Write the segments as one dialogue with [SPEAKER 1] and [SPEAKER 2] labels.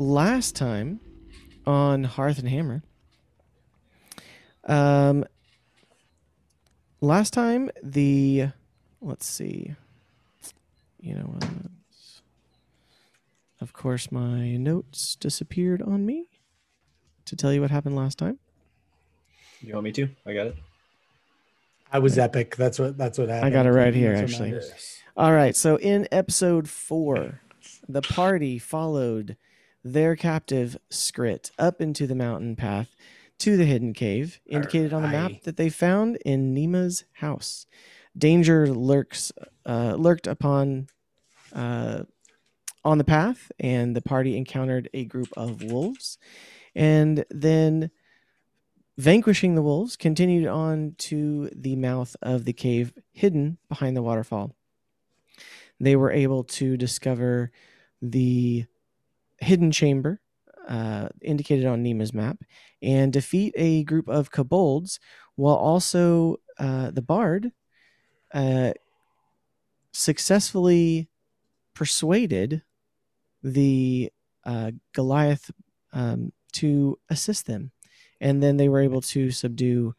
[SPEAKER 1] last time on Hearth and Hammer, um, last time the let's see, you know, uh, of course my notes disappeared on me to tell you what happened last time.
[SPEAKER 2] You want me to? I got it.
[SPEAKER 3] I was epic. That's what that's what happened.
[SPEAKER 1] I got it right here,
[SPEAKER 3] That's
[SPEAKER 1] actually. All right. So in episode four, the party followed their captive Skrit up into the mountain path to the hidden cave, indicated on the map that they found in Nima's house. Danger lurks uh, lurked upon uh, on the path, and the party encountered a group of wolves, and then vanquishing the wolves, continued on to the mouth of the cave hidden behind the waterfall. They were able to discover the hidden chamber uh, indicated on Nima's map and defeat a group of kobolds while also uh, the bard uh, successfully persuaded the uh, Goliath um, to assist them. And then they were able to subdue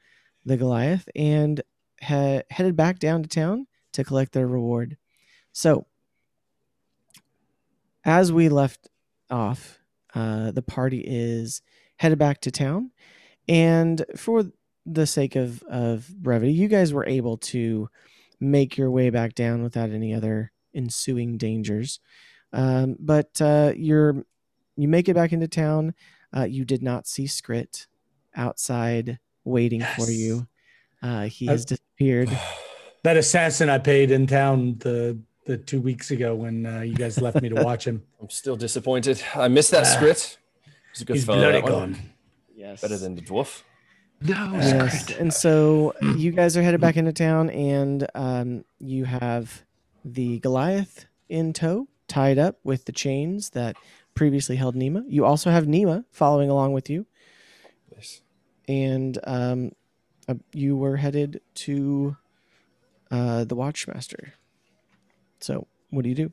[SPEAKER 1] the Goliath and ha- headed back down to town to collect their reward. So, as we left off, uh, the party is headed back to town, and for the sake of of brevity, you guys were able to make your way back down without any other ensuing dangers. Um, but uh, you're you make it back into town. Uh, you did not see Skrit outside waiting for you. Uh, he has disappeared.
[SPEAKER 3] That assassin I paid in town the the two weeks ago when uh, you guys left me to watch him.
[SPEAKER 2] I'm still disappointed. I missed that
[SPEAKER 3] Ah.
[SPEAKER 2] Skrit. It's a good
[SPEAKER 3] He's
[SPEAKER 2] fellow.
[SPEAKER 3] bloody
[SPEAKER 2] that one.
[SPEAKER 3] gone.
[SPEAKER 1] Yes.
[SPEAKER 2] Better than the dwarf.
[SPEAKER 4] No,
[SPEAKER 1] Yes,
[SPEAKER 4] Skrit.
[SPEAKER 1] and so you guys are headed back into town, and um, you have the Goliath in tow, tied up with the chains that previously held Nima. You also have Nima following along with you,
[SPEAKER 2] Yes.
[SPEAKER 1] and um, uh, you were headed to uh, the Watchmaster. So, what do you do?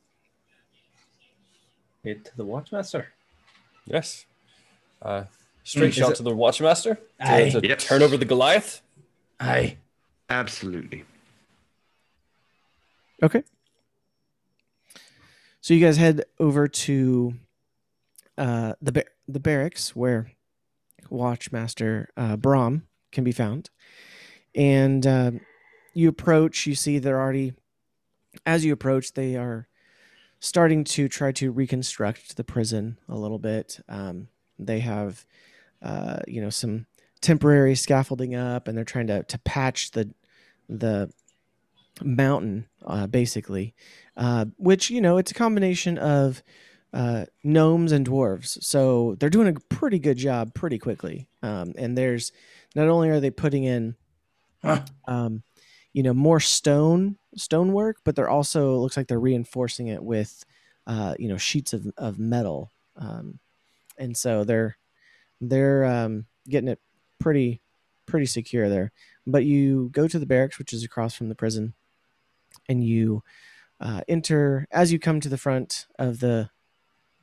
[SPEAKER 5] Hit the Watchmaster.
[SPEAKER 2] Yes. Uh, straight
[SPEAKER 5] Mm, is
[SPEAKER 2] shot
[SPEAKER 5] it-
[SPEAKER 2] to the Watchmaster to,
[SPEAKER 3] Aye.
[SPEAKER 2] to
[SPEAKER 4] Yes.
[SPEAKER 2] turn over the Goliath.
[SPEAKER 3] Aye.
[SPEAKER 4] Absolutely.
[SPEAKER 1] Okay. So you guys head over to uh, the bar- the barracks where Watchmaster uh, Brahm can be found, and um you approach. You see they're already, as you approach, they are starting to try to reconstruct the prison a little bit. Um, they have, uh, you know, some temporary scaffolding up, and they're trying to to patch the the mountain uh, basically uh, which you know it's a combination of uh, gnomes and dwarves so they're doing a pretty good job pretty quickly um, and there's not only are they putting in
[SPEAKER 3] Huh.
[SPEAKER 1] um, you know more stone stonework but they're also looks like they're reinforcing it with uh, you know sheets of, of metal. Um, and so they're they're um, getting it pretty pretty secure there. But you go to the barracks which is across from the prison and you uh, enter as you come to the front of the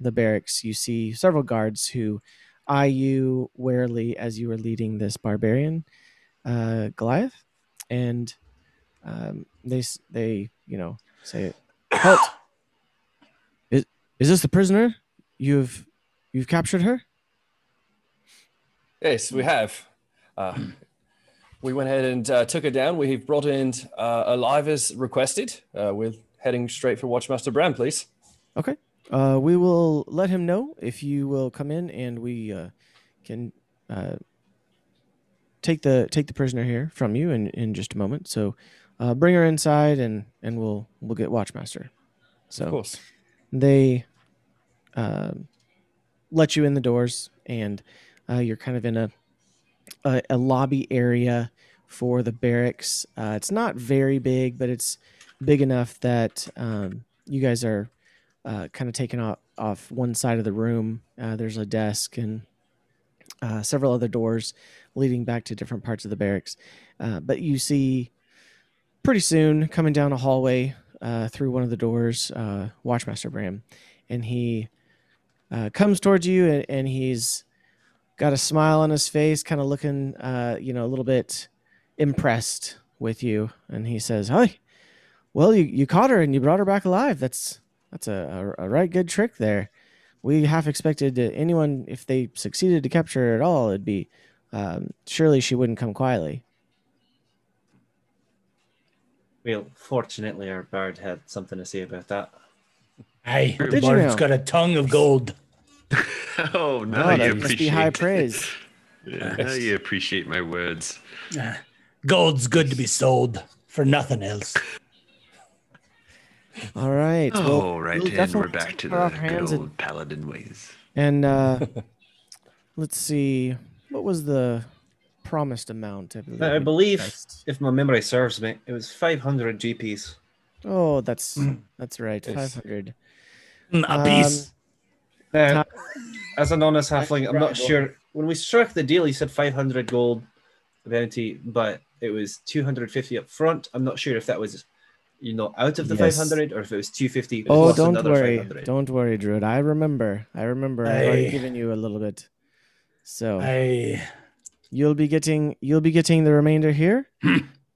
[SPEAKER 1] the barracks you see several guards who eye you warily as you are leading this barbarian uh, goliath. And um, they they you know say halt is, is this the prisoner you've you've captured her
[SPEAKER 2] Yes, we have. Uh, we went ahead and uh, took her down. We've brought in uh, alive as requested. Uh, we're heading straight for Watchmaster Bram, please.
[SPEAKER 1] Okay. Uh, we will let him know if you will come in, and we uh, can uh, take the take the prisoner here from you in, in just a moment. So, uh, bring her inside, and and we'll we'll get Watchmaster. So
[SPEAKER 2] Of course.
[SPEAKER 1] they um let you in the doors, and uh, you're kind of in a, a a lobby area for the barracks. Uh, it's not very big, but it's big enough that um, you guys are uh, kind of taken off, off one side of the room. Uh, there's a desk and uh, several other doors leading back to different parts of the barracks. Uh, but you see pretty soon coming down a hallway uh, through one of the doors, uh, Watchmaster Bram, and he uh, comes towards you, and, and he's got a smile on his face, kind of looking, uh, you know, a little bit impressed with you, and he says, "Hi, well, you, you caught her and you brought her back alive. That's that's a, a, a right good trick there. We half expected anyone, if they succeeded to capture her at all, it'd be um, surely she wouldn't come quietly.
[SPEAKER 5] Well, fortunately, our bard had something to say about that.
[SPEAKER 3] Hey, the
[SPEAKER 1] Did you
[SPEAKER 3] bard's
[SPEAKER 1] know?
[SPEAKER 3] got a tongue of gold.
[SPEAKER 4] oh, now
[SPEAKER 1] Oh,
[SPEAKER 4] you
[SPEAKER 1] that must
[SPEAKER 4] appreciate
[SPEAKER 1] be high praise.
[SPEAKER 4] Yeah, now you appreciate my words.
[SPEAKER 3] Ah, Gold's good to be sold for nothing else.
[SPEAKER 1] All right. well,
[SPEAKER 4] Oh, right,
[SPEAKER 1] we'll
[SPEAKER 4] and we're
[SPEAKER 1] definitely
[SPEAKER 4] back to
[SPEAKER 1] her
[SPEAKER 4] the
[SPEAKER 1] our
[SPEAKER 4] good
[SPEAKER 1] hands
[SPEAKER 4] old
[SPEAKER 1] and-
[SPEAKER 4] paladin ways.
[SPEAKER 1] And uh, let's see, what was the promised amount? I believe.
[SPEAKER 5] I believe, if my memory serves me, it was 500 GPs.
[SPEAKER 1] Oh, that's
[SPEAKER 3] Mm.
[SPEAKER 1] that's right.
[SPEAKER 2] Yes.
[SPEAKER 1] Five hundred.
[SPEAKER 3] Mm, A piece.
[SPEAKER 5] Now, as an honest
[SPEAKER 3] I
[SPEAKER 5] halfling, I'm not sure. When we struck the deal, he said 500 gold bounty, but it was 250 up front. I'm not sure if that was, you know, out of the
[SPEAKER 1] Yes.
[SPEAKER 5] 500 or if it was 250.
[SPEAKER 1] Oh, don't worry,
[SPEAKER 5] 500.
[SPEAKER 1] don't worry, Druid. I remember. I remember. I've already given you a little bit. So
[SPEAKER 3] I
[SPEAKER 1] you'll be getting you'll be getting the remainder here.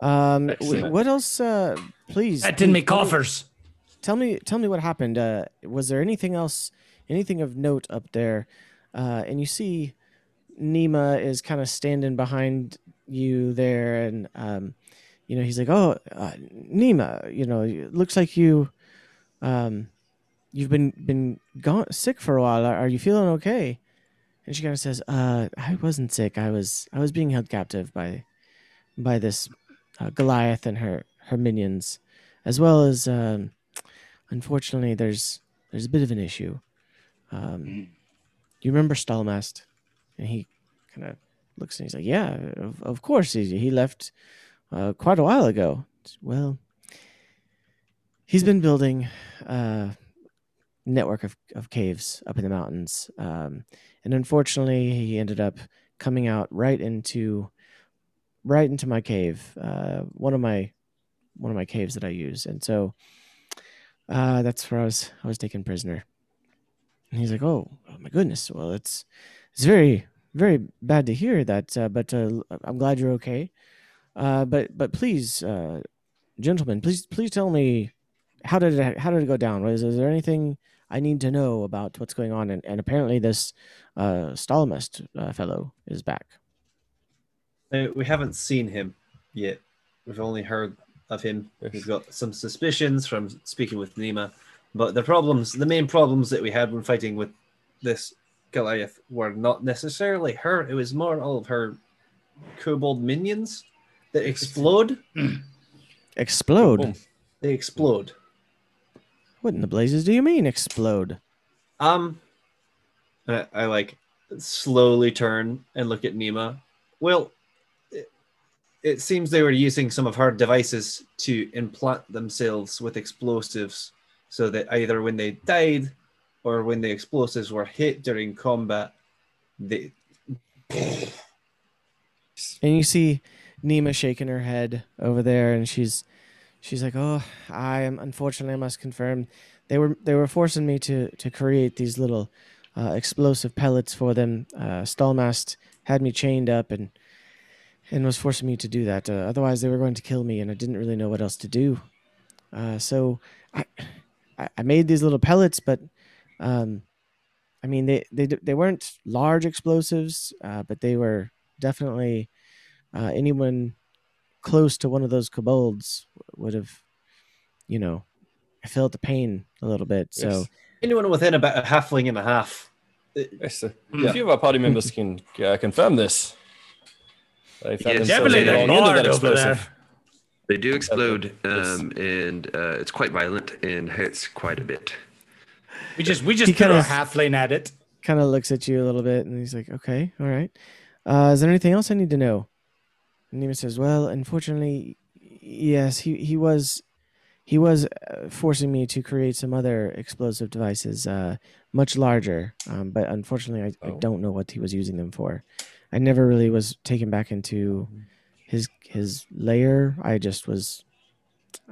[SPEAKER 1] um,
[SPEAKER 2] Excellent.
[SPEAKER 1] what else? Uh, please.
[SPEAKER 3] that me
[SPEAKER 1] tell
[SPEAKER 3] coffers.
[SPEAKER 1] Tell me, tell me what happened. Uh, was there anything else, anything of note up there? Uh, and you see, Nima is kind of standing behind you there, and um, you know he's like, "Oh, uh, Nima, you know, it looks like you, um, you've been been gone sick for a while. Are, are you feeling okay?" And she kind of says, "Uh, I wasn't sick. I was I was being held captive by, by this uh, Goliath and her her minions, as well as um." unfortunately there's there's a bit of an issue um you remember Stallmast? and he kind of looks and he's like yeah of, of course he, he left uh, quite a while ago well he's been building a network of, of caves up in the mountains um, and unfortunately he ended up coming out right into right into my cave uh, one of my one of my caves that i use and so uh, that's where I was. I was taken prisoner. And he's like, "Oh, oh my goodness. Well, it's it's very very bad to hear that. Uh, but uh, I'm glad you're okay. Uh, but but please, uh, gentlemen, please please tell me how did it how did it go down? Was is there anything I need to know about what's going on? And, and apparently, this uh, Stallmast uh, fellow is back.
[SPEAKER 5] Now, we haven't seen him yet. We've only heard of him. We've got some suspicions from speaking with Nima, but the problems, the main problems that we had when fighting with this Goliath were not necessarily her. It was more all of her kobold minions that explode.
[SPEAKER 1] Explode.
[SPEAKER 2] Boom.
[SPEAKER 5] They explode.
[SPEAKER 1] What in the blazes do you mean explode?
[SPEAKER 5] Um, I, I like slowly turn and look at Nima. Well, it, it seems they were using some of her devices to implant themselves with explosives so that either when they died or when the explosives were hit during combat, they.
[SPEAKER 1] and you see Nima shaking her head over there, and she's she's like, "Oh, I am unfortunately I must confirm they were they were forcing me to to create these little uh, explosive pellets for them. Uh, Stallmast had me chained up and and was forcing me to do that. Uh, otherwise, they were going to kill me, and I didn't really know what else to do. Uh, so I, I made these little pellets, but um, I mean they they they weren't large explosives, uh, but they were definitely uh, anyone close to one of those kobolds would have, you know, felt the pain a little bit. So
[SPEAKER 2] Yes.
[SPEAKER 5] Anyone within about a halfling and a half.
[SPEAKER 2] Yes, uh,
[SPEAKER 5] Yeah.
[SPEAKER 2] A few of our party members can uh, confirm this. They found
[SPEAKER 4] Yes,
[SPEAKER 2] themselves
[SPEAKER 4] definitely
[SPEAKER 2] at the
[SPEAKER 4] that
[SPEAKER 2] of that explosive.
[SPEAKER 4] They do explode, um, and uh, it's quite violent and hurts quite a bit.
[SPEAKER 3] We just we just
[SPEAKER 1] He
[SPEAKER 3] put our
[SPEAKER 1] kinda-
[SPEAKER 3] half lane at it.
[SPEAKER 1] kind of looks at you a little bit, and he's like, "Okay, all right. Uh, is there anything else I need to know?" And Nima says, "Well, unfortunately, yes. He he was." He was uh, forcing me to create some other explosive devices, uh, much larger, um, but unfortunately, I, I
[SPEAKER 2] Oh.
[SPEAKER 1] don't know what he was using them for. I never really was taken back into his his lair. I just was,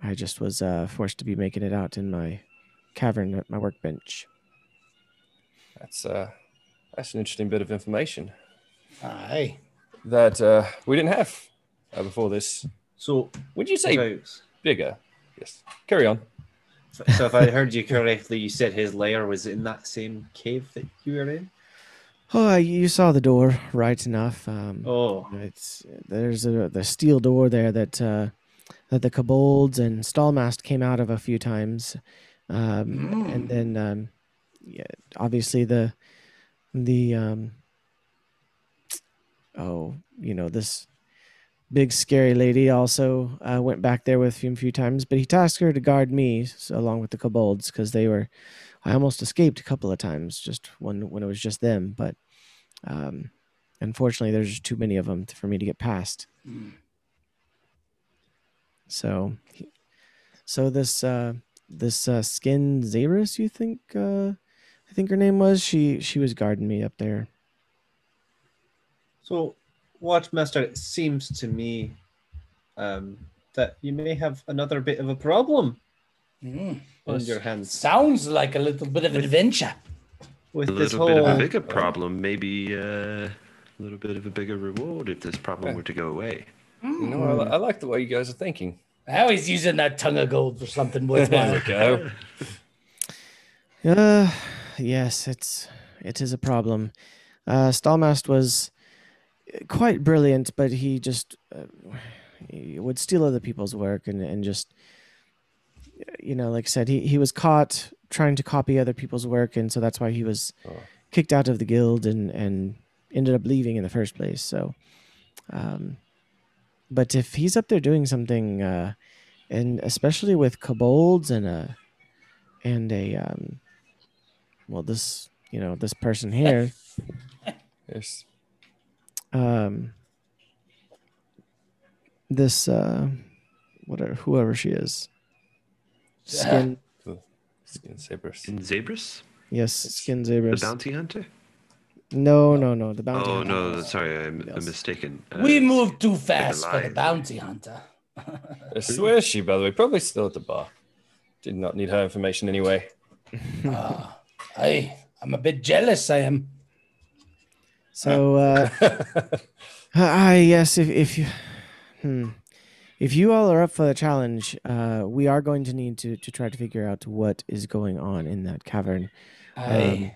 [SPEAKER 1] I just was uh, forced to be making it out in my cavern at my workbench.
[SPEAKER 2] That's uh, that's an interesting bit of information
[SPEAKER 3] Aye.
[SPEAKER 2] that uh, we didn't have uh, before this.
[SPEAKER 5] So,
[SPEAKER 2] Would you say
[SPEAKER 5] about-
[SPEAKER 2] bigger? Yes. Carry on.
[SPEAKER 5] So if I heard you correctly, you said his lair was in that same cave that you were in.
[SPEAKER 1] Oh, you saw the door right enough. Um,
[SPEAKER 5] Oh,
[SPEAKER 1] It's there's a the steel door there that uh, that the kobolds and Stallmast came out of a few times, um, and then um, yeah, obviously the the um, oh you know this big scary lady also uh, went back there with him a few times, but he tasked her to guard me s along with the kobolds because they were. I almost escaped a couple of times just when when it was just them, but. Um, Unfortunately, there's just too many of them for me to get past. So, so this uh, this uh, skin Zaris, you think? Uh, I think her name was. She she was guarding me up there.
[SPEAKER 5] so Watchmaster, it seems to me um, that you may have another bit of a problem
[SPEAKER 6] Mm.
[SPEAKER 5] on
[SPEAKER 2] Yes.
[SPEAKER 5] your hands
[SPEAKER 6] Sounds like a little bit of an adventure.
[SPEAKER 5] with
[SPEAKER 4] A
[SPEAKER 5] this
[SPEAKER 4] little bit of
[SPEAKER 5] whole.
[SPEAKER 4] a bigger problem, maybe uh, a little bit of a bigger reward if this problem were to go away.
[SPEAKER 2] You know, I, I like the way you guys are thinking.
[SPEAKER 6] Now he's using that tongue of gold for something
[SPEAKER 2] There
[SPEAKER 6] worthwhile.
[SPEAKER 2] we go.
[SPEAKER 1] Uh, yes, it's it is a problem. Uh, Stallmast was quite brilliant, but he just uh, he would steal other people's work and and just you know, like I said, he he was caught trying to copy other people's work, and so that's why he was
[SPEAKER 2] Oh.
[SPEAKER 1] kicked out of the guild and and ended up leaving in the first place. So, um, but if he's up there doing something, uh, and especially with kobolds and a and a um, well, this you know this person here,
[SPEAKER 2] Yes.
[SPEAKER 1] Um, this uh, whatever whoever she is, skin
[SPEAKER 2] Skin sabers.
[SPEAKER 4] In Zabris,
[SPEAKER 1] yes, skin
[SPEAKER 4] the bounty hunter?
[SPEAKER 1] No, no, no, the bounty.
[SPEAKER 4] Oh
[SPEAKER 1] hunter.
[SPEAKER 4] no, sorry, I'm, I'm mistaken. Uh,
[SPEAKER 6] we moved too fast for the bounty hunter.
[SPEAKER 2] Yes, Where is she, by the way? Probably still at the bar. Did not need her information anyway.
[SPEAKER 6] Ah, I, I'm a bit jealous, I am.
[SPEAKER 1] So, uh, ah, yes, if if you, hmm, if you all are up for the challenge, uh, we are going to need to to try to figure out what is going on in that cavern.
[SPEAKER 6] I,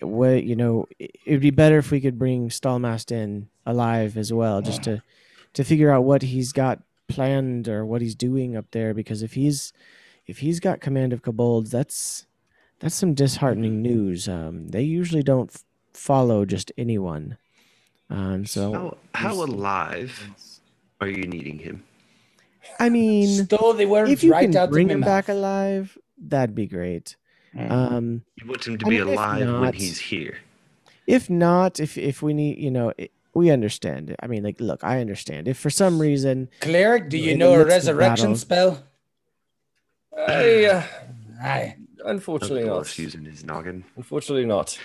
[SPEAKER 1] What you know, it would be better if we could bring Stallmast in alive as well, just to to figure out what he's got planned or what he's doing up there. Because if he's if he's got command of kobolds, that's that's some disheartening news. Um, they usually don't follow just anyone. Um, so
[SPEAKER 4] How, how alive are you needing him?
[SPEAKER 1] I mean,
[SPEAKER 6] stole the words
[SPEAKER 1] if you
[SPEAKER 6] right
[SPEAKER 1] can
[SPEAKER 6] out
[SPEAKER 1] bring him
[SPEAKER 6] my
[SPEAKER 1] back alive, that'd be great.
[SPEAKER 6] Mm.
[SPEAKER 1] Um,
[SPEAKER 4] You want him to
[SPEAKER 1] I
[SPEAKER 4] be
[SPEAKER 1] mean, if
[SPEAKER 4] alive when he's here.
[SPEAKER 1] if not, if if we need, you know, it, we understand. it. I mean, like, look, I understand. If for some reason,
[SPEAKER 6] Cleric, do you
[SPEAKER 1] in the
[SPEAKER 6] know a resurrection
[SPEAKER 1] battle-
[SPEAKER 6] spell?
[SPEAKER 2] I, uh,
[SPEAKER 6] Aye.
[SPEAKER 2] unfortunately not.
[SPEAKER 4] course, using his noggin.
[SPEAKER 2] Unfortunately not.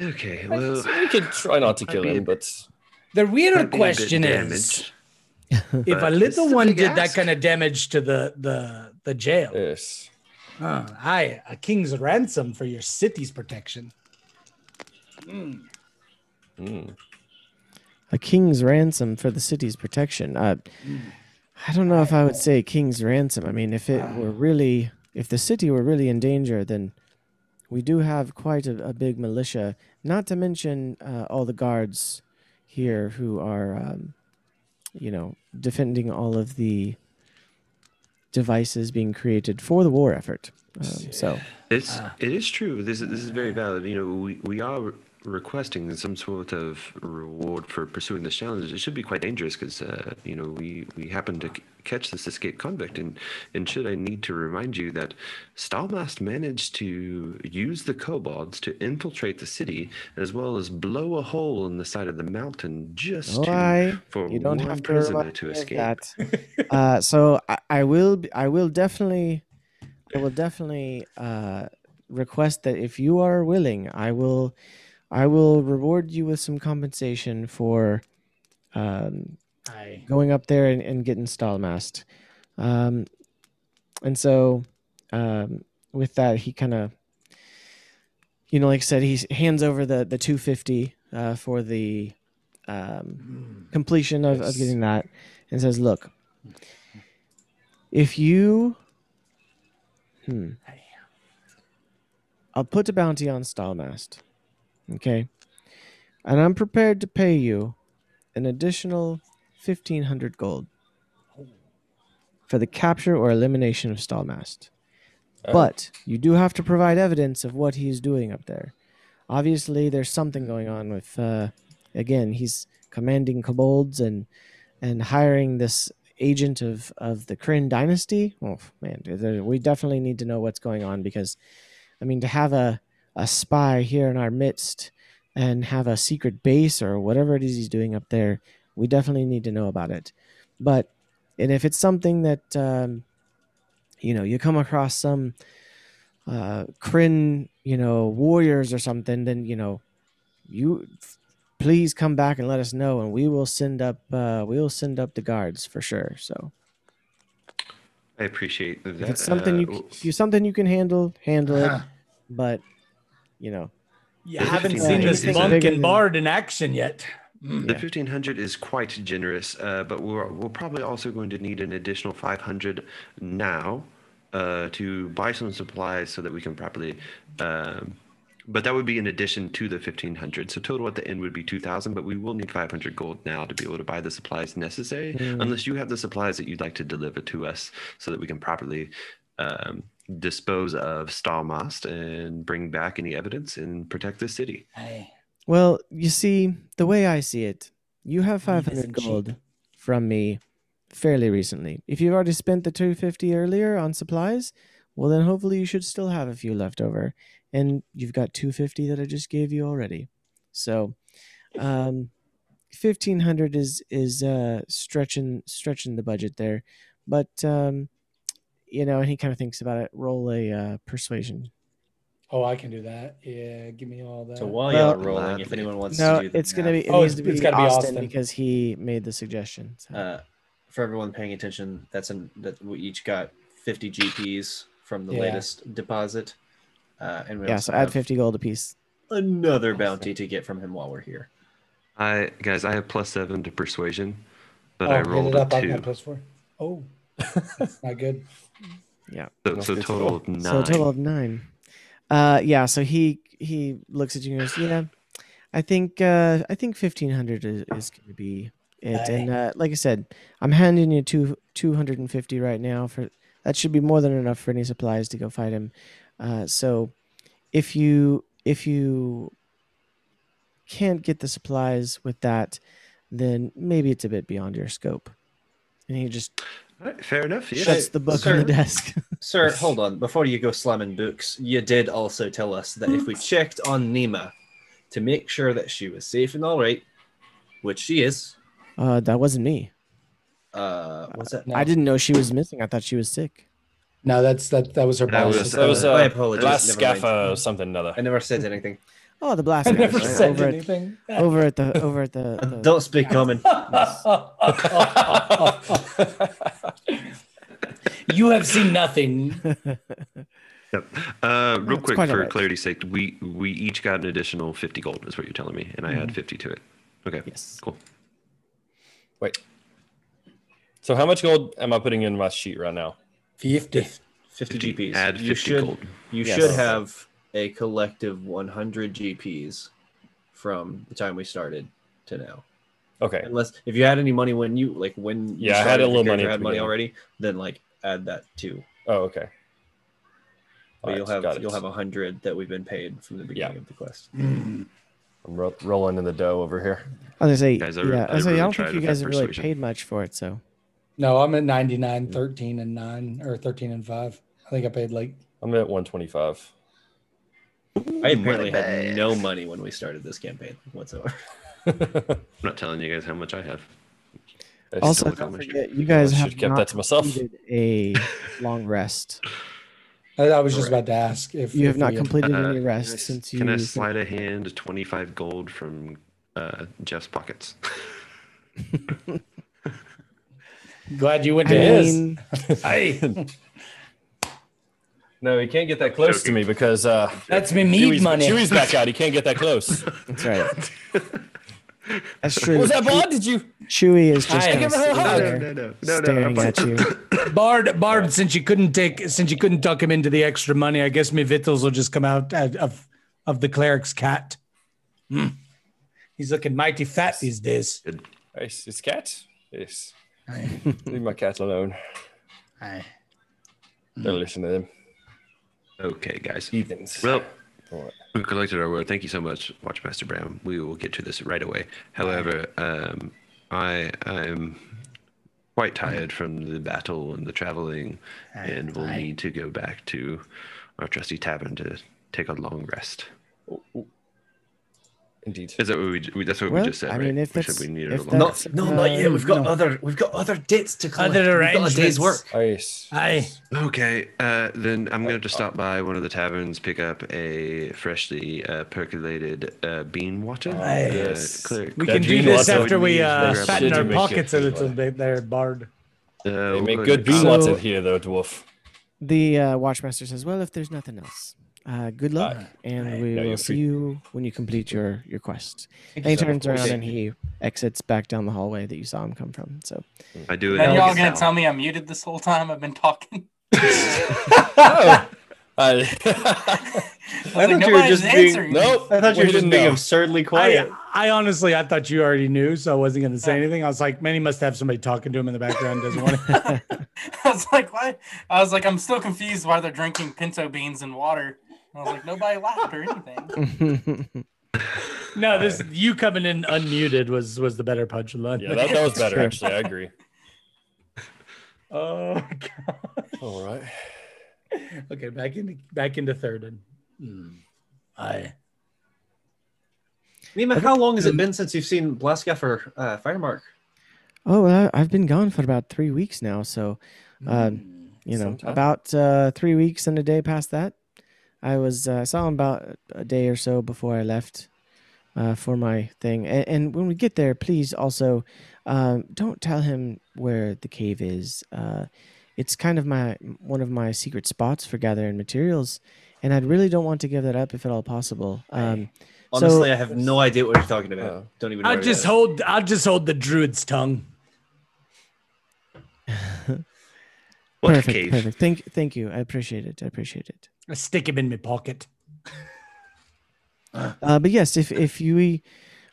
[SPEAKER 4] Okay, well,
[SPEAKER 2] we could try not to kill
[SPEAKER 4] be a
[SPEAKER 2] him, but
[SPEAKER 6] The
[SPEAKER 4] might
[SPEAKER 6] real
[SPEAKER 4] be a bit
[SPEAKER 6] question is
[SPEAKER 4] damaged,
[SPEAKER 6] if a little
[SPEAKER 4] it's a
[SPEAKER 6] one
[SPEAKER 4] big
[SPEAKER 6] did that kind of damage to the the the jail.
[SPEAKER 2] yes.
[SPEAKER 6] Uh, aye, a king's ransom for your city's protection.
[SPEAKER 2] Mm.
[SPEAKER 1] a king's ransom for the city's protection. Uh, I don't know if I would say king's ransom. I mean, if it were really, if the city were really in danger, then we do have quite a, a big militia. Not to mention uh, all the guards here who are, um, you know, defending all of the devices being created for the war effort. Um, so,
[SPEAKER 4] It's it is true. This is this is very valid. You know, we we are re- requesting some sort of reward for pursuing this challenge. It should be quite dangerous because uh, you know we we happen to c- catch this escaped convict, and and should I need to remind you that Stallmast managed to use the kobolds to infiltrate the city as well as blow a hole in the side of the mountain just
[SPEAKER 1] oh,
[SPEAKER 4] to
[SPEAKER 1] I,
[SPEAKER 4] for
[SPEAKER 1] you don't
[SPEAKER 4] one
[SPEAKER 1] have to
[SPEAKER 4] prisoner to escape.
[SPEAKER 1] that. uh, so I, I will b- I will definitely I will definitely uh, request that if you are willing, I will I will reward you with some compensation for um,
[SPEAKER 6] Aye.
[SPEAKER 1] going up there and, and getting Stallmast. Um, and so um, with that, he kind of you know, like I said, he hands over the the 250 uh, for the um, completion of, of getting that, and says, "Look, if you, hmm, I'll put a bounty on Stallmast, okay, and I'm prepared to pay you an additional 1500 gold for the capture or elimination of Stallmast."
[SPEAKER 2] Oh.
[SPEAKER 1] But you do have to provide evidence of what he's doing up there. Obviously, there's something going on with. Uh, again, he's commanding kobolds and and hiring this agent of of the Kryn dynasty. Oh man, we definitely need to know what's going on because, I mean, to have a a spy here in our midst and have a secret base or whatever it is he's doing up there, we definitely need to know about it. But and if it's something that um, you know you come across some uh Kryn, you know, warriors or something, then you know, you f- please come back and let us know, and we will send up uh we will send up the guards for sure. So
[SPEAKER 4] I appreciate that.
[SPEAKER 1] if it's something you
[SPEAKER 4] uh,
[SPEAKER 1] if you something you can handle, handle it.
[SPEAKER 3] Uh-huh.
[SPEAKER 1] But you know,
[SPEAKER 3] You
[SPEAKER 4] The
[SPEAKER 3] haven't
[SPEAKER 4] 15
[SPEAKER 3] seen this
[SPEAKER 1] anything
[SPEAKER 3] monk and
[SPEAKER 1] than-
[SPEAKER 3] bard in action yet. Mm.
[SPEAKER 4] The 1500 is quite generous, uh, but we're, we're probably also going to need an additional 500 now uh, to buy some supplies so that we can properly. Um, but that would be in addition to the 1500. So total at the end would be 2000, but we will need 500 gold now to be able to buy the supplies necessary, unless you have the supplies that you'd like to deliver to us so that we can properly um, dispose of Stallmast and bring back any evidence and protect the city.
[SPEAKER 3] Hey.
[SPEAKER 1] well, you see, the way I see it, you have 500
[SPEAKER 3] isn't cheap.
[SPEAKER 1] gold from me fairly recently. If you've already spent the 250 earlier on supplies, well then hopefully you should still have a few left over. And you've got 250 that I just gave you already. So um 1500 is is uh stretching stretching the budget there. But um you know, and he kind of thinks about it. Roll a uh, persuasion.
[SPEAKER 3] Oh, I can do that. Yeah, give me all that.
[SPEAKER 5] So while
[SPEAKER 1] Well-
[SPEAKER 5] y'all are rolling, if anyone wants
[SPEAKER 1] No,
[SPEAKER 5] to do the
[SPEAKER 1] it's gonna be. It
[SPEAKER 3] Oh,
[SPEAKER 1] needs
[SPEAKER 3] it's-
[SPEAKER 1] to be
[SPEAKER 3] it's be
[SPEAKER 1] Austin,
[SPEAKER 3] Austin.
[SPEAKER 1] because he made the suggestion. so.
[SPEAKER 5] uh, for everyone paying attention, that's an that we each got 50 GPs from the
[SPEAKER 3] Yeah.
[SPEAKER 5] latest deposit, uh, and we
[SPEAKER 1] yeah, so add
[SPEAKER 5] have
[SPEAKER 1] fifty gold apiece.
[SPEAKER 5] another bounty to get from him while we're here.
[SPEAKER 4] I guys, I have plus seven to persuasion, but
[SPEAKER 3] oh,
[SPEAKER 4] I
[SPEAKER 3] hit
[SPEAKER 4] rolled
[SPEAKER 3] it
[SPEAKER 4] a
[SPEAKER 3] up. I
[SPEAKER 4] two,
[SPEAKER 3] got plus four. Oh, that's not good.
[SPEAKER 1] Yeah.
[SPEAKER 4] so, so total of nine.
[SPEAKER 1] So a total of nine. Uh, yeah. So he he looks at you and goes, "Yeah, I think uh, I think fifteen hundred is, is going to be it." And uh, like I said, I'm handing you two two hundred and fifty right now for that should be more than enough for any supplies to go fight him. Uh, so if you if you can't get the supplies with that, then maybe it's a bit beyond your scope. And he just
[SPEAKER 4] All right, fair enough. Yeah.
[SPEAKER 1] shuts the book on
[SPEAKER 5] sir.
[SPEAKER 1] the desk.
[SPEAKER 5] Sir, hold on. Before you go slamming books, you did also tell us that if we checked on Nima to make sure that she was safe and all right, which she is,
[SPEAKER 1] uh, that wasn't me.
[SPEAKER 5] uh, what's that?
[SPEAKER 3] No.
[SPEAKER 1] I didn't know she was missing. I thought she was sick.
[SPEAKER 3] No, that's that. That was her
[SPEAKER 4] That
[SPEAKER 3] boss.
[SPEAKER 4] was-
[SPEAKER 2] That was
[SPEAKER 5] My
[SPEAKER 2] uh,
[SPEAKER 5] apologies,
[SPEAKER 2] Blast
[SPEAKER 5] never.
[SPEAKER 2] Scaffa or something or
[SPEAKER 5] I never said anything.
[SPEAKER 1] Oh, the blast!
[SPEAKER 3] I
[SPEAKER 1] guys,
[SPEAKER 3] never
[SPEAKER 1] right?
[SPEAKER 3] said
[SPEAKER 1] over
[SPEAKER 3] anything.
[SPEAKER 1] At, over at the over at the. the
[SPEAKER 5] Don't speak common.
[SPEAKER 3] you have seen nothing.
[SPEAKER 4] Yep. Uh, real
[SPEAKER 1] it's
[SPEAKER 4] quick, for
[SPEAKER 1] alright.
[SPEAKER 4] clarity's sake, we we each got an additional fifty gold, is what you're telling me, and I
[SPEAKER 1] Mm-hmm.
[SPEAKER 4] add fifty to it. Okay.
[SPEAKER 1] yes.
[SPEAKER 4] Cool.
[SPEAKER 2] Wait. So how much gold am I putting in my sheet right now?
[SPEAKER 3] Fifty.
[SPEAKER 5] 50
[SPEAKER 4] 50,
[SPEAKER 5] GPs.
[SPEAKER 4] add
[SPEAKER 5] you
[SPEAKER 4] 50
[SPEAKER 5] should
[SPEAKER 4] gold.
[SPEAKER 5] you
[SPEAKER 1] Yes.
[SPEAKER 5] should have a collective 100 GPs from the time we started to now.
[SPEAKER 2] Okay.
[SPEAKER 5] Unless if you had any money when you like when you
[SPEAKER 2] Yeah, I had a little money at
[SPEAKER 5] had money already, then like add that too.
[SPEAKER 2] Oh, okay.
[SPEAKER 5] But
[SPEAKER 2] Alright,
[SPEAKER 5] you'll have you'll have a hundred that we've been paid from the beginning of the quest.
[SPEAKER 2] I'm ro- rolling in the dough over here.
[SPEAKER 1] I was gonna say,
[SPEAKER 4] Guys, I
[SPEAKER 1] yeah, I,
[SPEAKER 4] I
[SPEAKER 1] was gonna say, I don't think you guys have really paid much for it. So
[SPEAKER 3] No, I'm at 99, 13, and 9, or 13 and 5. I think I paid like,
[SPEAKER 2] I'm at 125.
[SPEAKER 5] I apparently had no money when we started this campaign whatsoever.
[SPEAKER 4] I'm not telling you guys how much I have.
[SPEAKER 2] I
[SPEAKER 1] also,
[SPEAKER 2] still-
[SPEAKER 4] look
[SPEAKER 1] don't
[SPEAKER 4] how much-
[SPEAKER 1] forget, you guys
[SPEAKER 2] I
[SPEAKER 1] have
[SPEAKER 2] should've kept
[SPEAKER 1] not
[SPEAKER 2] that to myself.
[SPEAKER 1] completed a long rest.
[SPEAKER 3] I, I was just about to ask if
[SPEAKER 1] You have not
[SPEAKER 3] we-
[SPEAKER 1] completed
[SPEAKER 4] Uh,
[SPEAKER 1] any
[SPEAKER 4] can I
[SPEAKER 1] rest
[SPEAKER 4] s-
[SPEAKER 1] since you.
[SPEAKER 4] Can I slide a hand 25 gold from uh, Jeff's pockets?
[SPEAKER 3] Glad you went
[SPEAKER 1] I
[SPEAKER 3] to his.
[SPEAKER 1] mean,
[SPEAKER 3] Hey.
[SPEAKER 2] No, he can't get that close to me because uh,
[SPEAKER 6] That's me mead
[SPEAKER 2] Chewy's,
[SPEAKER 6] money.
[SPEAKER 2] Chewy's back out. He can't get that close.
[SPEAKER 1] That's right. That's true.
[SPEAKER 2] Was that, Bond? Did you?
[SPEAKER 1] Chewy is just kind of
[SPEAKER 6] her a
[SPEAKER 1] sitting
[SPEAKER 6] hug.
[SPEAKER 1] there
[SPEAKER 4] no, no, no,
[SPEAKER 1] staring at you.
[SPEAKER 6] Bard, Bard, since you couldn't take, since you couldn't tuck him into the extra money, I guess me victuals will just come out of of, of the cleric's cat. Hmm. He's looking mighty fat these days.
[SPEAKER 2] Nice. It's cat. Yes. Leave my cat alone.
[SPEAKER 6] aye.
[SPEAKER 2] Don't listen to them.
[SPEAKER 4] Okay, guys.
[SPEAKER 2] Heathens.
[SPEAKER 4] Well, we've collected our word. Thank you so much, Watchmaster Brown. We will get to this right away. However, um, I I'm quite tired from the battle and the traveling, and we'll need to go back to our trusty tavern to take a long rest.
[SPEAKER 2] Indeed.
[SPEAKER 4] Is that what we? we that's what
[SPEAKER 1] Well,
[SPEAKER 4] we just said.
[SPEAKER 1] I
[SPEAKER 4] right?
[SPEAKER 1] mean, if
[SPEAKER 4] we
[SPEAKER 1] that's-
[SPEAKER 4] said we needed
[SPEAKER 1] if
[SPEAKER 4] a long.
[SPEAKER 5] No, not yet. We've got
[SPEAKER 6] no.
[SPEAKER 5] other we've got other dates to collect.
[SPEAKER 6] Other
[SPEAKER 5] We've got a day's
[SPEAKER 6] arrangements.
[SPEAKER 5] work.
[SPEAKER 2] Nice.
[SPEAKER 6] Aye.
[SPEAKER 4] Okay, uh, then I'm going to stop by one of the taverns, pick up a freshly uh, percolated uh, bean water.
[SPEAKER 6] Aye.
[SPEAKER 4] Uh,
[SPEAKER 2] Yes.
[SPEAKER 4] clear-
[SPEAKER 6] We
[SPEAKER 2] That
[SPEAKER 6] can do this after we
[SPEAKER 4] would
[SPEAKER 6] uh, fatten our pockets a little bit there, Bard.
[SPEAKER 4] uh,
[SPEAKER 2] They make good
[SPEAKER 4] ahead
[SPEAKER 2] bean
[SPEAKER 1] So-
[SPEAKER 2] water here, though, dwarf.
[SPEAKER 1] The uh, watchmaster says, "Well, if there's nothing else, uh, good luck,
[SPEAKER 2] Aye.
[SPEAKER 1] and
[SPEAKER 6] Aye.
[SPEAKER 1] we
[SPEAKER 2] No,
[SPEAKER 1] will see
[SPEAKER 2] free.
[SPEAKER 1] you when you complete your your quest." And he turns around and he exits back down the hallway that you saw him come from. So,
[SPEAKER 4] I do it.
[SPEAKER 7] Then
[SPEAKER 5] Hell
[SPEAKER 7] y'all gonna tell me I'm muted this whole time? I've been talking.
[SPEAKER 2] Oh. I,
[SPEAKER 7] I was
[SPEAKER 5] thought you were just being-
[SPEAKER 7] answering
[SPEAKER 2] nope.
[SPEAKER 5] I thought you were just being
[SPEAKER 2] know.
[SPEAKER 5] absurdly quiet.
[SPEAKER 6] I, I honestly, I thought you already knew, so I wasn't going to say anything. I was like, man, he must have somebody talking to him in the background. Doesn't want to.
[SPEAKER 7] I was like, why? I was like, I'm still confused why they're drinking pinto beans and water. I was like, nobody laughed or anything.
[SPEAKER 6] no, this you coming in unmuted was was the better punchline.
[SPEAKER 2] Yeah, that, that was better, actually. I agree.
[SPEAKER 6] oh, God.
[SPEAKER 2] All right.
[SPEAKER 6] okay, back into back into third and. Hmm. Aye.
[SPEAKER 5] Nima, how long has it been since you've seen Blastgaffer uh, Firemark?
[SPEAKER 1] oh, well, I- I've been gone for about three weeks now. So, um, you know,
[SPEAKER 2] Sometime.
[SPEAKER 1] about uh, three weeks and a day past that, I was uh, saw him about a day or so before I left uh, for my thing. And, and when we get there, please also um, don't tell him where the cave is. Uh, it's kind of my one of my secret spots for gathering materials, and I really don't want to give that up if at all possible. Um,
[SPEAKER 5] Honestly,
[SPEAKER 1] So-
[SPEAKER 5] I have no idea what you're talking about.
[SPEAKER 2] Oh.
[SPEAKER 5] Don't even.
[SPEAKER 6] I'll just hold. I'll just hold the druid's tongue.
[SPEAKER 4] What
[SPEAKER 1] perfect,
[SPEAKER 4] cave?
[SPEAKER 1] perfect. Thank, thank you. I appreciate it. I appreciate it.
[SPEAKER 6] I stick him in my pocket.
[SPEAKER 1] Uh, but yes, if if you,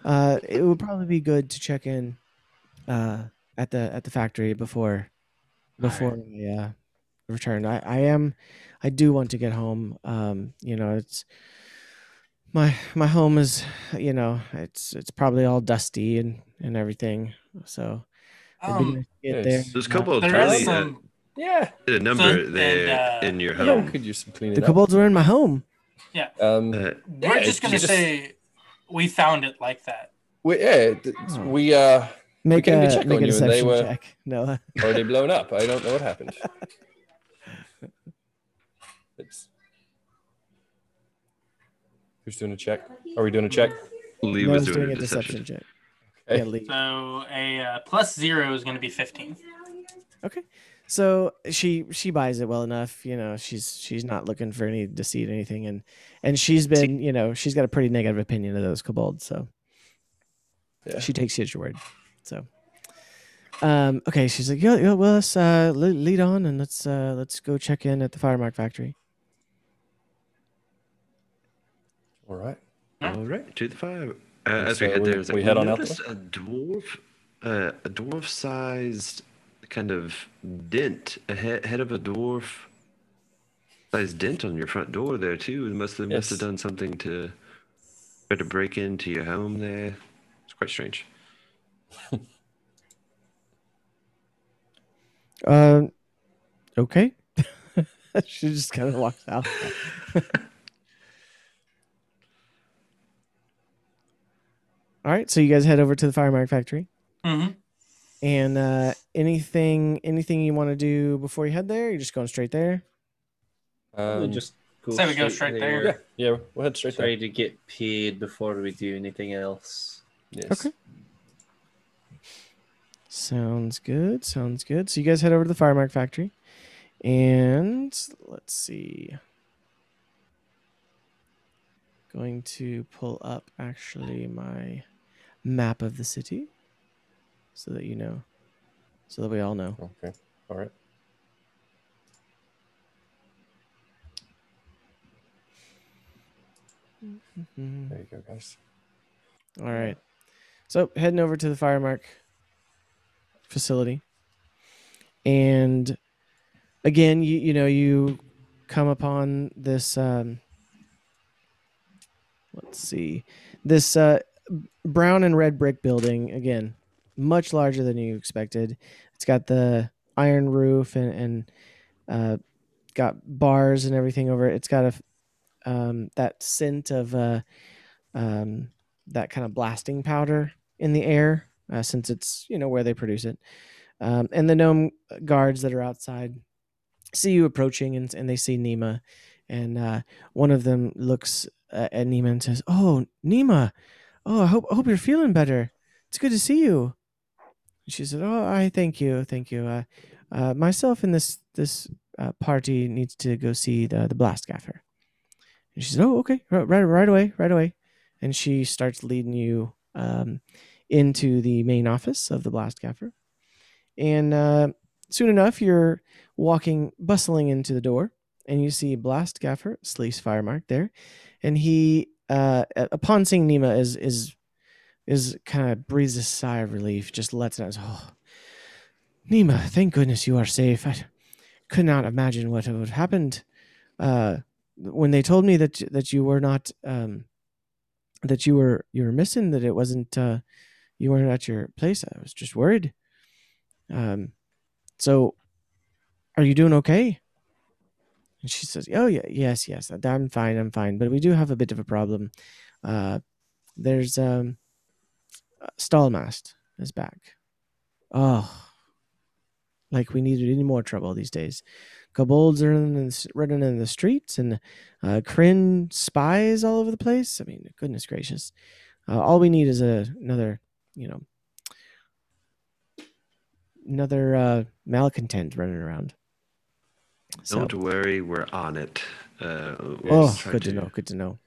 [SPEAKER 1] uh, it would probably be good to check in, uh, at the at the factory before, before I uh, return. I I am, I do want to get home. Um, you know, it's my my home is, you know, it's it's probably all dusty and and everything. So it'd be
[SPEAKER 7] Um,
[SPEAKER 1] nice get
[SPEAKER 2] yes.
[SPEAKER 1] there.
[SPEAKER 4] Those kobolds
[SPEAKER 7] there
[SPEAKER 4] really
[SPEAKER 7] is
[SPEAKER 4] uh,
[SPEAKER 7] some.
[SPEAKER 2] Yeah.
[SPEAKER 4] did a number
[SPEAKER 7] and,
[SPEAKER 4] there
[SPEAKER 7] uh,
[SPEAKER 4] in your
[SPEAKER 2] Yeah,
[SPEAKER 4] home.
[SPEAKER 2] could use some cleaning
[SPEAKER 1] The
[SPEAKER 2] up.
[SPEAKER 1] kobolds were in my home. Yeah.
[SPEAKER 2] Um,
[SPEAKER 4] Uh,
[SPEAKER 7] We're
[SPEAKER 2] yeah,
[SPEAKER 7] just gonna
[SPEAKER 2] you
[SPEAKER 7] say we found it like that.
[SPEAKER 2] we, yeah, th-
[SPEAKER 1] Oh.
[SPEAKER 2] we uh,
[SPEAKER 1] Make
[SPEAKER 2] came to
[SPEAKER 1] a
[SPEAKER 2] check
[SPEAKER 1] make
[SPEAKER 2] on
[SPEAKER 1] a
[SPEAKER 2] you and they
[SPEAKER 1] deception
[SPEAKER 2] were-
[SPEAKER 1] check. No.
[SPEAKER 2] already blown up. I don't know what happened. It's... Who's doing a check? Are we doing a check?
[SPEAKER 4] Lee
[SPEAKER 1] no
[SPEAKER 4] was doing,
[SPEAKER 1] doing
[SPEAKER 4] a deception.
[SPEAKER 1] check.
[SPEAKER 2] Okay.
[SPEAKER 1] Yeah,
[SPEAKER 7] So a uh, plus zero is gonna be 15.
[SPEAKER 1] Okay. So she she buys it well enough, you know. She's she's not looking for any deceit, or anything, and and she's been, you know, she's got a pretty negative opinion of those kobolds. So
[SPEAKER 2] Yeah.
[SPEAKER 1] she takes you at your word. So, um, okay, she's like, yeah, yeah well, let's uh, lead on and let's uh, let's go check in at the Firemark factory.
[SPEAKER 2] All right.
[SPEAKER 4] All right, to the fire. Uh,
[SPEAKER 2] And
[SPEAKER 4] as we
[SPEAKER 2] so
[SPEAKER 4] head
[SPEAKER 2] we-
[SPEAKER 4] there, it's like,
[SPEAKER 2] we head on out
[SPEAKER 4] noticed a dwarf, uh, a dwarf-sized kind of dent, a he- head of a dwarf-sized dent on your front door there too. It must have must have done something to try to break into your home there. It's quite strange.
[SPEAKER 1] Um, okay. she just kind of walks out. All right, so you guys head over to the Firemark factory.
[SPEAKER 7] Mm-hmm.
[SPEAKER 1] And uh, anything anything you want to do before you head there? You're just going straight there.
[SPEAKER 2] Um,
[SPEAKER 5] just go
[SPEAKER 7] Say we go straight there.
[SPEAKER 2] yeah, yeah, we'll head straight
[SPEAKER 5] Try
[SPEAKER 2] there.
[SPEAKER 5] to get paid before we do anything else.
[SPEAKER 2] Yes.
[SPEAKER 1] Okay. Sounds good. Sounds good. So you guys head over to the Firemark factory, And let's see. Going to pull up actually my map of the city so that you know, so that we all know.
[SPEAKER 2] Okay. All right.
[SPEAKER 1] Mhm.
[SPEAKER 2] There you go, guys.
[SPEAKER 1] All right. So heading over to the Firemark facility. And again, you you know, you come upon this um let's see. This uh brown and red brick building again, much larger than you expected. It's got the iron roof and and uh got bars and everything over it. It's got a um that scent of uh um that kind of blasting powder in the air uh, since it's you know where they produce it. Um, and the gnome guards that are outside see you approaching and, and they see nima. And uh, one of them looks uh, at nima and says oh nima! Oh i hope, I hope you're feeling better. It's good to see you she said oh i thank you thank you. Uh, uh, myself and this this uh, party needs to go see the, the blast gaffer. And she said oh okay right, right right away right away. And she starts leading you um, into the main office of the blast gaffer. And uh, soon enough you're walking bustling into the door and you see blast gaffer sleece firemark there. And he uh, upon seeing nima is is is kind of breathes a sigh of relief just lets out oh nima thank goodness you are safe. I could not imagine what would have happened uh, when they told me that that you were not um, that you were you were missing that it wasn't uh you weren't at your place. I was just worried. Um so are you doing okay? And she says oh yeah yes yes i'm fine i'm fine but we do have a bit of a problem. Uh there's um stallmast is back oh like we needed any more trouble these days kobolds are in the, running in the streets and uh, Kryn spies all over the place. I mean, goodness gracious. Uh, all we need is a, another, you know, another uh, malcontent running around. So,
[SPEAKER 4] Don't worry, we're on it. Uh, we'll
[SPEAKER 1] oh, good to know. Good to know.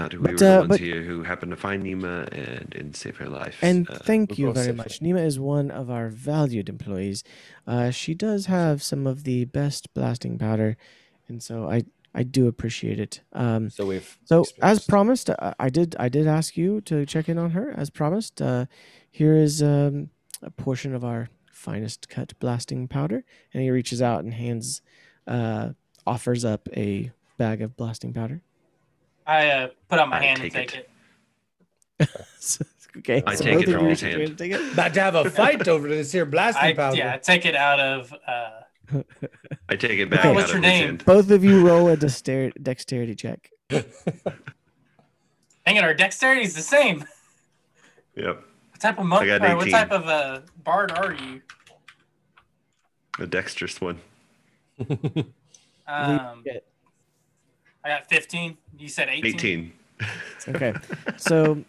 [SPEAKER 4] Not we
[SPEAKER 1] But,
[SPEAKER 4] were the
[SPEAKER 1] uh,
[SPEAKER 4] ones here who happened to find Nima and, and save her life.
[SPEAKER 1] And
[SPEAKER 4] Uh,
[SPEAKER 1] thank you very
[SPEAKER 2] safe.
[SPEAKER 1] much. Nima is one of our valued employees. Uh, she does have some of the best blasting powder, and so I I do appreciate it. Um,
[SPEAKER 2] So we've
[SPEAKER 1] So as promised, I, I did I did ask you to check in on her. As promised, uh, here is um, a portion of our finest cut blasting powder, and he reaches out and hands, uh, offers up a bag of blasting powder.
[SPEAKER 7] I uh, put out my
[SPEAKER 4] I
[SPEAKER 7] hand
[SPEAKER 4] take
[SPEAKER 7] and take
[SPEAKER 4] it.
[SPEAKER 7] it.
[SPEAKER 1] Okay,
[SPEAKER 4] I
[SPEAKER 1] so
[SPEAKER 4] take it from
[SPEAKER 1] you
[SPEAKER 4] his hand.
[SPEAKER 1] to take it.
[SPEAKER 6] About to have a fight over this here blasting
[SPEAKER 7] I,
[SPEAKER 6] powder.
[SPEAKER 7] yeah, I take it out of. Uh,
[SPEAKER 4] I take it back.
[SPEAKER 7] Oh,
[SPEAKER 4] out
[SPEAKER 7] what's
[SPEAKER 4] of
[SPEAKER 7] your
[SPEAKER 4] his
[SPEAKER 7] name?
[SPEAKER 4] hand.
[SPEAKER 1] Both of you roll a dexter- dexterity check.
[SPEAKER 7] Hang on, our dexterity is the same.
[SPEAKER 4] Yep,
[SPEAKER 7] What type of monk?
[SPEAKER 4] I
[SPEAKER 7] Or what type of uh, bard are you?
[SPEAKER 4] a dexterous one.
[SPEAKER 7] Um,
[SPEAKER 1] get-
[SPEAKER 7] I got 15. You said 18.
[SPEAKER 4] 18.
[SPEAKER 1] Okay, so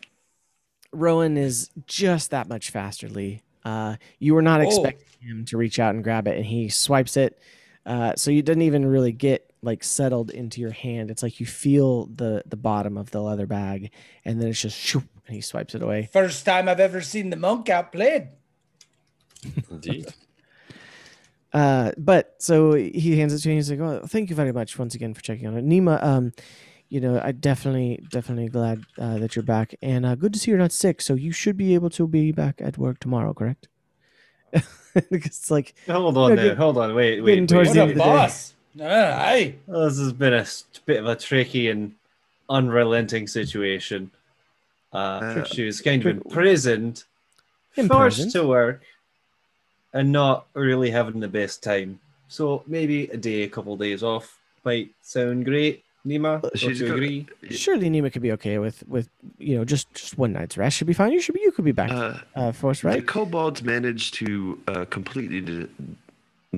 [SPEAKER 1] Rowan is just that much faster, Lee. Uh, you were not
[SPEAKER 6] Oh.
[SPEAKER 1] expecting him to reach out and grab it, and he swipes it. Uh, so you didn't even really get like settled into your hand. It's like you feel the the bottom of the leather bag, and then it's just shoop, and he swipes it away.
[SPEAKER 6] First time I've ever seen the monk outplayed.
[SPEAKER 2] Indeed.
[SPEAKER 1] Uh, but so he hands it to you. And he's like, "Oh, thank you very much once again for checking on it, Nima. Um, you know, I definitely, definitely glad uh, that you're back, and uh, good to see you're not sick. So you should be able to be back at work tomorrow, correct? because it's like
[SPEAKER 5] Hold on
[SPEAKER 1] Yeah,
[SPEAKER 5] now.
[SPEAKER 1] get-
[SPEAKER 5] Hold on. Wait, wait.
[SPEAKER 1] towards
[SPEAKER 5] wait.
[SPEAKER 1] the
[SPEAKER 6] What
[SPEAKER 1] end
[SPEAKER 6] a
[SPEAKER 1] of the day.
[SPEAKER 6] boss. Ah, aye.
[SPEAKER 5] Oh, this has been a s- bit of a tricky and unrelenting situation. Uh,
[SPEAKER 4] Uh,
[SPEAKER 5] she was kind of imprisoned,
[SPEAKER 1] Imprisoned?
[SPEAKER 5] forced to work, and not really having the best time. So maybe a day, a couple days off might sound great. Nima, don't you agree?
[SPEAKER 1] surely Nima could be okay with with you know just just one night's rest should be fine. You should be you could be back
[SPEAKER 4] Uh,
[SPEAKER 1] uh, for us,
[SPEAKER 4] The
[SPEAKER 1] right?
[SPEAKER 4] kobolds managed to uh, completely de-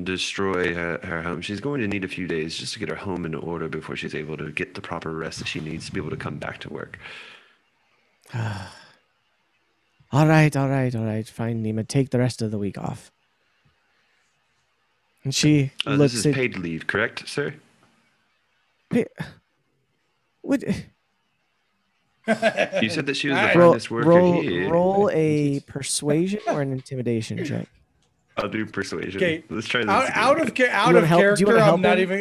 [SPEAKER 4] destroy her, her home. She's going to need a few days just to get her home in order before she's able to get the proper rest that she needs to be able to come back to work.
[SPEAKER 1] all right, all right, all right. Fine, Nima. Take the rest of the week off. And she
[SPEAKER 4] Uh,
[SPEAKER 1] looks
[SPEAKER 4] this is
[SPEAKER 1] at
[SPEAKER 4] paid leave, correct, sir?
[SPEAKER 1] what
[SPEAKER 4] You said that she was the
[SPEAKER 6] Alright.
[SPEAKER 1] roll,
[SPEAKER 4] finest worker
[SPEAKER 1] roll,
[SPEAKER 4] here.
[SPEAKER 1] roll a persuasion or an intimidation check.
[SPEAKER 4] I'll do persuasion.
[SPEAKER 6] Okay,
[SPEAKER 4] Let's try this.
[SPEAKER 6] out, out of cha- out of
[SPEAKER 1] help- do you
[SPEAKER 6] character.
[SPEAKER 1] wanna help
[SPEAKER 6] I'm not
[SPEAKER 1] him?
[SPEAKER 6] even.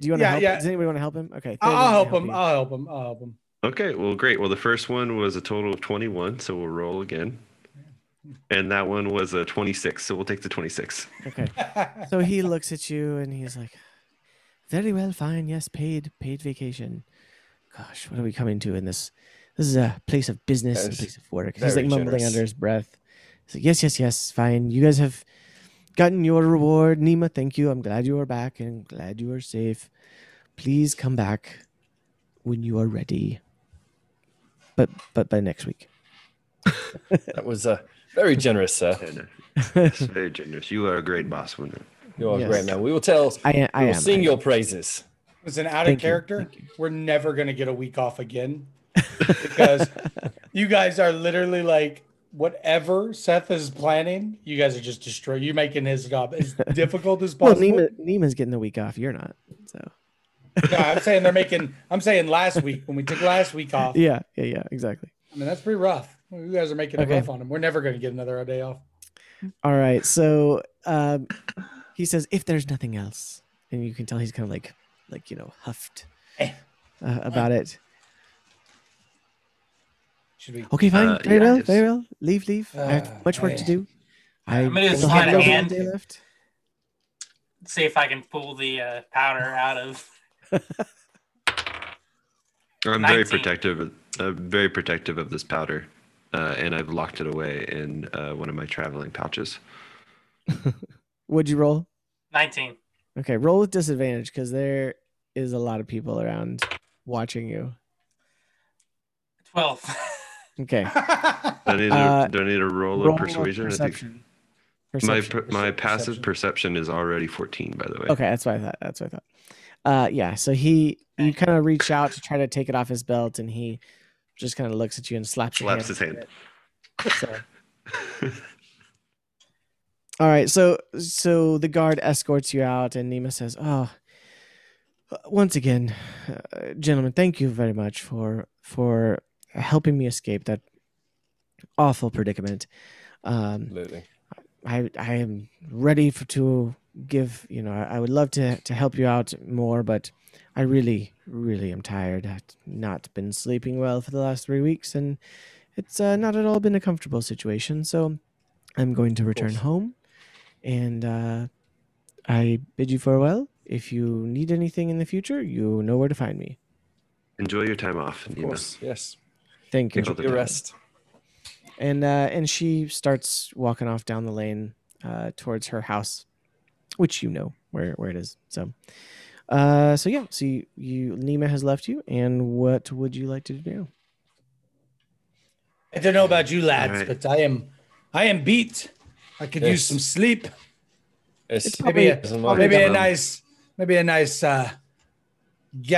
[SPEAKER 1] Do you want to
[SPEAKER 6] Yeah,
[SPEAKER 1] help?
[SPEAKER 6] yeah.
[SPEAKER 1] Does anybody want to help him? Okay.
[SPEAKER 6] I'll, I'll
[SPEAKER 1] can
[SPEAKER 6] help him.
[SPEAKER 1] you.
[SPEAKER 6] I'll help him. I'll help him.
[SPEAKER 4] Okay, well, great. Well, the first one was a total of 21, so we'll roll again. And that one was a 26, so we'll take the 26.
[SPEAKER 1] Okay. So he looks at you and he's like, "Very well, fine. Yes, paid, paid vacation. Gosh, what are we coming to in this? This is a place of business, and a place of work." He's
[SPEAKER 2] Very
[SPEAKER 1] like mumbling
[SPEAKER 2] generous.
[SPEAKER 1] under his breath. He's like, "Yes, yes, yes, fine. You guys have gotten your reward, Nima. Thank you. I'm glad you are back and glad you are safe. Please come back when you are ready. But but by next week."
[SPEAKER 2] That was uh, very generous, sir.
[SPEAKER 4] And, very generous. You are a great boss, winner.
[SPEAKER 2] You are
[SPEAKER 1] Yes.
[SPEAKER 2] great, man. We will tell.
[SPEAKER 1] I am. I
[SPEAKER 2] we will
[SPEAKER 1] am.
[SPEAKER 2] sing
[SPEAKER 1] I
[SPEAKER 2] your
[SPEAKER 1] am.
[SPEAKER 2] praises.
[SPEAKER 6] Listen, out
[SPEAKER 1] Thank
[SPEAKER 6] of character, we're never gonna get a week off again because you guys are literally like whatever Seth is planning. You guys are just destroying. You're making his job as difficult as possible.
[SPEAKER 1] Well,
[SPEAKER 6] possible.
[SPEAKER 1] Nima, Nima's getting the week off. You're not. So
[SPEAKER 6] No, I'm saying they're making. I'm saying last week when we took last week off.
[SPEAKER 1] yeah, yeah, yeah, exactly.
[SPEAKER 6] I mean that's pretty rough. You guys are making it
[SPEAKER 1] Okay.
[SPEAKER 6] rough on him. We're never gonna get another day off.
[SPEAKER 1] All right. So um, he says, if there's nothing else, and you can tell he's kind of like, like you know, huffed
[SPEAKER 6] Eh.
[SPEAKER 1] uh, about it.
[SPEAKER 6] Should we?
[SPEAKER 1] Okay, fine.
[SPEAKER 4] Uh,
[SPEAKER 1] very
[SPEAKER 4] yeah,
[SPEAKER 1] well. Very well. Leave, leave. I have
[SPEAKER 6] Uh,
[SPEAKER 1] much work to do. I
[SPEAKER 7] I'm gonna
[SPEAKER 1] still
[SPEAKER 7] sleight
[SPEAKER 1] have
[SPEAKER 7] of hand.
[SPEAKER 1] day left.
[SPEAKER 7] See if I can pull the uh, powder out of.
[SPEAKER 4] I'm very protective. of- I'm very protective of this powder, uh, and I've locked it away in uh, one of my traveling pouches.
[SPEAKER 1] Would you roll?
[SPEAKER 7] 19.
[SPEAKER 1] Okay, roll with disadvantage because there is a lot of people around watching you.
[SPEAKER 7] 12.
[SPEAKER 1] Okay.
[SPEAKER 4] Do I need,
[SPEAKER 1] Uh,
[SPEAKER 4] a, do I need a roll,
[SPEAKER 1] roll
[SPEAKER 4] of persuasion? I think
[SPEAKER 1] perception.
[SPEAKER 4] my
[SPEAKER 1] Perception.
[SPEAKER 4] my passive
[SPEAKER 6] perception.
[SPEAKER 4] perception is already 14, by the way.
[SPEAKER 1] Okay, that's what I thought. That's what I thought. Uh, yeah. So he, you kind of reach out to try to take it off his belt, and he just kind of looks at you and slaps your
[SPEAKER 4] Slaps
[SPEAKER 1] hand.
[SPEAKER 4] his hand.
[SPEAKER 1] So- All right. So, so the guard escorts you out, and Nima says, "Oh, once again, uh, gentlemen, thank you very much for for helping me escape that awful predicament. Um,
[SPEAKER 2] Absolutely.
[SPEAKER 1] I I am ready for to give. You know, I, I would love to to help you out more, but I really, really am tired. I've not been sleeping well for the last three weeks, and it's uh, not at all been a comfortable situation. So I'm going to return home, and uh, I bid you farewell. If you need anything in the future, you know where to find me.
[SPEAKER 4] Enjoy your time off,
[SPEAKER 2] Of course. Yes.
[SPEAKER 1] Thank you.
[SPEAKER 4] Enjoy
[SPEAKER 2] Enjoy your rest.
[SPEAKER 1] and uh, and she starts walking off down the lane uh, towards her house, which you know where where it is. So, uh, so yeah, so you, you Nima has left you, and what would you like to do?
[SPEAKER 6] I don't know about you lads,
[SPEAKER 4] Alright.
[SPEAKER 6] but I am, I am beat. I could use some sleep.
[SPEAKER 2] Yes.
[SPEAKER 1] It's
[SPEAKER 6] Maybe a,
[SPEAKER 2] Doesn't
[SPEAKER 6] maybe a nice, maybe a nice uh, ga-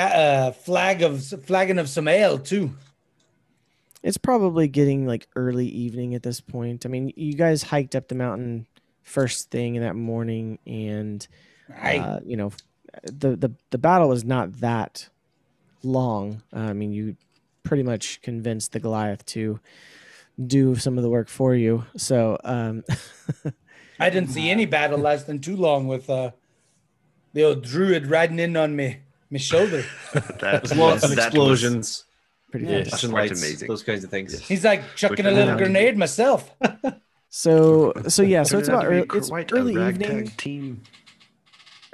[SPEAKER 6] uh, flag of flagon of some ale too.
[SPEAKER 1] It's probably getting like early evening at this point. I mean, you guys hiked up the mountain first thing in that morning, and
[SPEAKER 6] Right.
[SPEAKER 1] uh, you know, the the the battle was not that long. Uh, I mean, you pretty much convinced the Goliath to do some of the work for you. So, um,
[SPEAKER 6] I didn't see any battle lasting too long with uh, the old druid riding in on me, my shoulder.
[SPEAKER 4] That,
[SPEAKER 5] There's lots of
[SPEAKER 4] that was-
[SPEAKER 5] explosions,
[SPEAKER 1] pretty
[SPEAKER 2] Yes.
[SPEAKER 1] fast.
[SPEAKER 4] quite
[SPEAKER 5] lights,
[SPEAKER 4] amazing.
[SPEAKER 5] those kinds of things.
[SPEAKER 4] Yes.
[SPEAKER 6] He's like chucking a little
[SPEAKER 4] one?
[SPEAKER 6] grenade myself.
[SPEAKER 1] So, so yeah, so it's about
[SPEAKER 4] to
[SPEAKER 1] early, it's early evening.
[SPEAKER 4] team.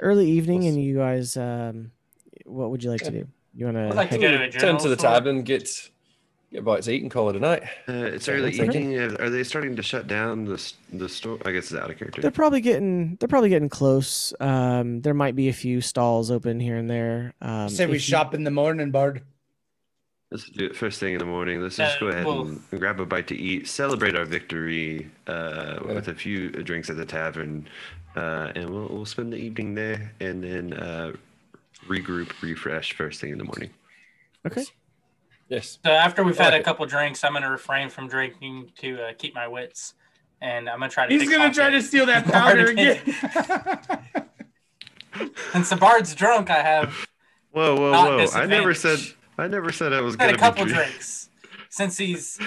[SPEAKER 1] Early evening, and you guys, um, what would you like to do? You want
[SPEAKER 7] like to
[SPEAKER 1] to?
[SPEAKER 7] go to
[SPEAKER 2] Turn to the
[SPEAKER 7] store.
[SPEAKER 2] tavern, get get bites to eat, and call it a night.
[SPEAKER 4] Uh, it's early
[SPEAKER 2] looks like it.
[SPEAKER 4] evening. Are are they starting to shut down the the store? I guess it's out of character.
[SPEAKER 1] They're probably getting. They're probably getting close. Um, there might be a few stalls open here and there. Um,
[SPEAKER 6] Say we
[SPEAKER 1] if you-
[SPEAKER 6] shop in the morning, Bard.
[SPEAKER 4] Let's do it first thing in the morning. Let's
[SPEAKER 7] Uh,
[SPEAKER 4] just go ahead
[SPEAKER 7] well-
[SPEAKER 4] and grab a bite to eat, celebrate our victory uh,
[SPEAKER 2] Yeah.
[SPEAKER 4] with a few drinks at the tavern, uh, and we'll, we'll spend the evening there and then uh, regroup, refresh first thing in the morning.
[SPEAKER 1] Okay.
[SPEAKER 2] Yes.
[SPEAKER 7] So after we've had a couple drinks, I'm gonna refrain from drinking to uh, keep my wits, and I'm gonna try to.
[SPEAKER 6] He's gonna try to steal that powder again.
[SPEAKER 7] Since the bard's drunk, I have
[SPEAKER 4] Whoa, whoa, whoa! I never said. I never said I was gonna
[SPEAKER 7] a couple drinks. Since he's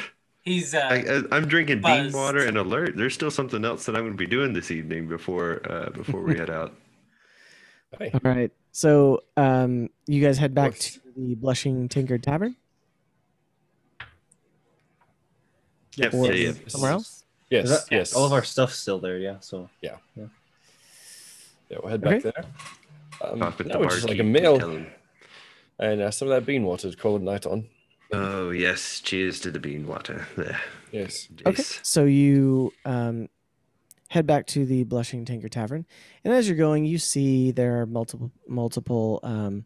[SPEAKER 7] he's uh,
[SPEAKER 4] I, I, I'm drinking bean water and alert. There's still something else that I'm going to be doing this evening before uh, before we head out.
[SPEAKER 2] Hey,
[SPEAKER 1] All right. So um, you guys head back to the Blushing Tinker Tavern
[SPEAKER 4] Yep,
[SPEAKER 1] or
[SPEAKER 4] yeah, yeah.
[SPEAKER 1] somewhere else.
[SPEAKER 2] yes,
[SPEAKER 5] that-
[SPEAKER 2] yes.
[SPEAKER 5] All of our stuff's still there, yeah. So
[SPEAKER 2] Yeah, Yeah. yeah we'll head back
[SPEAKER 1] Okay.
[SPEAKER 2] there. Um,
[SPEAKER 4] Talk with
[SPEAKER 2] now
[SPEAKER 4] the
[SPEAKER 2] it's just like a
[SPEAKER 4] barkeep and
[SPEAKER 2] meal and uh, some of that bean water to call the night on.
[SPEAKER 4] Oh yes, cheers to the bean water. There,
[SPEAKER 2] Yes.
[SPEAKER 1] Okay. So you um, head back to the Blushing Tinker Tavern, and as you're going, you see there are multiple multiple um,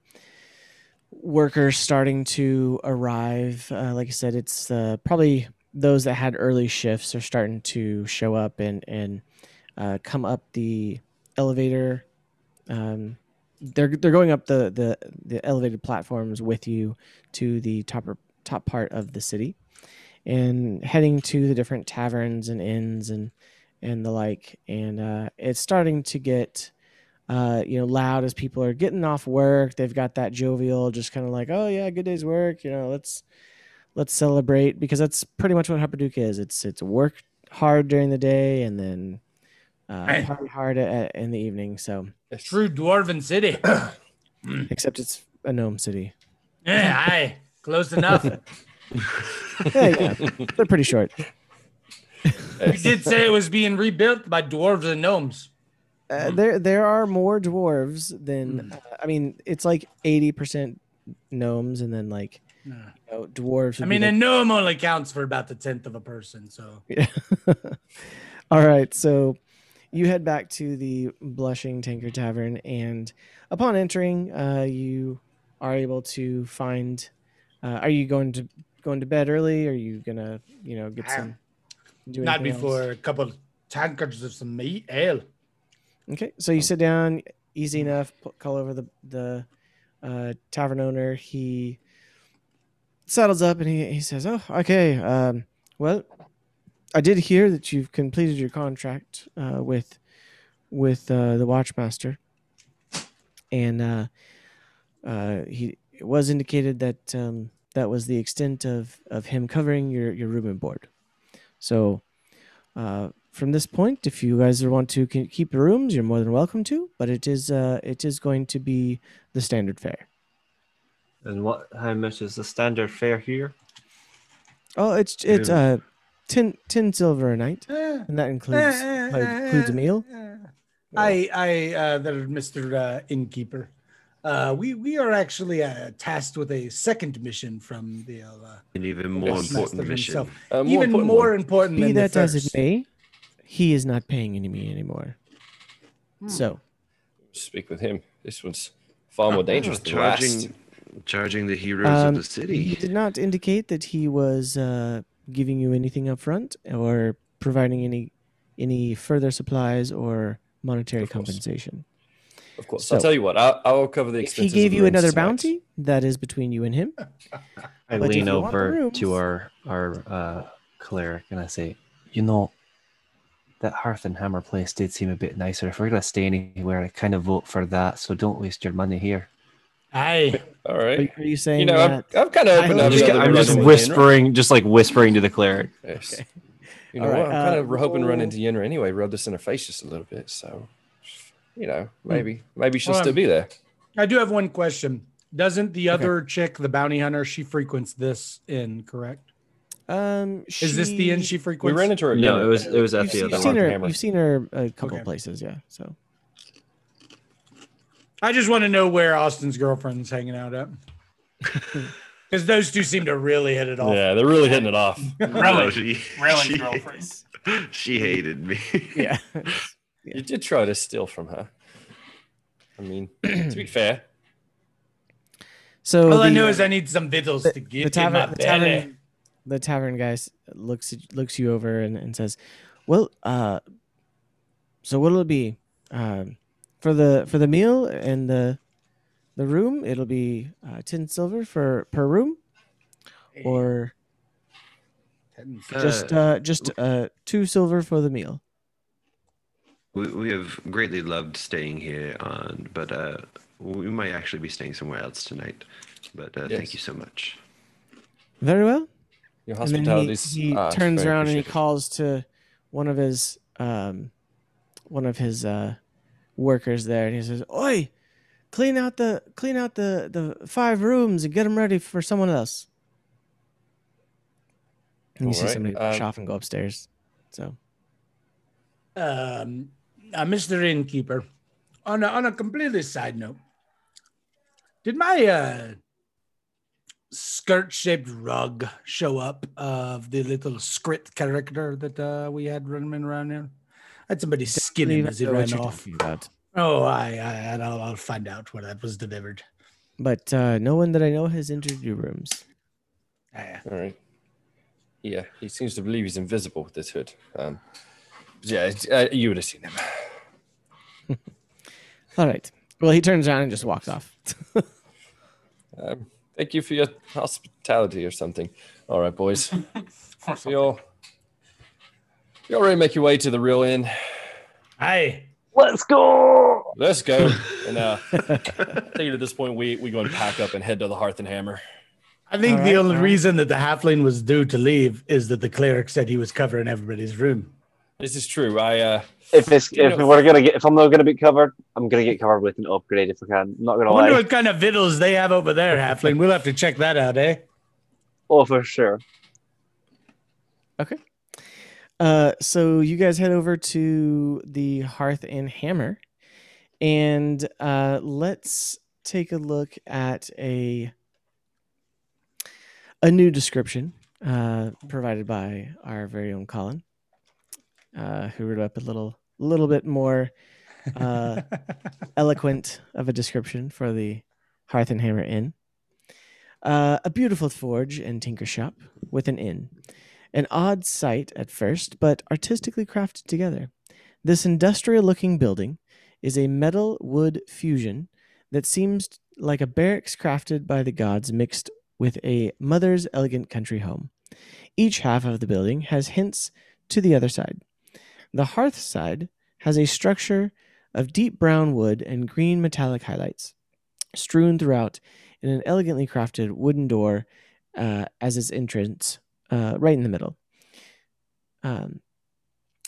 [SPEAKER 1] workers starting to arrive. Uh, like I said, it's uh, probably those that had early shifts are starting to show up and and uh, come up the elevator. Um, they're they're going up the the the elevated platforms with you to the top top part of the city and heading to the different taverns and inns and and the like and uh, it's starting to get uh, you know loud as people are getting off work they've got that jovial just kind of like oh yeah good day's work you know let's let's celebrate because that's pretty much what Hupperduke is it's it's work hard during the day and then uh,
[SPEAKER 6] Hey.
[SPEAKER 1] party hard at, in the evening so
[SPEAKER 2] yes.
[SPEAKER 6] True dwarven city.
[SPEAKER 1] except it's a gnome city
[SPEAKER 6] yeah, aye, close enough.
[SPEAKER 1] yeah, yeah they're pretty short
[SPEAKER 6] You did say it was being rebuilt by dwarves and gnomes.
[SPEAKER 1] Uh, there there are more dwarves than uh, I mean it's like 80% gnomes and then like you know, dwarves
[SPEAKER 6] I mean,
[SPEAKER 1] be
[SPEAKER 6] a gnome only counts for about the tenth of a person. So
[SPEAKER 1] Yeah. All right so you head back to the blushing Tinker tavern and upon entering uh, you are able to find uh, are you going to going to bed early are you gonna you know get some do
[SPEAKER 6] not
[SPEAKER 1] anything else?
[SPEAKER 6] before a couple of tankards of some meat ale.
[SPEAKER 1] Okay, so you sit down, easy enough. Call over the the uh, tavern owner. He saddles up and he, he says, "Oh, okay. Um, well, I did hear that you've completed your contract uh, with with uh, the Watchmaster, and uh, uh, he it was indicated that um, that was the extent of of him covering your your room and board. So." Uh, from this point, if you guys want to keep the rooms, you're more than welcome to. But it is uh, it is going to be the standard fare.
[SPEAKER 5] and what? How much is the standard fare here?
[SPEAKER 1] Oh, it's it's
[SPEAKER 5] Yeah.
[SPEAKER 1] uh, 10, 10 silver a night, and that includes uh, includes a meal.
[SPEAKER 6] I, I, uh, the Mister uh, Innkeeper. Uh, we we are actually uh, tasked with a second mission from the uh,
[SPEAKER 4] An even more important mission.
[SPEAKER 6] himself.
[SPEAKER 2] Uh, more
[SPEAKER 6] Even
[SPEAKER 2] important
[SPEAKER 6] more
[SPEAKER 2] one.
[SPEAKER 6] important
[SPEAKER 1] Be
[SPEAKER 6] than the
[SPEAKER 1] that as it may, he is not paying any me anymore. So
[SPEAKER 2] Speak with him. This one's far more dangerous than the
[SPEAKER 4] charging
[SPEAKER 2] last.
[SPEAKER 4] charging the heroes
[SPEAKER 1] um,
[SPEAKER 4] of the city.
[SPEAKER 1] he
[SPEAKER 4] city.
[SPEAKER 1] did not indicate that he was uh, giving you anything up front or providing any any further supplies or monetary
[SPEAKER 2] Of course.
[SPEAKER 1] compensation.
[SPEAKER 2] Of course.
[SPEAKER 1] So-
[SPEAKER 2] I'll tell you what. I'll, I'll cover the
[SPEAKER 1] If he gave
[SPEAKER 2] of
[SPEAKER 1] you another
[SPEAKER 2] tonight.
[SPEAKER 1] bounty, that is between you and him.
[SPEAKER 5] I
[SPEAKER 1] But
[SPEAKER 5] lean
[SPEAKER 1] you want the
[SPEAKER 5] over
[SPEAKER 1] rooms-
[SPEAKER 5] to our our uh, cleric and I say, you know, that Hearth and Hammer place did seem a bit nicer. If we're gonna stay anywhere, I kind of vote for that. So don't waste your money here.
[SPEAKER 6] Aye.
[SPEAKER 2] All right.
[SPEAKER 1] Are, are you saying
[SPEAKER 2] You know,
[SPEAKER 1] that?
[SPEAKER 2] I'm, I've kind of
[SPEAKER 1] I
[SPEAKER 2] opened
[SPEAKER 1] hope-
[SPEAKER 2] up.
[SPEAKER 1] I'm just- I'm
[SPEAKER 2] run
[SPEAKER 1] just
[SPEAKER 2] with
[SPEAKER 5] whispering, just like whispering to the cleric.
[SPEAKER 2] Yes.
[SPEAKER 1] Okay.
[SPEAKER 2] You know,
[SPEAKER 1] All right,
[SPEAKER 2] what? I'm kind
[SPEAKER 1] uh,
[SPEAKER 2] of hoping to run into Yenna anyway. Rub this in her face just a little bit. So, you know, maybe maybe she'll
[SPEAKER 6] Well,
[SPEAKER 2] still be there.
[SPEAKER 6] I do have one question. Doesn't the other chick, the bounty hunter, she frequents this inn, correct?
[SPEAKER 1] Um,
[SPEAKER 6] Is this the inn she frequents?
[SPEAKER 2] We ran into her.
[SPEAKER 5] No, it was it was at
[SPEAKER 1] You've,
[SPEAKER 5] the
[SPEAKER 1] you've
[SPEAKER 5] other
[SPEAKER 2] one.
[SPEAKER 1] seen her.
[SPEAKER 2] Hammer.
[SPEAKER 1] You've seen her a couple
[SPEAKER 6] Okay.
[SPEAKER 1] places, yeah. So
[SPEAKER 6] I just want to know where Austin's girlfriend's hanging out at. Because those two seem to really hit it off.
[SPEAKER 2] Yeah, they're really hitting it off.
[SPEAKER 4] No,
[SPEAKER 7] Really,
[SPEAKER 4] she,
[SPEAKER 7] Raylan's
[SPEAKER 4] she-
[SPEAKER 7] girlfriend.
[SPEAKER 4] she hated me.
[SPEAKER 1] yeah,
[SPEAKER 2] You did try to steal from her. I mean, to be fair,
[SPEAKER 1] so
[SPEAKER 6] All I
[SPEAKER 1] the,
[SPEAKER 6] know is I need some victuals
[SPEAKER 1] the,
[SPEAKER 6] to
[SPEAKER 1] the
[SPEAKER 6] get in my
[SPEAKER 1] tavern, the
[SPEAKER 6] belly.
[SPEAKER 1] tavern, the tavern guy looks looks you over and, and says, "Well, uh, so what'll it be? Um, for the for the meal and the the room, it'll be uh, ten silver for per room, or just uh, just uh, two silver for the meal."
[SPEAKER 4] We, we have greatly loved staying here, on, but uh, we might actually be staying somewhere else tonight. But uh,
[SPEAKER 2] Yes.
[SPEAKER 4] thank you so much.
[SPEAKER 1] Very well.
[SPEAKER 2] Your
[SPEAKER 1] And then
[SPEAKER 2] hospitality
[SPEAKER 1] he, he
[SPEAKER 2] uh,
[SPEAKER 1] turns around and he calls to one of his um, one of his uh, workers there, and he says, "Oi, clean out the clean out the the five rooms and get them ready for someone else." And you see
[SPEAKER 2] Alright,
[SPEAKER 1] somebody
[SPEAKER 2] um,
[SPEAKER 1] rush off and go upstairs. So
[SPEAKER 6] Um, uh, Mr. Innkeeper, on a, on a completely side note, did my uh, Skrit-shaped rug show up of the little Skrit character that uh, we had running around here? I had somebody skin him as he
[SPEAKER 1] I know what
[SPEAKER 6] ran off. Oh, I, I, and I'll, I'll find out where that was delivered.
[SPEAKER 1] But uh, no one that I know has entered your rooms.
[SPEAKER 6] Ah,
[SPEAKER 2] All right. Yeah, he seems to believe he's invisible with this hood. Um, but yeah, uh, you would have seen him.
[SPEAKER 1] All right. Well, he turns around and just walks off.
[SPEAKER 2] Um, thank you for your hospitality or something. All right, boys.
[SPEAKER 7] Or
[SPEAKER 2] So you'll you already make your way to the real inn.
[SPEAKER 6] Hey,
[SPEAKER 5] Let's go.
[SPEAKER 2] Let's go. and uh, I think at this point we we go and pack up and head to the Hearth and Hammer.
[SPEAKER 6] I think
[SPEAKER 1] All
[SPEAKER 6] the only
[SPEAKER 1] all right.
[SPEAKER 6] reason that the halfling was due to leave is that the cleric said he was covering everybody's room.
[SPEAKER 2] This is true. I uh,
[SPEAKER 5] If it's if
[SPEAKER 2] know-
[SPEAKER 5] we're gonna get if I'm not gonna be covered, I'm gonna get covered with an upgrade if I can. Not gonna
[SPEAKER 6] wonder
[SPEAKER 5] lie.
[SPEAKER 6] what kind of vittles they have over there, halfling. We'll have to check that out, eh?
[SPEAKER 5] Oh, for sure. Okay.
[SPEAKER 1] Uh, so you guys head over to the Hearth and Hammer, and uh, let's take a look at a a new description uh, provided by our very own Colin, uh, who wrote up a little little bit more uh, eloquent of a description for the Hearth and Hammer Inn. Uh, a beautiful forge and tinker shop with an inn. An odd sight at first, but artistically crafted together. This industrial looking building is a metal wood fusion that seems like a barracks crafted by the gods mixed with a mother's elegant country home. Each half of the building has hints to the other side. The hearth side has a structure of deep brown wood and green metallic highlights, strewn throughout in an elegantly crafted wooden door uh, as its entrance, uh, right in the middle. Um,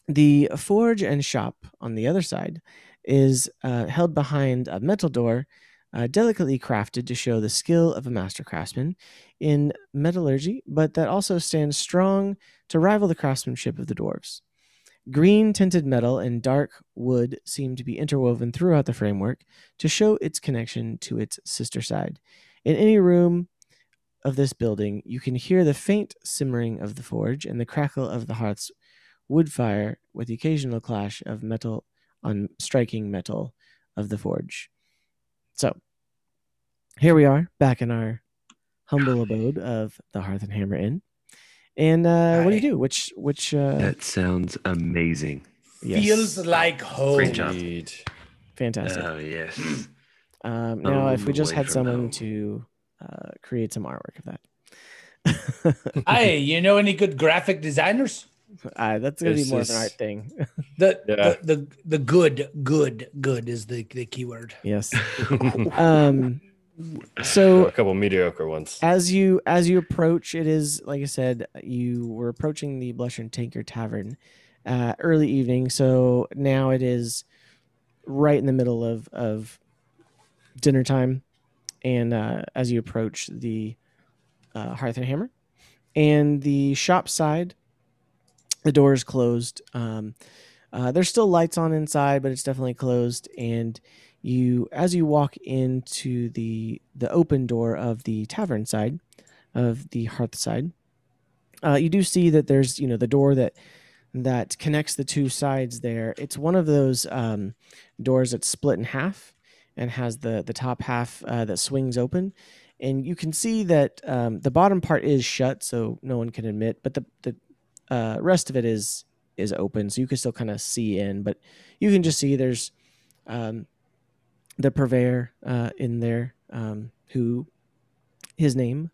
[SPEAKER 1] the forge and shop on the other side is uh, held behind a metal door, uh, delicately crafted to show the skill of a master craftsman in metallurgy, but that also stands strong to rival the craftsmanship of the dwarves. Green tinted metal and dark wood seem to be interwoven throughout the framework to show its connection to its sister side. In any room of this building, you can hear the faint simmering of the forge and the crackle of the hearth's wood fire with the occasional clash of metal on striking metal of the forge. So, here we are back in our humble abode of the Hearth and Hammer Inn. And uh, what do you do? Which which uh,
[SPEAKER 4] That sounds amazing.
[SPEAKER 1] yes,
[SPEAKER 6] Feels like home.
[SPEAKER 4] Great job.
[SPEAKER 2] Indeed.
[SPEAKER 1] fantastic.
[SPEAKER 4] Oh yes.
[SPEAKER 1] Um, now, if we just had someone
[SPEAKER 4] home.
[SPEAKER 1] to uh, create some artwork of that,
[SPEAKER 6] Hey, you know any good graphic designers?
[SPEAKER 1] uh, that's gonna
[SPEAKER 2] This
[SPEAKER 1] be more of an art thing.
[SPEAKER 6] The,
[SPEAKER 2] Yeah.
[SPEAKER 6] the the the good, good, good is the, the key word.
[SPEAKER 1] yes. Um, so
[SPEAKER 2] a couple mediocre ones.
[SPEAKER 1] as you as you approach it is like i said you were approaching the blusher and tanker tavern uh early evening. So now it is right in the middle of of dinner time. And uh as you approach the uh, hearth and hammer and the shop side the door is closed. Um uh, there's still lights on inside but it's definitely closed. And you as you walk into the the open door of the tavern side of the hearth side uh, you do see that there's you know the door that that connects the two sides there. It's one of those um, doors that's split in half and has the the top half uh, that swings open. And you can see that um, the bottom part is shut so no one can admit but the the uh, rest of it is is open so you can still kind of see in but you can just see there's um, the purveyor uh, in there, um, who his name,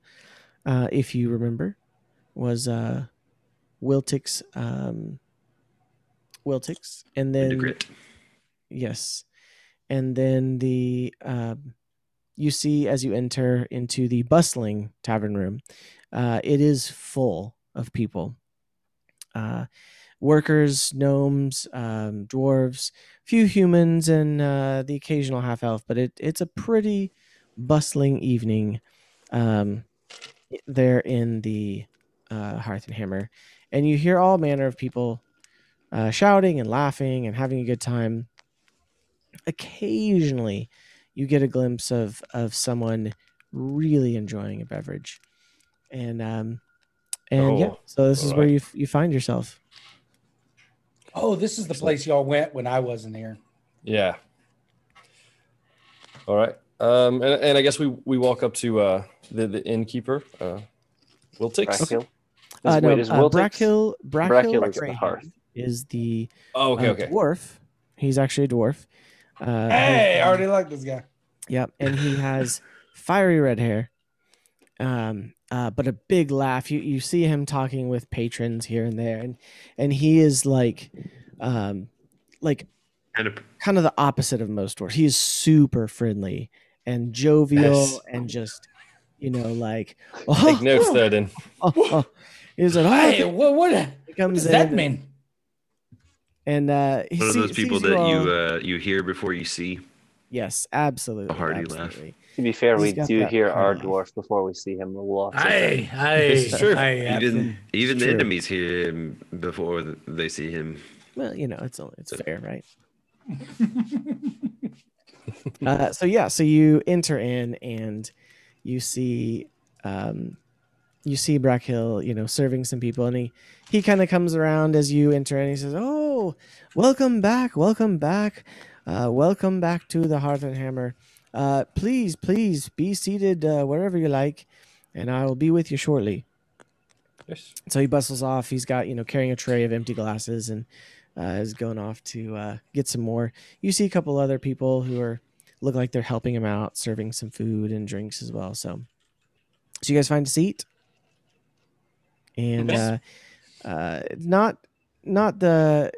[SPEAKER 1] uh, if you remember, was uh, Wiltix um, Wiltix, and then. Yes. And then the um, you see as you enter into the bustling tavern room, uh, it is full of people. Uh, workers, gnomes, um, dwarves, few humans, and uh, the occasional half elf. But it, it's a pretty bustling evening um, there in the uh, Hearth and Hammer. And you hear all manner of people uh, shouting and laughing and having a good time occasionally you get a glimpse of of someone really enjoying a beverage and um and yeah
[SPEAKER 2] Oh,
[SPEAKER 1] so this is where you you find yourself
[SPEAKER 6] Oh, this is the place y'all went when I wasn't here.
[SPEAKER 2] Yeah. All right. Um, and, and I guess we we walk up to uh, the the innkeeper, uh, Wiltix.
[SPEAKER 8] Brackhill.
[SPEAKER 1] uh,
[SPEAKER 8] Is-
[SPEAKER 1] no,
[SPEAKER 8] wait, is
[SPEAKER 1] uh,
[SPEAKER 8] Wiltix-
[SPEAKER 1] Brackhill, Brackhill,
[SPEAKER 8] Brackhill is the
[SPEAKER 1] Greyhound
[SPEAKER 8] hearth.
[SPEAKER 1] is the
[SPEAKER 2] Oh, okay,
[SPEAKER 1] uh,
[SPEAKER 2] okay.
[SPEAKER 1] dwarf he's actually a dwarf uh,
[SPEAKER 6] Hey, I
[SPEAKER 1] who-
[SPEAKER 6] already like this guy.
[SPEAKER 1] Yep, and he has fiery red hair, um, uh, but a big laugh. You you see him talking with patrons here and there, and and he is like, um, like
[SPEAKER 4] And a,
[SPEAKER 1] kind of the opposite of most dwarves. He is super friendly and jovial,
[SPEAKER 2] Yes.
[SPEAKER 1] and just you know like
[SPEAKER 2] Take notes there, then.
[SPEAKER 1] Oh, oh. He's like, oh,
[SPEAKER 6] Hey, what what,
[SPEAKER 1] He
[SPEAKER 6] what
[SPEAKER 1] comes
[SPEAKER 6] does that
[SPEAKER 1] in
[SPEAKER 6] mean?
[SPEAKER 1] and uh, he
[SPEAKER 4] one of those people
[SPEAKER 1] sees
[SPEAKER 4] that
[SPEAKER 1] all.
[SPEAKER 4] you uh, you hear before you see.
[SPEAKER 1] Yes, absolutely, A
[SPEAKER 4] hearty laugh.
[SPEAKER 8] To be fair,
[SPEAKER 1] He's
[SPEAKER 8] we do
[SPEAKER 1] that
[SPEAKER 8] hear our
[SPEAKER 1] kind
[SPEAKER 8] dwarf before we see him walk. in.
[SPEAKER 6] Hey, hey,
[SPEAKER 2] It's true.
[SPEAKER 6] hey,
[SPEAKER 4] Even even the
[SPEAKER 1] true.
[SPEAKER 4] enemies hear him before they see him.
[SPEAKER 1] Well, you know, it's only it's fair, right? uh, so yeah, so you enter in and you see um, you see Brackhill, you know, serving some people, and he he kind of comes around as you enter, and he says, "Oh, welcome back, welcome back, uh, welcome back to the Hearth and Hammer. Uh, please, please be seated uh, wherever you like, and I will be with you shortly."
[SPEAKER 2] Yes.
[SPEAKER 1] So he bustles off. He's got you know carrying a tray of empty glasses and uh, is going off to uh, get some more. You see a couple other people who are look like they're helping him out, serving some food and drinks as well. So, so you guys find a seat, and uh, uh, not not the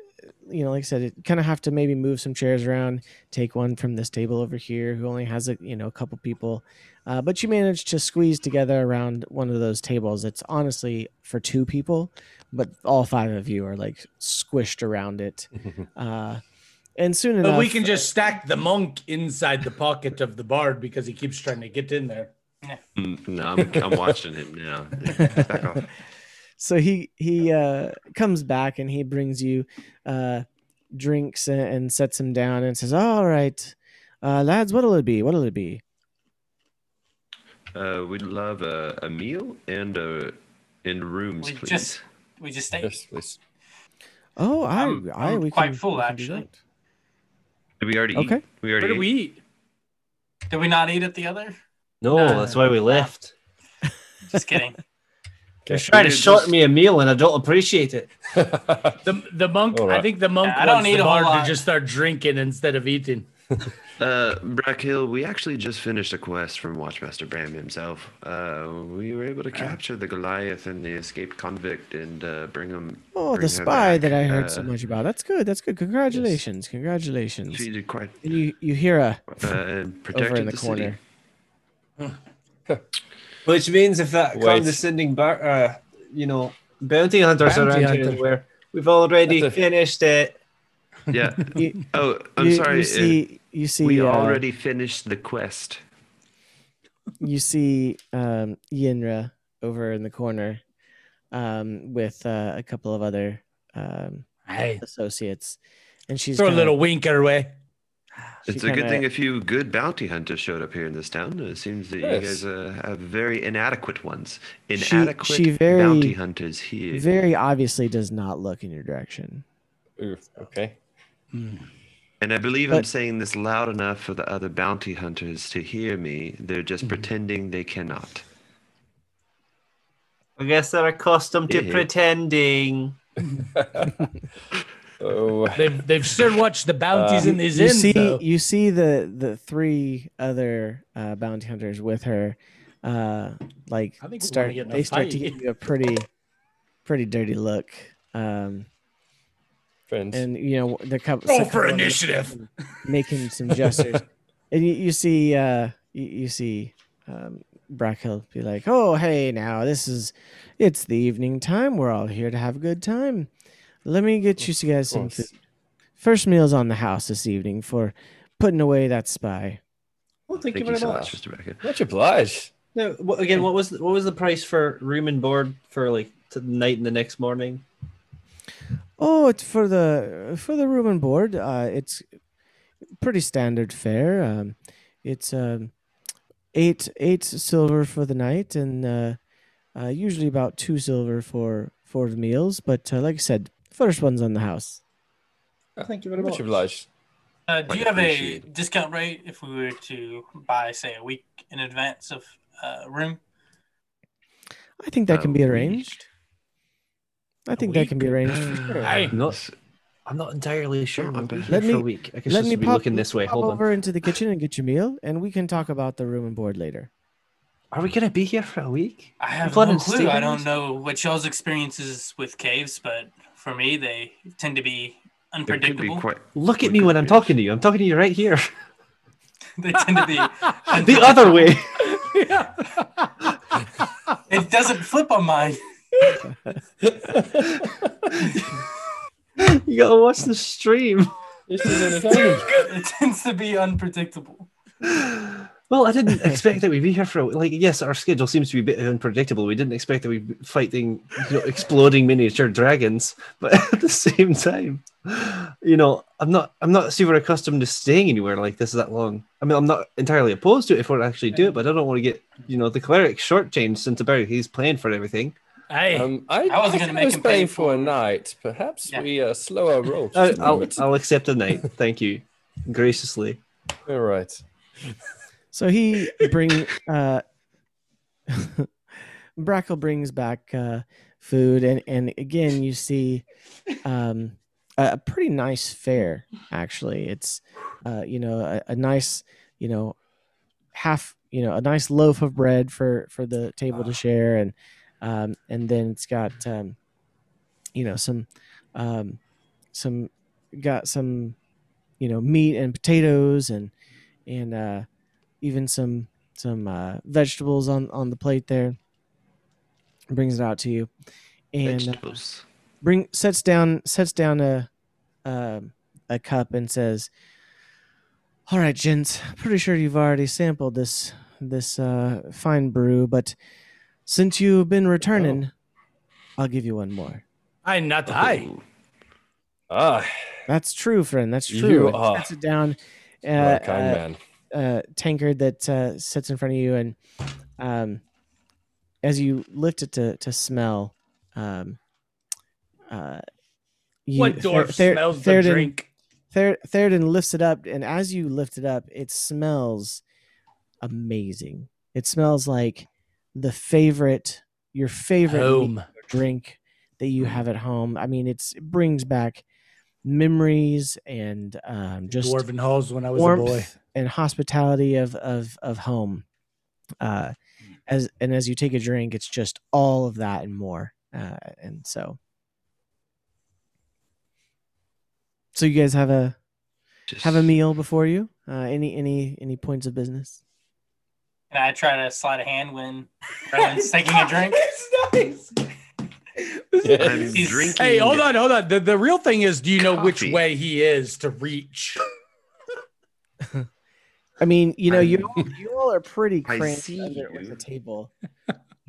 [SPEAKER 1] you know like I said, it kind of have to maybe move some chairs around, take one from this table over here who only has a you know a couple people. Uh, but you manage to squeeze together around one of those tables. It's honestly for two people, but all five of you are like squished around it. Uh, and soon enough,
[SPEAKER 6] But we can just stack the monk inside the pocket of the bard because he keeps trying to get in there.
[SPEAKER 4] Mm, No, I'm, I'm watching him now. Back off.
[SPEAKER 1] so he he uh, comes back and he brings you uh, drinks and, and sets him down and says, "All right, uh, lads, what'll it be? What'll it be?"
[SPEAKER 4] Uh, we'd love a, a meal and uh, and rooms,
[SPEAKER 7] We
[SPEAKER 4] please.
[SPEAKER 7] just we just ate.
[SPEAKER 2] Yes, please.
[SPEAKER 1] Oh, I,
[SPEAKER 7] I'm-
[SPEAKER 1] I
[SPEAKER 7] I'm
[SPEAKER 1] we
[SPEAKER 7] quite
[SPEAKER 1] can,
[SPEAKER 7] full,
[SPEAKER 1] we
[SPEAKER 7] actually.
[SPEAKER 4] Did we already
[SPEAKER 1] Okay.
[SPEAKER 4] eat? We already
[SPEAKER 6] Where do
[SPEAKER 4] ate?
[SPEAKER 6] we eat?
[SPEAKER 7] Did we not eat at the other?
[SPEAKER 5] No,
[SPEAKER 7] Nah.
[SPEAKER 5] that's why we left.
[SPEAKER 7] Just kidding.
[SPEAKER 5] They're trying to
[SPEAKER 4] We're
[SPEAKER 5] short
[SPEAKER 4] just-
[SPEAKER 5] me a meal, and I don't appreciate it.
[SPEAKER 6] The the monk.
[SPEAKER 2] All
[SPEAKER 6] I think the monk
[SPEAKER 7] Yeah, I don't
[SPEAKER 6] wants
[SPEAKER 7] need
[SPEAKER 6] the
[SPEAKER 7] a
[SPEAKER 6] to just start drinking instead of eating.
[SPEAKER 4] Uh, Brackhill, we actually just finished a quest from Watchmaster Bram himself. Uh, we were able to capture the Goliath and the escaped convict and uh, bring him.
[SPEAKER 1] Oh,
[SPEAKER 4] bring
[SPEAKER 1] the spy
[SPEAKER 4] back.
[SPEAKER 1] that I heard so
[SPEAKER 4] Uh,
[SPEAKER 1] much about. That's good. That's good. Congratulations. Congratulations.
[SPEAKER 4] She did quite
[SPEAKER 1] And you you hear a
[SPEAKER 4] uh, and protected
[SPEAKER 1] over in the,
[SPEAKER 4] the,
[SPEAKER 1] corner.
[SPEAKER 4] city.
[SPEAKER 5] Which means if that
[SPEAKER 2] Wait.
[SPEAKER 5] condescending bar, uh, you know, bounty hunters
[SPEAKER 6] Bounty
[SPEAKER 5] around here where we've already
[SPEAKER 2] a-
[SPEAKER 5] finished it.
[SPEAKER 4] Yeah.
[SPEAKER 1] You,
[SPEAKER 4] Oh, I'm
[SPEAKER 1] you,
[SPEAKER 4] sorry.
[SPEAKER 1] You
[SPEAKER 4] uh,
[SPEAKER 1] see, you see,
[SPEAKER 4] we
[SPEAKER 1] uh,
[SPEAKER 4] already finished the quest.
[SPEAKER 1] you see um, Yinra over in the corner um, with uh, a couple of other um,
[SPEAKER 6] Hey,
[SPEAKER 1] associates, and she's
[SPEAKER 6] throw a
[SPEAKER 1] kinda-
[SPEAKER 6] little wink her way.
[SPEAKER 1] She
[SPEAKER 4] It's a good thing a few good bounty hunters showed up here in this town. It seems that
[SPEAKER 2] Yes.
[SPEAKER 4] you guys uh, have very inadequate ones. Inadequate
[SPEAKER 1] she very-
[SPEAKER 4] bounty hunters here.
[SPEAKER 1] very obviously does not look in your direction.
[SPEAKER 2] Ooh, okay.
[SPEAKER 4] And I believe I'm saying this loud enough for the other bounty hunters to hear me. They're just
[SPEAKER 1] Mm-hmm.
[SPEAKER 4] pretending they cannot.
[SPEAKER 5] I guess they're accustomed to pretending.
[SPEAKER 2] Oh,
[SPEAKER 6] They've they've sure watched the bounties
[SPEAKER 2] Uh,
[SPEAKER 6] in these
[SPEAKER 1] you
[SPEAKER 6] inns.
[SPEAKER 1] see,
[SPEAKER 6] though.
[SPEAKER 1] you see the the three other uh, bounty hunters with her, uh, like
[SPEAKER 6] I think we wanna
[SPEAKER 1] start.
[SPEAKER 6] get in
[SPEAKER 1] They start to
[SPEAKER 6] fight.
[SPEAKER 1] give you a pretty, pretty dirty look. Um,
[SPEAKER 2] Friends.
[SPEAKER 1] and you know the couple
[SPEAKER 6] Roll
[SPEAKER 1] second
[SPEAKER 6] for initiative.
[SPEAKER 1] making some gestures, and you, you see uh you, you see um Brackhill be like, "Oh, hey, now this is it's the evening time. We're all here to have a good time. Let me get you guys some food. First meal's on the house this evening for putting away that spy."
[SPEAKER 5] Well, thank,
[SPEAKER 4] Thank
[SPEAKER 5] you
[SPEAKER 4] you
[SPEAKER 5] very
[SPEAKER 4] so
[SPEAKER 5] much.
[SPEAKER 4] much, Mr. Brackett.
[SPEAKER 2] Much obliged.
[SPEAKER 5] Now, again, what was the, what was the price for room and board for like the night and the next morning?
[SPEAKER 1] Oh, it's for the for the room and board. Uh, it's pretty standard fare. Um, it's um, eight eight silver for the night, and uh, uh, usually about two silver for for the meals. But uh, like I said, first one's on the house.
[SPEAKER 5] Thank you very
[SPEAKER 2] Much
[SPEAKER 5] much.
[SPEAKER 2] obliged.
[SPEAKER 7] Uh, do you have a discount rate if we were to buy, say, a week in advance of uh, room?
[SPEAKER 1] I think that
[SPEAKER 4] A
[SPEAKER 1] can be arranged. I think that can be arranged. for sure.
[SPEAKER 5] I'm not, I'm not entirely sure. We'll be
[SPEAKER 4] let
[SPEAKER 5] here for
[SPEAKER 1] me-
[SPEAKER 5] a week. I guess
[SPEAKER 1] Let
[SPEAKER 5] just
[SPEAKER 1] me
[SPEAKER 5] be
[SPEAKER 1] pop,
[SPEAKER 5] looking this way.
[SPEAKER 1] pop
[SPEAKER 5] Hold on.
[SPEAKER 1] over into the kitchen and get your meal, and we can talk about the room and board later.
[SPEAKER 5] Are we gonna be here for a week?
[SPEAKER 7] I have
[SPEAKER 5] planning
[SPEAKER 7] no
[SPEAKER 5] to
[SPEAKER 7] clue. I
[SPEAKER 5] with
[SPEAKER 7] don't know what y'all's experiences with caves, but for me, they tend to be
[SPEAKER 4] It could be
[SPEAKER 7] unpredictable.
[SPEAKER 4] quite.
[SPEAKER 5] Look at me when I'm
[SPEAKER 4] be.
[SPEAKER 5] talking to you. I'm talking to you right here.
[SPEAKER 7] they tend to be
[SPEAKER 5] the other way.
[SPEAKER 7] It doesn't flip on mine.
[SPEAKER 5] you gotta watch the stream.
[SPEAKER 2] This is entertaining.
[SPEAKER 7] It tends to be unpredictable.
[SPEAKER 5] Well, I didn't expect that we'd be here for a- like. Yes, our schedule seems to be a bit unpredictable. We didn't expect that we'd be fighting, you know, exploding miniature dragons, but at the same time, you know, I'm not. I'm not super accustomed to staying anywhere like this that long. I mean, I'm not entirely opposed to it if we're actually do it, but I don't want to get, you know, the cleric shortchanged since about he's paying for everything.
[SPEAKER 6] Hey,
[SPEAKER 2] Um, I,
[SPEAKER 7] I wasn't gonna make
[SPEAKER 2] was
[SPEAKER 7] him pay
[SPEAKER 2] for a night. Perhaps
[SPEAKER 7] Yeah.
[SPEAKER 2] we uh, slow our roll.
[SPEAKER 5] I,
[SPEAKER 2] just a
[SPEAKER 5] I'll. I'll accept a night. Thank you, graciously.
[SPEAKER 2] All right.
[SPEAKER 1] So he bring uh Brackle brings back uh food and and again you see um a, a pretty nice fare actually. It's uh you know a, a nice, you know, half, you know, a nice loaf of bread for for the table to share and um and then it's got um you know some um some got some you know meat and potatoes and and uh even some some uh, vegetables on on the plate there. Brings it out to you, and uh, bring sets down sets down a um a cup and says, "All right, gents. Pretty sure you've already sampled this this uh, fine brew, but since you've been returning, I'll give you one more."
[SPEAKER 6] I not I.
[SPEAKER 4] Oh,
[SPEAKER 2] Ah,
[SPEAKER 1] That's true, friend. That's true. And
[SPEAKER 2] are
[SPEAKER 1] Sets it down.
[SPEAKER 2] what
[SPEAKER 1] Uh,
[SPEAKER 2] kind
[SPEAKER 1] uh,
[SPEAKER 2] man.
[SPEAKER 1] Uh, tankard that uh, sits in front of you, and um, as you lift it to to smell, um, uh, you,
[SPEAKER 6] What dwarf
[SPEAKER 1] Ther-
[SPEAKER 6] smells the
[SPEAKER 1] Theoden-
[SPEAKER 6] drink?
[SPEAKER 1] Ther- lifts it up, and as you lift it up, it smells amazing. It smells like the favorite, your favorite
[SPEAKER 6] Home.
[SPEAKER 1] drink that you have at home. I mean, it's it brings back memories and um, just
[SPEAKER 6] Dwarven halls when I was
[SPEAKER 1] warmth
[SPEAKER 6] a boy.
[SPEAKER 1] And hospitality of of of home. Uh, as and as you take a drink, it's just all of that and more. Uh, and so, so you guys have a
[SPEAKER 4] just
[SPEAKER 1] have a meal before you. Uh, any any any points of business?
[SPEAKER 7] And I try to slide a hand when Rowan's taking a drink.
[SPEAKER 6] nice.
[SPEAKER 4] I'm
[SPEAKER 7] He's-
[SPEAKER 4] drinking.
[SPEAKER 6] Hey, hold on, hold on. The, the real thing is, do you know which way he is to reach?
[SPEAKER 1] I mean, you know,
[SPEAKER 4] I'm-
[SPEAKER 1] you all, you all are pretty
[SPEAKER 4] I
[SPEAKER 1] cramped under with the table.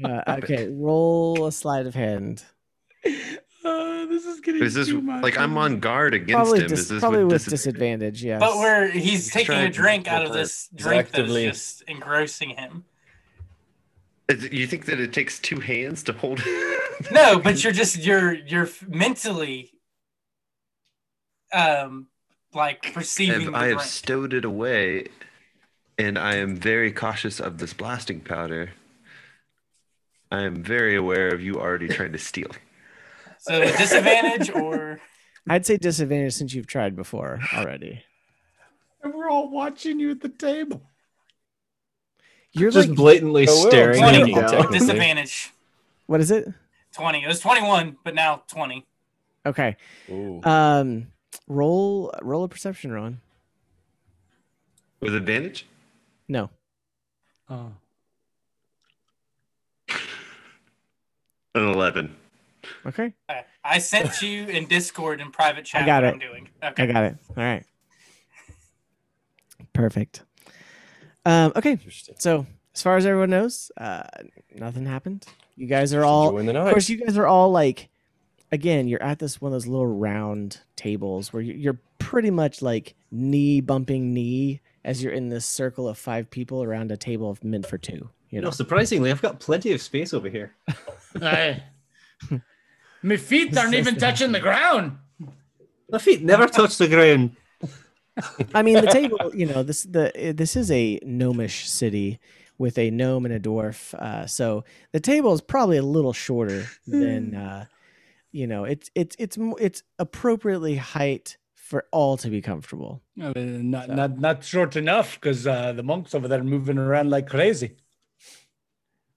[SPEAKER 1] Uh,
[SPEAKER 4] Stop it.
[SPEAKER 1] okay, roll a sleight of hand.
[SPEAKER 6] Uh, this is getting
[SPEAKER 4] Is this
[SPEAKER 6] too much.
[SPEAKER 4] like I'm on guard against
[SPEAKER 1] Probably
[SPEAKER 4] him?
[SPEAKER 1] dis-
[SPEAKER 4] is this
[SPEAKER 1] probably with
[SPEAKER 4] disadvantage?
[SPEAKER 1] disadvantage. Yes.
[SPEAKER 7] But where he's taking a drink out of this drink that
[SPEAKER 2] actively-
[SPEAKER 7] is just engrossing him.
[SPEAKER 4] You think that it takes two hands to hold?
[SPEAKER 7] No, but you're just you're you're mentally um like perceiving
[SPEAKER 4] Have-
[SPEAKER 7] the
[SPEAKER 4] I have stowed it away, and I am very cautious of this blasting powder. I am very aware of you already trying to steal.
[SPEAKER 7] So disadvantage or
[SPEAKER 1] I'd say disadvantage since you've tried before already.
[SPEAKER 6] And we're all watching you at the table.
[SPEAKER 1] You're
[SPEAKER 5] Just
[SPEAKER 1] like,
[SPEAKER 5] blatantly
[SPEAKER 2] Oh, well,
[SPEAKER 5] staring at
[SPEAKER 7] twenty
[SPEAKER 5] me down.
[SPEAKER 7] Disadvantage.
[SPEAKER 1] what is it?
[SPEAKER 7] Twenty. It was twenty one, but now twenty.
[SPEAKER 1] Okay.
[SPEAKER 2] Ooh.
[SPEAKER 1] Um, roll roll a perception, Ron.
[SPEAKER 4] With advantage?
[SPEAKER 1] No.
[SPEAKER 6] Oh.
[SPEAKER 4] An 11.
[SPEAKER 1] Okay.
[SPEAKER 7] Okay. I sent you in Discord in private chat I
[SPEAKER 1] got
[SPEAKER 7] what
[SPEAKER 1] it.
[SPEAKER 7] I'm doing. Okay.
[SPEAKER 1] I got it. All right. Perfect. Um, okay. So as far as everyone knows, uh, nothing happened. You guys are all
[SPEAKER 2] Enjoying the
[SPEAKER 1] Of course, you guys are all like, again, you're at this one of those little round tables where you're pretty much like knee bumping knee as you're in this circle of five people around a table of meant for two. You
[SPEAKER 5] You
[SPEAKER 1] know,
[SPEAKER 5] know, surprisingly, I've got plenty of space over here.
[SPEAKER 6] Aye. My feet aren't even touching the ground.
[SPEAKER 5] My feet never touch the ground.
[SPEAKER 1] I mean, the table. You know, this the this is a gnomish city with a gnome and a dwarf. Uh, so the table is probably a little shorter than, uh, you know, it's it's it's it's appropriately height for all to be comfortable.
[SPEAKER 6] Uh, not, not not short enough because uh, the monks over there are moving around like crazy.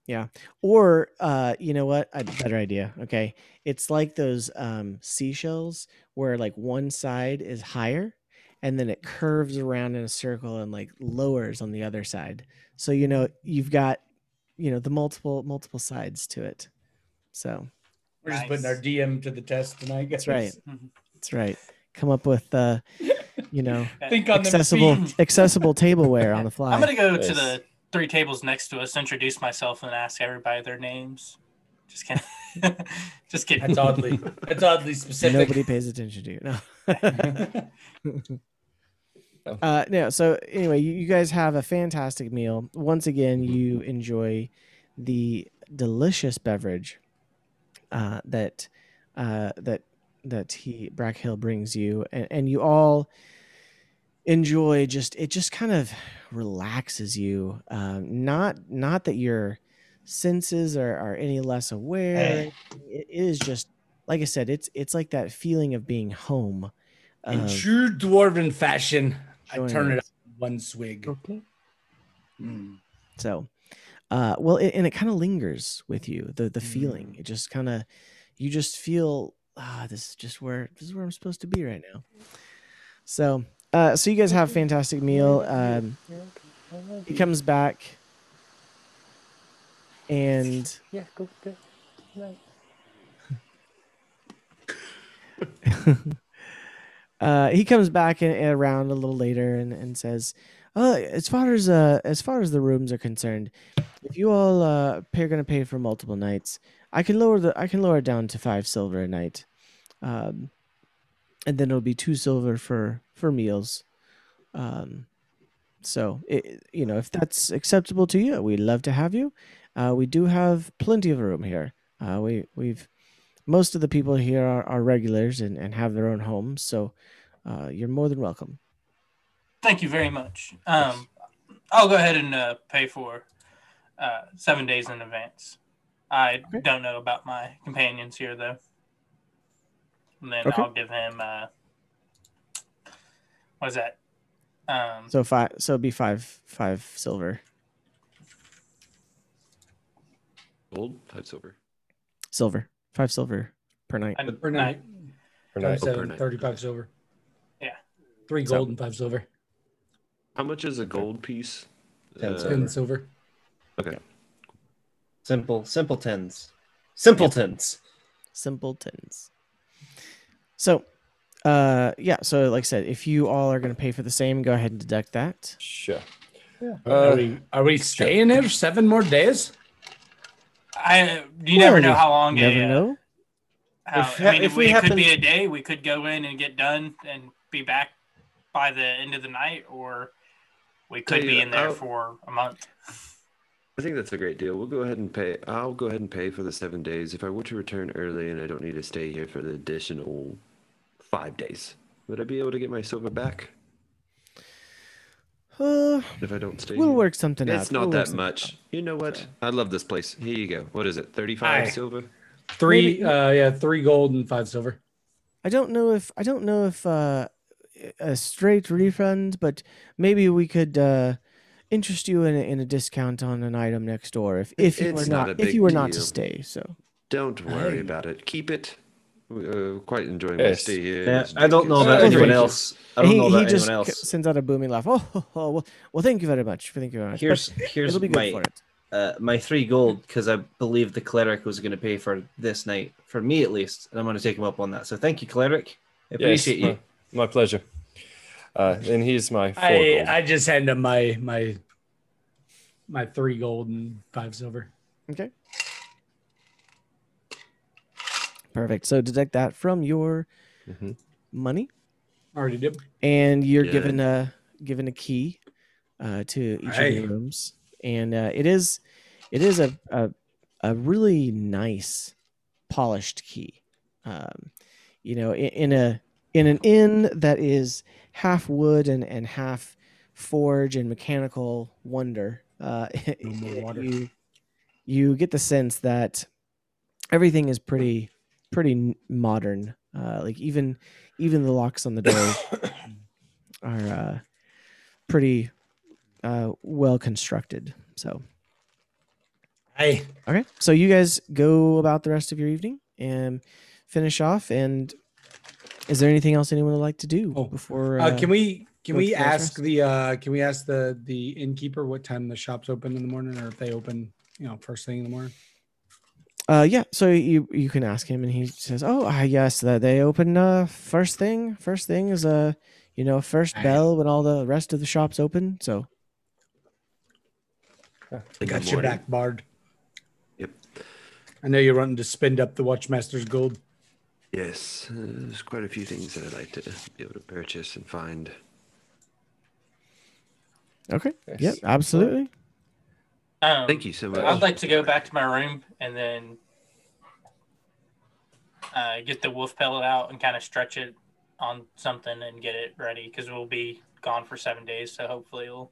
[SPEAKER 6] Yeah.
[SPEAKER 1] Or, uh, you know what? A better idea. Okay. It's like those um, seashells where like one side is higher and then it curves around in a circle and like lowers on the other side. So, you know, you've got, you know, the multiple, multiple sides to it. So
[SPEAKER 6] We're just
[SPEAKER 7] Nice.
[SPEAKER 6] putting our DM to the test tonight.
[SPEAKER 1] that's right. That's right. Come up with, uh, you know,
[SPEAKER 6] Think
[SPEAKER 1] accessible,
[SPEAKER 6] feet.
[SPEAKER 1] accessible tableware on the fly.
[SPEAKER 7] I'm gonna go to the three tables next to us, introduce myself, and ask everybody their names. Just kidding. Just kidding.
[SPEAKER 6] That's oddly. That's oddly specific.
[SPEAKER 1] Nobody pays attention to you. No. uh, no. So anyway, you, you guys have a fantastic meal. Once again, you enjoy the delicious beverage uh, that uh, that that he Brackhill brings you, and, and you all enjoy. Just it just kind of relaxes you. Um, not not that your senses are, are any less aware. It is just like I said. It's it's like that feeling of being home.
[SPEAKER 6] In
[SPEAKER 1] of-
[SPEAKER 6] true dwarven fashion, I turn it up one swig.
[SPEAKER 1] Okay.
[SPEAKER 6] Mm.
[SPEAKER 1] So, uh, well, it, and it kind of lingers with you. The the
[SPEAKER 6] Mm.
[SPEAKER 1] feeling. It just kind of, you just feel ah, this is just where this is where I'm supposed to be right now. So, uh, so you guys have a fantastic meal. Um, he comes back, and
[SPEAKER 8] Yeah, go good.
[SPEAKER 1] Uh, he comes back in, around a little later and, and says, uh, as far as uh, as far as the rooms are concerned, if you all uh, are going to pay for multiple nights, I can lower the I can lower it down to five silver a night, um, and then it'll be two silver for for meals. Um, so it, you know if that's acceptable to you, we'd love to have you. Uh, we do have plenty of room here. Uh, we we've most of the people here are, are regulars and, and have their own homes, so uh, you're more than welcome.
[SPEAKER 7] Thank you very much. Um, I'll go ahead and uh, pay for uh, seven days in advance. I
[SPEAKER 1] Okay.
[SPEAKER 7] don't know about my companions here though. And then
[SPEAKER 1] Okay.
[SPEAKER 7] I'll give him uh, what is that? Um,
[SPEAKER 1] So five, so it'd be five five silver,
[SPEAKER 4] Gold, five silver.
[SPEAKER 1] silver, five silver per night.
[SPEAKER 7] and
[SPEAKER 6] Per night.
[SPEAKER 2] Per
[SPEAKER 6] Times
[SPEAKER 2] night.
[SPEAKER 4] per
[SPEAKER 6] seven,
[SPEAKER 4] night.
[SPEAKER 6] 35 silver.
[SPEAKER 7] Yeah.
[SPEAKER 6] Three
[SPEAKER 1] So-
[SPEAKER 6] gold and five silver.
[SPEAKER 4] How much is a gold piece?
[SPEAKER 5] Ten
[SPEAKER 4] Uh,
[SPEAKER 5] silver.
[SPEAKER 6] Ten silver.
[SPEAKER 4] Okay.
[SPEAKER 5] Simple, simpletons. Simpletons.
[SPEAKER 1] Simpletons. So, uh, yeah. So, like I said, if you all are going to pay for the same, go ahead and deduct that.
[SPEAKER 2] Sure.
[SPEAKER 6] are
[SPEAKER 2] Uh,
[SPEAKER 6] we are we staying here seven more days?
[SPEAKER 7] I you never know how long.
[SPEAKER 1] Never
[SPEAKER 7] a, uh,
[SPEAKER 1] know.
[SPEAKER 7] How,
[SPEAKER 5] If-
[SPEAKER 7] I mean,
[SPEAKER 5] if
[SPEAKER 7] if
[SPEAKER 5] we
[SPEAKER 7] it
[SPEAKER 5] happen-
[SPEAKER 7] could be a day, we could go in and get done and be back by the end of the night, or we could
[SPEAKER 4] Tell
[SPEAKER 7] be in there
[SPEAKER 4] I'll-
[SPEAKER 7] for a month.
[SPEAKER 4] I think that's a great deal. We'll go ahead and pay. I'll go ahead and pay for the seven days. If I were to return early and I don't need to stay here for the additional five days, would I be able to get my silver back
[SPEAKER 1] Uh,
[SPEAKER 4] if I don't stay
[SPEAKER 1] we'll
[SPEAKER 4] here?
[SPEAKER 1] work something out.
[SPEAKER 4] It's not
[SPEAKER 1] We'll
[SPEAKER 4] that
[SPEAKER 1] something
[SPEAKER 4] much. You know what? I love this place. Here you go. What is it? Thirty-five
[SPEAKER 6] Aye.
[SPEAKER 4] silver.
[SPEAKER 6] Three,
[SPEAKER 1] Maybe-
[SPEAKER 6] uh, yeah, three gold and five silver.
[SPEAKER 1] I don't know if I don't know if uh, a straight refund, but maybe we could uh, interest you in a, in a discount on an item next door if if you
[SPEAKER 4] It's
[SPEAKER 1] were
[SPEAKER 4] not
[SPEAKER 1] not,
[SPEAKER 4] a
[SPEAKER 1] if
[SPEAKER 4] big
[SPEAKER 1] you were not to
[SPEAKER 4] deal.
[SPEAKER 1] stay. So
[SPEAKER 4] Don't worry
[SPEAKER 6] Aye.
[SPEAKER 4] about it. Keep it. uh, quite enjoying my
[SPEAKER 2] Yes.
[SPEAKER 4] stay here.
[SPEAKER 5] Yeah,
[SPEAKER 4] This
[SPEAKER 5] I don't know
[SPEAKER 4] is-
[SPEAKER 5] about anyone
[SPEAKER 1] he-
[SPEAKER 5] else. I don't
[SPEAKER 1] he,
[SPEAKER 5] know
[SPEAKER 1] he
[SPEAKER 5] about
[SPEAKER 1] just
[SPEAKER 5] anyone
[SPEAKER 1] c-
[SPEAKER 5] else.
[SPEAKER 1] sends out a booming laugh. Oh, oh, oh, well, well, thank you very much. Thank you very much. But
[SPEAKER 5] Here's here's
[SPEAKER 1] it'll be good
[SPEAKER 5] my
[SPEAKER 1] for it.
[SPEAKER 5] uh, my three gold because I believe the cleric was going to pay for this night for me at least, and I'm going to take him up on that. So thank you, cleric. I appreciate
[SPEAKER 2] yes,
[SPEAKER 5] you.
[SPEAKER 2] My, my pleasure. Uh, and he's my four
[SPEAKER 6] I
[SPEAKER 2] gold.
[SPEAKER 6] I just hand him my my my three gold and five silver.
[SPEAKER 1] Okay. Perfect. So deduct that from your
[SPEAKER 2] Mhm.
[SPEAKER 1] money,
[SPEAKER 6] Already did.
[SPEAKER 1] and you're
[SPEAKER 4] Yeah.
[SPEAKER 1] given a given a key uh, to each of the rooms, and uh, it is it is a, a a really nice polished key. Um, you know, in, in a in an inn that is half wood and and half forge and mechanical wonder. Uh,
[SPEAKER 6] No water.
[SPEAKER 1] you you get the sense that everything is pretty pretty modern. Uh, like even even the locks on the door are uh, pretty uh, well constructed. So
[SPEAKER 6] Hey,
[SPEAKER 1] okay, so you guys go about the rest of your evening and finish off. And is there anything else anyone would like to do
[SPEAKER 6] Oh,
[SPEAKER 1] before?
[SPEAKER 6] uh, can we can we ask the uh can we ask the the innkeeper what time the shop's open in the morning or if they open you know first thing in the morning?
[SPEAKER 1] Uh, yeah. So you you can ask him, and he says, "Oh, I guess that they open uh first thing. First thing is uh you know first bell when all the rest of the shops open. So
[SPEAKER 6] I got
[SPEAKER 4] the
[SPEAKER 6] your back, Bard.
[SPEAKER 4] Yep.
[SPEAKER 6] I know you're wanting to spend up the Watchmaster's gold.
[SPEAKER 4] Yes, uh, there's quite a few things that I'd like to be able to purchase and find.
[SPEAKER 1] okay, yep, absolutely.
[SPEAKER 7] Um,
[SPEAKER 4] Thank you so much.
[SPEAKER 7] I'd like to go back to my room and then uh, get the wolf pellet out and kind of stretch it on something and get it ready because we'll be gone for seven days. So hopefully it'll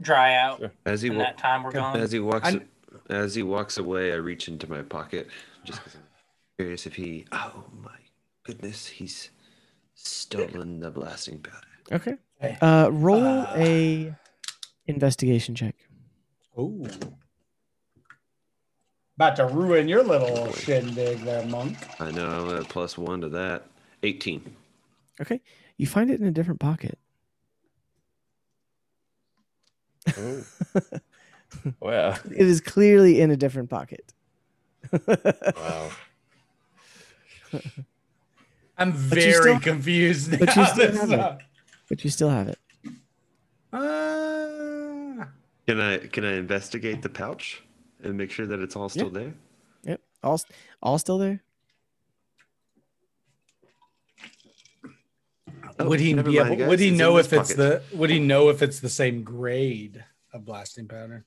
[SPEAKER 7] dry out
[SPEAKER 2] Sure.
[SPEAKER 4] As he
[SPEAKER 7] in
[SPEAKER 4] wa-
[SPEAKER 7] that time we're gone.
[SPEAKER 4] as he walks
[SPEAKER 6] I-
[SPEAKER 4] as he walks away, I reach into my pocket just because I'm curious if he. Oh my goodness, he's stolen the blasting powder.
[SPEAKER 1] Okay.
[SPEAKER 6] Okay.
[SPEAKER 1] Uh, roll
[SPEAKER 6] Uh,
[SPEAKER 1] a investigation check.
[SPEAKER 6] Oh. About to ruin your little shindig there, monk.
[SPEAKER 4] I know I'm at plus one to that. 18.
[SPEAKER 1] Okay, you find it in a different pocket.
[SPEAKER 2] Oh. wow.
[SPEAKER 1] It is clearly in a different pocket.
[SPEAKER 2] Wow.
[SPEAKER 6] I'm
[SPEAKER 1] you
[SPEAKER 6] very
[SPEAKER 1] still-
[SPEAKER 6] confused.
[SPEAKER 1] but you still
[SPEAKER 6] This,
[SPEAKER 1] have it.
[SPEAKER 6] uh,
[SPEAKER 1] but you still have it.
[SPEAKER 6] uh,
[SPEAKER 4] Can I can I investigate the pouch and make sure that it's all still there?
[SPEAKER 1] Yep, all all still there.
[SPEAKER 4] Oh,
[SPEAKER 6] would he be able,
[SPEAKER 4] guys,
[SPEAKER 6] would he know
[SPEAKER 4] this
[SPEAKER 6] if it's
[SPEAKER 4] pocket.
[SPEAKER 6] the would he know if it's the same grade of blasting powder?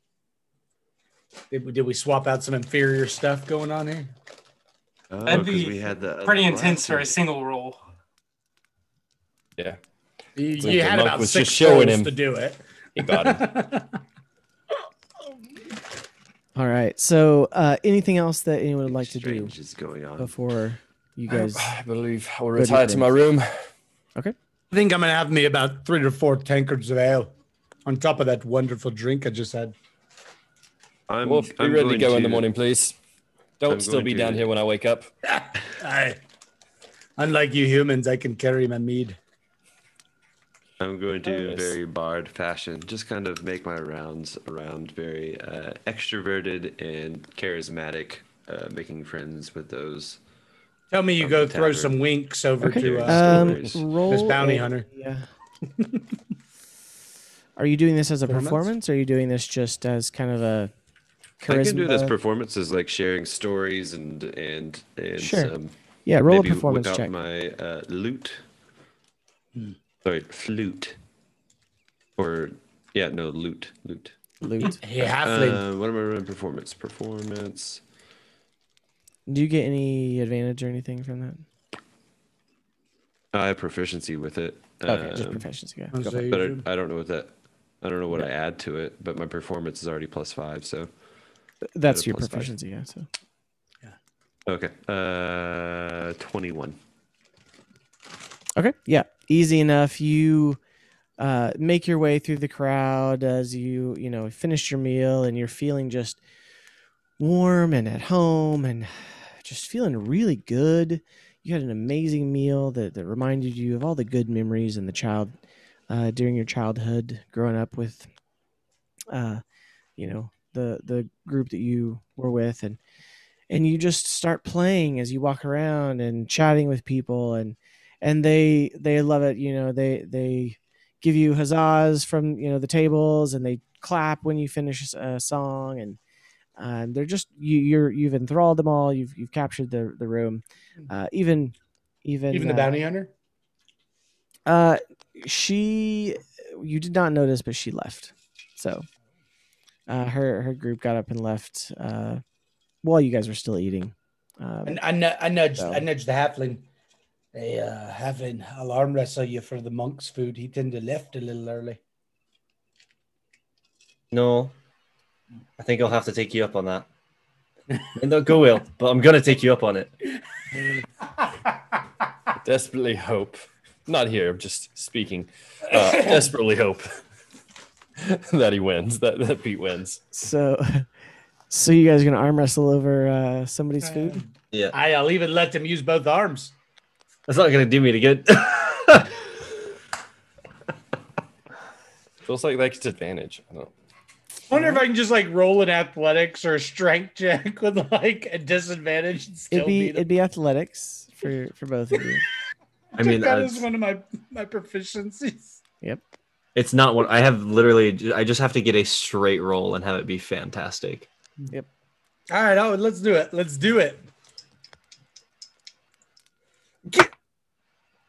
[SPEAKER 6] Did, we- did we swap out some inferior stuff going on here?
[SPEAKER 4] Oh,
[SPEAKER 7] That'd
[SPEAKER 4] 'cause
[SPEAKER 7] be
[SPEAKER 4] we had the
[SPEAKER 7] Pretty
[SPEAKER 4] other
[SPEAKER 7] intense for a single roll.
[SPEAKER 2] Yeah.
[SPEAKER 6] You, you had about
[SPEAKER 2] was
[SPEAKER 6] six
[SPEAKER 2] just showing
[SPEAKER 6] rolls
[SPEAKER 2] him.
[SPEAKER 6] to do it.
[SPEAKER 2] He got him.
[SPEAKER 1] All right. So, uh, anything else that anyone would like to do
[SPEAKER 4] is going on.
[SPEAKER 1] before you guys?
[SPEAKER 2] I believe I will retire to my room.
[SPEAKER 1] Okay.
[SPEAKER 6] I think I'm gonna have me about three to four tankards of ale on top of that wonderful drink I just had.
[SPEAKER 4] I'm,
[SPEAKER 2] Wolf, be
[SPEAKER 4] I'm
[SPEAKER 2] ready to
[SPEAKER 4] going
[SPEAKER 2] go in the morning, please. Don't
[SPEAKER 4] I'm
[SPEAKER 2] still be
[SPEAKER 4] to-
[SPEAKER 2] down here when I wake up.
[SPEAKER 6] I, unlike you humans, I can carry my mead.
[SPEAKER 4] I'm going to,
[SPEAKER 2] Nice.
[SPEAKER 4] very bard fashion, just kind of make my rounds around very uh, extroverted and charismatic, uh, making friends with those.
[SPEAKER 6] Tell me you go throw some winks over
[SPEAKER 1] Okay.
[SPEAKER 6] to uh,
[SPEAKER 1] Um,
[SPEAKER 4] stories.
[SPEAKER 1] roll
[SPEAKER 6] bounty
[SPEAKER 1] a-
[SPEAKER 6] hunter.
[SPEAKER 1] Yeah. Are you doing this as a
[SPEAKER 6] Performance?
[SPEAKER 1] performance? Or are you doing this just as kind of a charisma?
[SPEAKER 4] I can do this performances like sharing stories and and and
[SPEAKER 1] Sure.
[SPEAKER 4] um,
[SPEAKER 1] yeah, roll a performance
[SPEAKER 4] whip out
[SPEAKER 1] check.
[SPEAKER 4] my uh, lute.
[SPEAKER 6] Hmm.
[SPEAKER 4] Sorry, flute. Or yeah, no lute, lute.
[SPEAKER 1] Loot.
[SPEAKER 6] Hey, halfling.
[SPEAKER 4] Uh, what am I running? Performance, performance.
[SPEAKER 1] Do you get any advantage or anything from that?
[SPEAKER 4] I have proficiency with it.
[SPEAKER 1] Okay, just
[SPEAKER 4] um,
[SPEAKER 1] proficiency. Yeah.
[SPEAKER 6] I'll
[SPEAKER 1] go for
[SPEAKER 6] say
[SPEAKER 1] it.
[SPEAKER 4] but I, I don't know what that. I don't know what I add to it, but my performance is already plus five. So
[SPEAKER 1] That's
[SPEAKER 4] a
[SPEAKER 1] your
[SPEAKER 4] plus five.
[SPEAKER 1] proficiency. Yeah. So. Yeah.
[SPEAKER 4] Okay, uh, twenty-one.
[SPEAKER 1] Okay. Yeah. Easy enough. You uh, make your way through the crowd as you, you know, finish your meal and you're feeling just warm and at home and just feeling really good. You had an amazing meal that, that reminded you of all the good memories in the child uh, during your childhood, growing up with, uh, you know, the the group that you were with, and and you just start playing as you walk around and chatting with people, and and they they love it. You know, they they give you huzzas from you know the tables, and they clap when you finish a song, and um, they're just you you're you've enthralled them all. You've you've captured the the room, uh, even even
[SPEAKER 3] Even the
[SPEAKER 1] uh,
[SPEAKER 3] bounty hunter.
[SPEAKER 1] uh, she, you did not notice, but she left. So, uh, her her group got up and left uh, while you guys were still eating. Um,
[SPEAKER 6] And I, nu- I nudged,
[SPEAKER 1] So-
[SPEAKER 6] I nudged the halfling. Hey, uh, having alarm wrestle you for the monk's food. He tend to left a little early.
[SPEAKER 5] No, I think I'll have to take you up on that. And not go will, but I'm gonna take you up on it.
[SPEAKER 2] Desperately hope. Not here, I'm just speaking. Uh, desperately hope that he wins. That that Pete wins.
[SPEAKER 1] so, so you guys gonna arm wrestle over uh, somebody's food?
[SPEAKER 5] Yeah,
[SPEAKER 6] I, I'll even let them use both arms.
[SPEAKER 5] that's not gonna do me any good.
[SPEAKER 2] Feels like that gets advantage. I don't.
[SPEAKER 6] I wonder if I can just like roll an athletics or a strength check with like a disadvantage and still
[SPEAKER 1] It'd be
[SPEAKER 6] beat
[SPEAKER 1] it'd be athletics for for both of you.
[SPEAKER 5] I mean,
[SPEAKER 6] that
[SPEAKER 5] uh,
[SPEAKER 6] one of my my proficiencies.
[SPEAKER 1] Yep.
[SPEAKER 5] It's not what I have. Literally, I just have to get a straight roll and have it be fantastic. Yep.
[SPEAKER 6] All right, oh, let's do it. Let's do it. Get-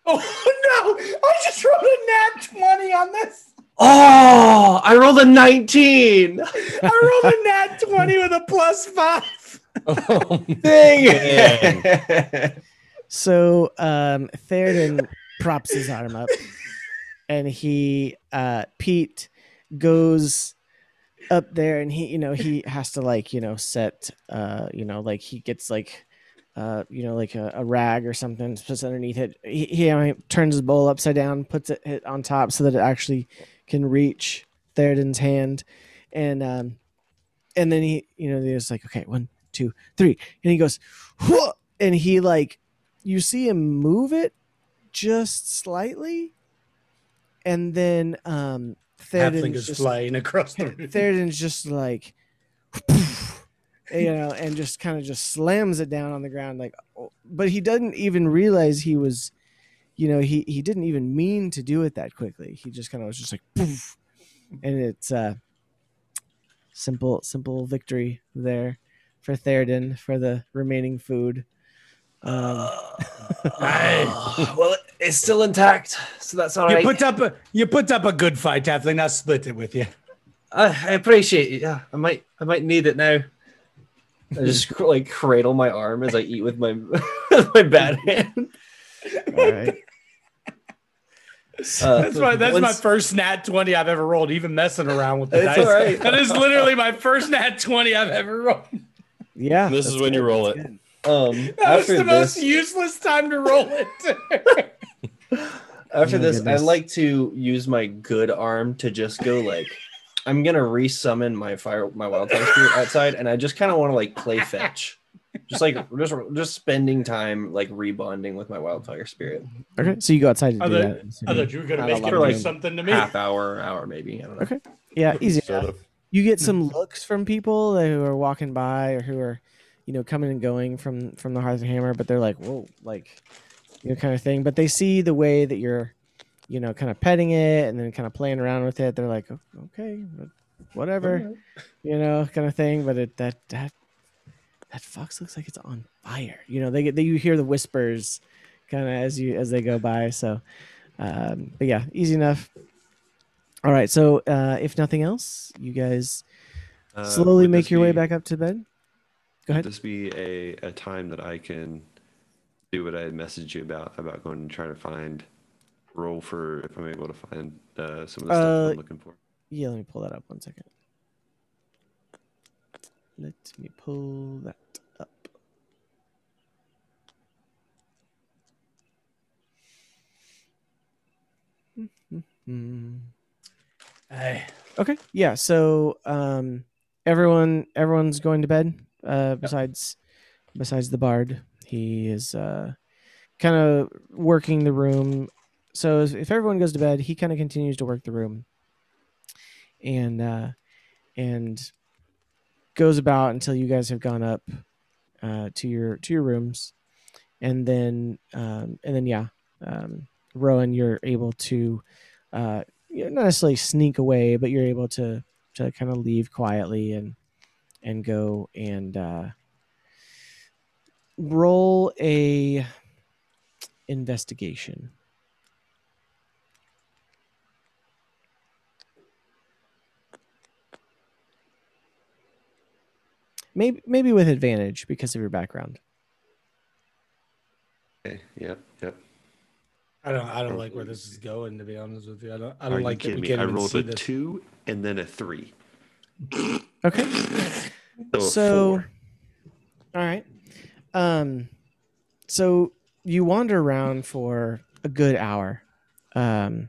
[SPEAKER 6] Oh no! I just rolled a nat twenty on this.
[SPEAKER 5] Oh, I rolled a 19.
[SPEAKER 6] I rolled a nat twenty with a plus five.
[SPEAKER 5] Dang.
[SPEAKER 1] So um Theoden props his arm up and he uh Pete goes up there and he you know he has to like you know set uh you know like he gets like uh you know like a, a rag or something puts underneath it. He, he turns his bowl upside down puts it, it on top so that it actually can reach Theoden's hand. And um and then he you know he's like okay one two three. And he goes Whoa! and he like you see him move it just slightly and then um Theoden's
[SPEAKER 3] is
[SPEAKER 1] just,
[SPEAKER 3] flying across the room.
[SPEAKER 1] Theoden's just like you know and just kind of just slams it down on the ground like oh, but he doesn't even realize he was you know he he didn't even mean to do it that quickly. He just kind of was just like poof. And it's uh simple simple victory there for Theoden for the remaining food um
[SPEAKER 5] well, it's still intact, so that's all
[SPEAKER 6] You
[SPEAKER 5] right.
[SPEAKER 6] put up a you put up a good fight, Halfling. I'll split it with you.
[SPEAKER 5] I, I appreciate it. Yeah, I might, I might need it now. I just like cradle my arm as I eat with my my bad hand.
[SPEAKER 1] all right
[SPEAKER 5] Uh,
[SPEAKER 6] That's my that's my first nat twenty I've ever rolled. Even messing around with the dice.
[SPEAKER 5] all right.
[SPEAKER 6] That is literally my first nat twenty I've ever rolled.
[SPEAKER 1] yeah
[SPEAKER 2] This is
[SPEAKER 1] that's
[SPEAKER 2] when you roll
[SPEAKER 1] that's
[SPEAKER 2] it.
[SPEAKER 1] good.
[SPEAKER 5] Um,
[SPEAKER 6] That was
[SPEAKER 5] after
[SPEAKER 6] the most
[SPEAKER 5] this,
[SPEAKER 6] useless time to roll it.
[SPEAKER 5] after
[SPEAKER 1] Oh my
[SPEAKER 5] this, I like to use my good arm to just go like, I'm gonna resummon my fire, my wildfire spirit outside, and I just kind of want to like play fetch, just like just just spending time like rebonding with my wildfire spirit.
[SPEAKER 1] okay so you go outside to
[SPEAKER 6] I
[SPEAKER 1] do
[SPEAKER 6] thought-
[SPEAKER 1] that
[SPEAKER 6] I thought you were gonna make it
[SPEAKER 1] of
[SPEAKER 6] do
[SPEAKER 1] time.
[SPEAKER 6] something to me.
[SPEAKER 5] Half hour, hour maybe. I don't know.
[SPEAKER 1] Okay. yeah easy
[SPEAKER 2] Sort of.
[SPEAKER 1] you get some looks from people who are walking by or who are you know coming and going from from the hearth and hammer but they're like whoa like you know kind of thing. But they see the way that you're you know kind of petting it and then kind of playing around with it. They're like okay wh- whatever you know kind of thing. But it that that that fox looks like it's on fire. You know they get they, you hear the whispers kind of as you as they go by. So um but yeah easy enough. All right. So uh if nothing else you guys
[SPEAKER 4] Uh,
[SPEAKER 1] slowly
[SPEAKER 4] would
[SPEAKER 1] make
[SPEAKER 4] this
[SPEAKER 1] your way back up to bed. Go
[SPEAKER 4] Would
[SPEAKER 1] ahead.
[SPEAKER 4] this be a, a time that I can do what I had messaged you about about going and trying to find roll for if I'm able to find uh, some of the stuff
[SPEAKER 1] Uh,
[SPEAKER 4] I'm looking for?
[SPEAKER 1] Yeah, let me pull that up one second. Let me pull that up. Hmm.
[SPEAKER 6] Hey,
[SPEAKER 1] Okay. Yeah. So um, everyone everyone's going to bed. Uh, besides besides the bard. He is uh, kind of working the room. So if, if everyone goes to bed, he kind of continues to work the room, and uh, and goes about until you guys have gone up uh, to your to your rooms, and then um, and then yeah, um, Rowan, you're able to uh, you know, not necessarily sneak away, but you're able to to kind of leave quietly and and go and uh, roll a investigation. Maybe maybe with advantage because of your background.
[SPEAKER 4] Okay. Yep. Yep.
[SPEAKER 6] I don't. I don't like where this is going. To be honest with you, I don't. I don't
[SPEAKER 4] you
[SPEAKER 6] like that
[SPEAKER 4] kidding
[SPEAKER 6] we
[SPEAKER 4] me?
[SPEAKER 6] can't
[SPEAKER 4] I
[SPEAKER 6] even
[SPEAKER 4] rolled a
[SPEAKER 6] this.
[SPEAKER 4] two and then a three.
[SPEAKER 1] Okay.
[SPEAKER 4] So,
[SPEAKER 1] so all right. Um so you wander around for a good hour. Um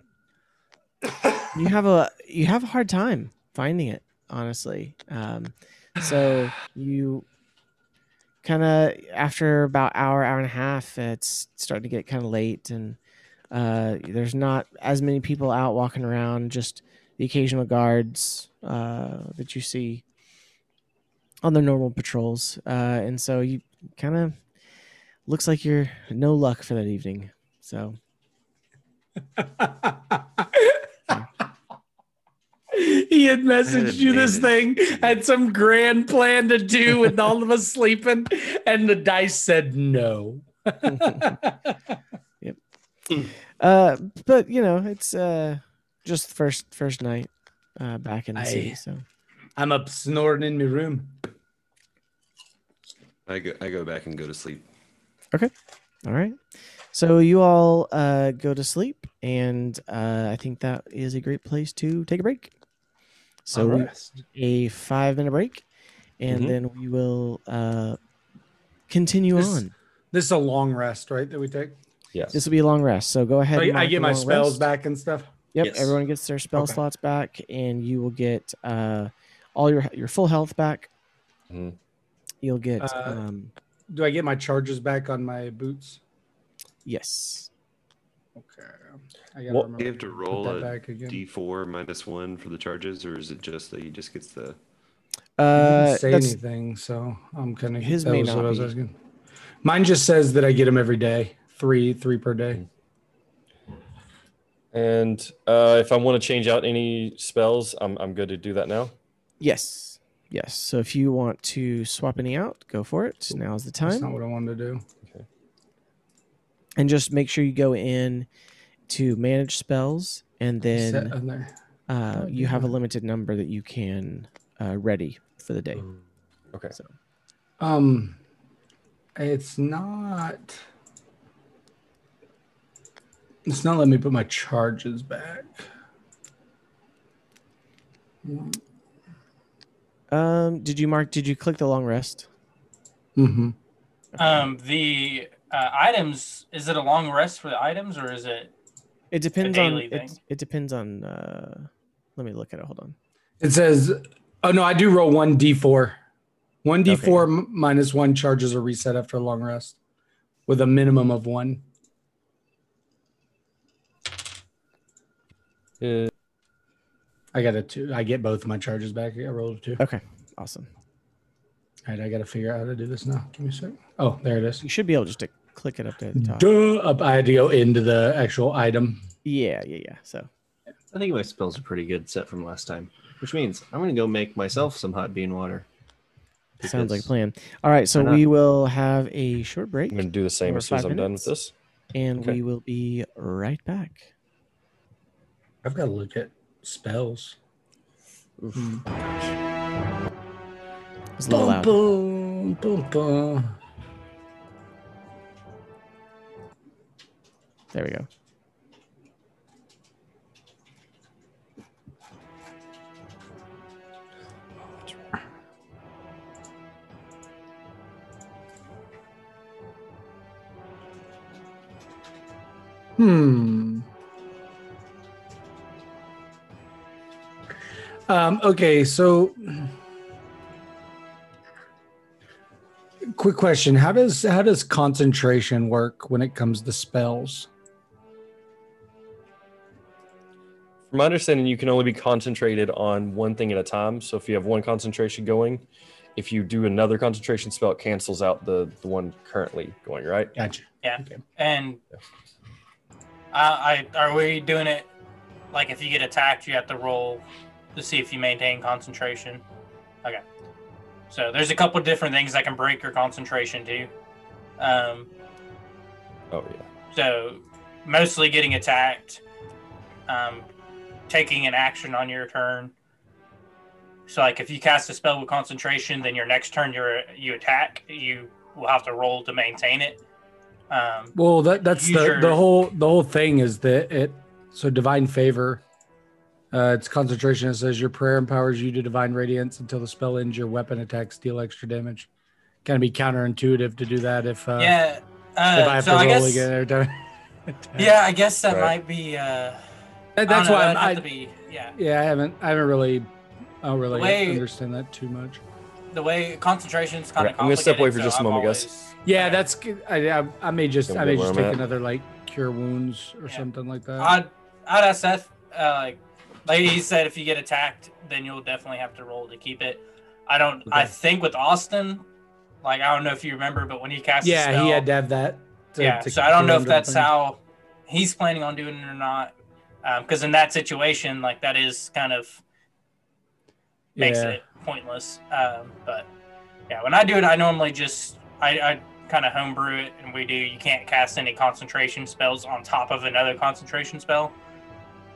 [SPEAKER 1] you have a you have a hard time finding it honestly. Um so you kind of after about hour hour and a half it's starting to get kind of late and uh there's not as many people out walking around just the occasional guards uh that you see on their normal patrols. Uh, and so you kind of looks like you're no luck for that evening. So
[SPEAKER 6] he had messaged you this thing, had some grand plan to do with all of us sleeping, and the dice said no.
[SPEAKER 1] uh but you know, it's uh just first first night uh back in the city.
[SPEAKER 6] Aye.
[SPEAKER 1] So
[SPEAKER 6] I'm up snoring in my room.
[SPEAKER 4] I go. I go back and go to sleep. Okay.
[SPEAKER 1] All right. So you all uh go to sleep and uh I think that is a great place to take a break. So we- a five minute break and
[SPEAKER 2] Mhm.
[SPEAKER 1] then we will uh continue
[SPEAKER 6] This-
[SPEAKER 1] on.
[SPEAKER 6] This is a long rest, right? That we take.
[SPEAKER 2] Yes.
[SPEAKER 1] This will be a long rest. So go ahead.
[SPEAKER 6] I,
[SPEAKER 1] and
[SPEAKER 6] I get my spells
[SPEAKER 1] rest.
[SPEAKER 6] back and stuff.
[SPEAKER 1] Yep,
[SPEAKER 5] Yes.
[SPEAKER 1] everyone gets their spell
[SPEAKER 6] Okay.
[SPEAKER 1] slots back, and you will get uh, all your your full health back.
[SPEAKER 2] Mhm.
[SPEAKER 1] You'll get
[SPEAKER 6] Uh,
[SPEAKER 1] um,
[SPEAKER 6] Do I get my charges back on my boots?
[SPEAKER 1] yes.
[SPEAKER 6] Okay. I gotta
[SPEAKER 2] What-
[SPEAKER 4] Do you have to roll
[SPEAKER 6] that
[SPEAKER 4] a
[SPEAKER 6] back again.
[SPEAKER 4] d4 minus one for the charges, or is it just that he just gets the?
[SPEAKER 1] Uh,
[SPEAKER 6] didn't say
[SPEAKER 1] that's,
[SPEAKER 6] anything, so I'm kind of
[SPEAKER 1] His
[SPEAKER 6] that
[SPEAKER 1] may
[SPEAKER 6] was what
[SPEAKER 1] not
[SPEAKER 6] I was
[SPEAKER 1] be.
[SPEAKER 6] asking. Mine just says that I get them every day, three, three per day.
[SPEAKER 2] And uh, if I want to change out any spells, I'm, I'm good to do that now.
[SPEAKER 1] yes, yes. So if you want to swap any out, go for it. Now's the time.
[SPEAKER 6] That's not what I wanted to do. Okay.
[SPEAKER 1] and just make sure you go in to manage spells, and then uh, you have a limited number that you can uh, ready for the day.
[SPEAKER 2] Okay.
[SPEAKER 1] So
[SPEAKER 6] Um, it's not. It's not letting me put my charges back.
[SPEAKER 1] Um, did you mark? Did you click the long rest?
[SPEAKER 6] Mm-hmm.
[SPEAKER 7] Um, the uh, items is it a long rest for the items or is it?
[SPEAKER 1] It depends on
[SPEAKER 7] daily
[SPEAKER 1] it,
[SPEAKER 7] thing.
[SPEAKER 1] it depends on uh let me look at it. Hold on.
[SPEAKER 6] It says, "Oh no, I do roll one d4. One d4 m- minus one charges are reset after a long rest, with a minimum of one."
[SPEAKER 2] Uh,
[SPEAKER 6] I got a two. I get both my charges back. I rolled a two.
[SPEAKER 1] Okay. Awesome.
[SPEAKER 6] All right, I got to figure out how to do this now. Give me a sec. Oh, there it is.
[SPEAKER 1] You should be able just to click it up there at the top.
[SPEAKER 6] Duh, up. I had to go into the actual item.
[SPEAKER 1] Yeah, yeah, yeah. So
[SPEAKER 5] I think my spells are pretty good set from last time, which means I'm gonna go make myself some hot bean water.
[SPEAKER 1] sounds like a plan. All right, so we will have a short break
[SPEAKER 2] I'm going to do the same as soon as I'm done with this.
[SPEAKER 1] and
[SPEAKER 2] okay.
[SPEAKER 1] we will be right back.
[SPEAKER 6] I've got to look at spells.
[SPEAKER 1] It's a loud.
[SPEAKER 6] Boom, boom, boom.
[SPEAKER 1] There we go.
[SPEAKER 6] Hmm. Um, okay, so quick question: How does how does concentration work when it comes to spells?
[SPEAKER 2] From my understanding, you can only be concentrated on one thing at a time. So if you have one concentration going, if you do another concentration spell, it cancels out the the one currently going. Right?
[SPEAKER 6] Gotcha.
[SPEAKER 7] Yeah.
[SPEAKER 6] Okay.
[SPEAKER 7] And I, I are we doing it like if you get attacked, you have to roll to see if you maintain concentration. Okay. So there's a couple different things that can break your concentration too. Um,
[SPEAKER 2] Oh yeah.
[SPEAKER 7] so mostly getting attacked, um, taking an action on your turn. So like if you cast a spell with concentration, then your next turn you're you attack, you will have to roll to maintain it. Um,
[SPEAKER 6] Well, that that's the
[SPEAKER 7] your-
[SPEAKER 6] the whole the whole thing is that it so divine favor. Uh, it's concentration. It says your prayer empowers you to divine radiance until the spell ends. Your weapon attacks deal extra damage. Kind of be counterintuitive to do that if uh,
[SPEAKER 7] yeah.
[SPEAKER 6] if
[SPEAKER 7] Uh,
[SPEAKER 6] I have
[SPEAKER 7] so
[SPEAKER 6] to
[SPEAKER 7] I
[SPEAKER 6] roll
[SPEAKER 7] guess
[SPEAKER 6] again every time.
[SPEAKER 7] yeah, I guess that
[SPEAKER 2] Right.
[SPEAKER 7] might be. Uh,
[SPEAKER 6] That- that's
[SPEAKER 7] I don't know,
[SPEAKER 6] why I'm,
[SPEAKER 7] that'd have
[SPEAKER 6] I,
[SPEAKER 7] to be yeah.
[SPEAKER 6] yeah I haven't I haven't really I don't really
[SPEAKER 7] way-
[SPEAKER 6] understand that too much.
[SPEAKER 7] The way concentration's kind
[SPEAKER 2] Right,
[SPEAKER 7] of.
[SPEAKER 2] I'm gonna step away for just a moment, guys.
[SPEAKER 6] Yeah,
[SPEAKER 7] Okay.
[SPEAKER 6] that's good. I, I I may just I may just take
[SPEAKER 2] at.
[SPEAKER 6] another like cure wounds or
[SPEAKER 7] Yeah.
[SPEAKER 6] something like that.
[SPEAKER 7] I'd I'd ask Seth. Uh, like like he said, if you get attacked, then you'll definitely have to roll to keep it. I don't. I think with Austin, like I don't know if you remember, but when he cast,
[SPEAKER 6] yeah,
[SPEAKER 7] spell,
[SPEAKER 6] he had to have that. to-
[SPEAKER 7] yeah.
[SPEAKER 6] to
[SPEAKER 7] So I don't know if that's how he's planning on doing it or not. Because in that situation, like that is kind of makes
[SPEAKER 6] Yeah.
[SPEAKER 7] it pointless. Um, but yeah, when I do it, I normally just I, I kind of homebrew it, and we do. You can't cast any concentration spells on top of another concentration spell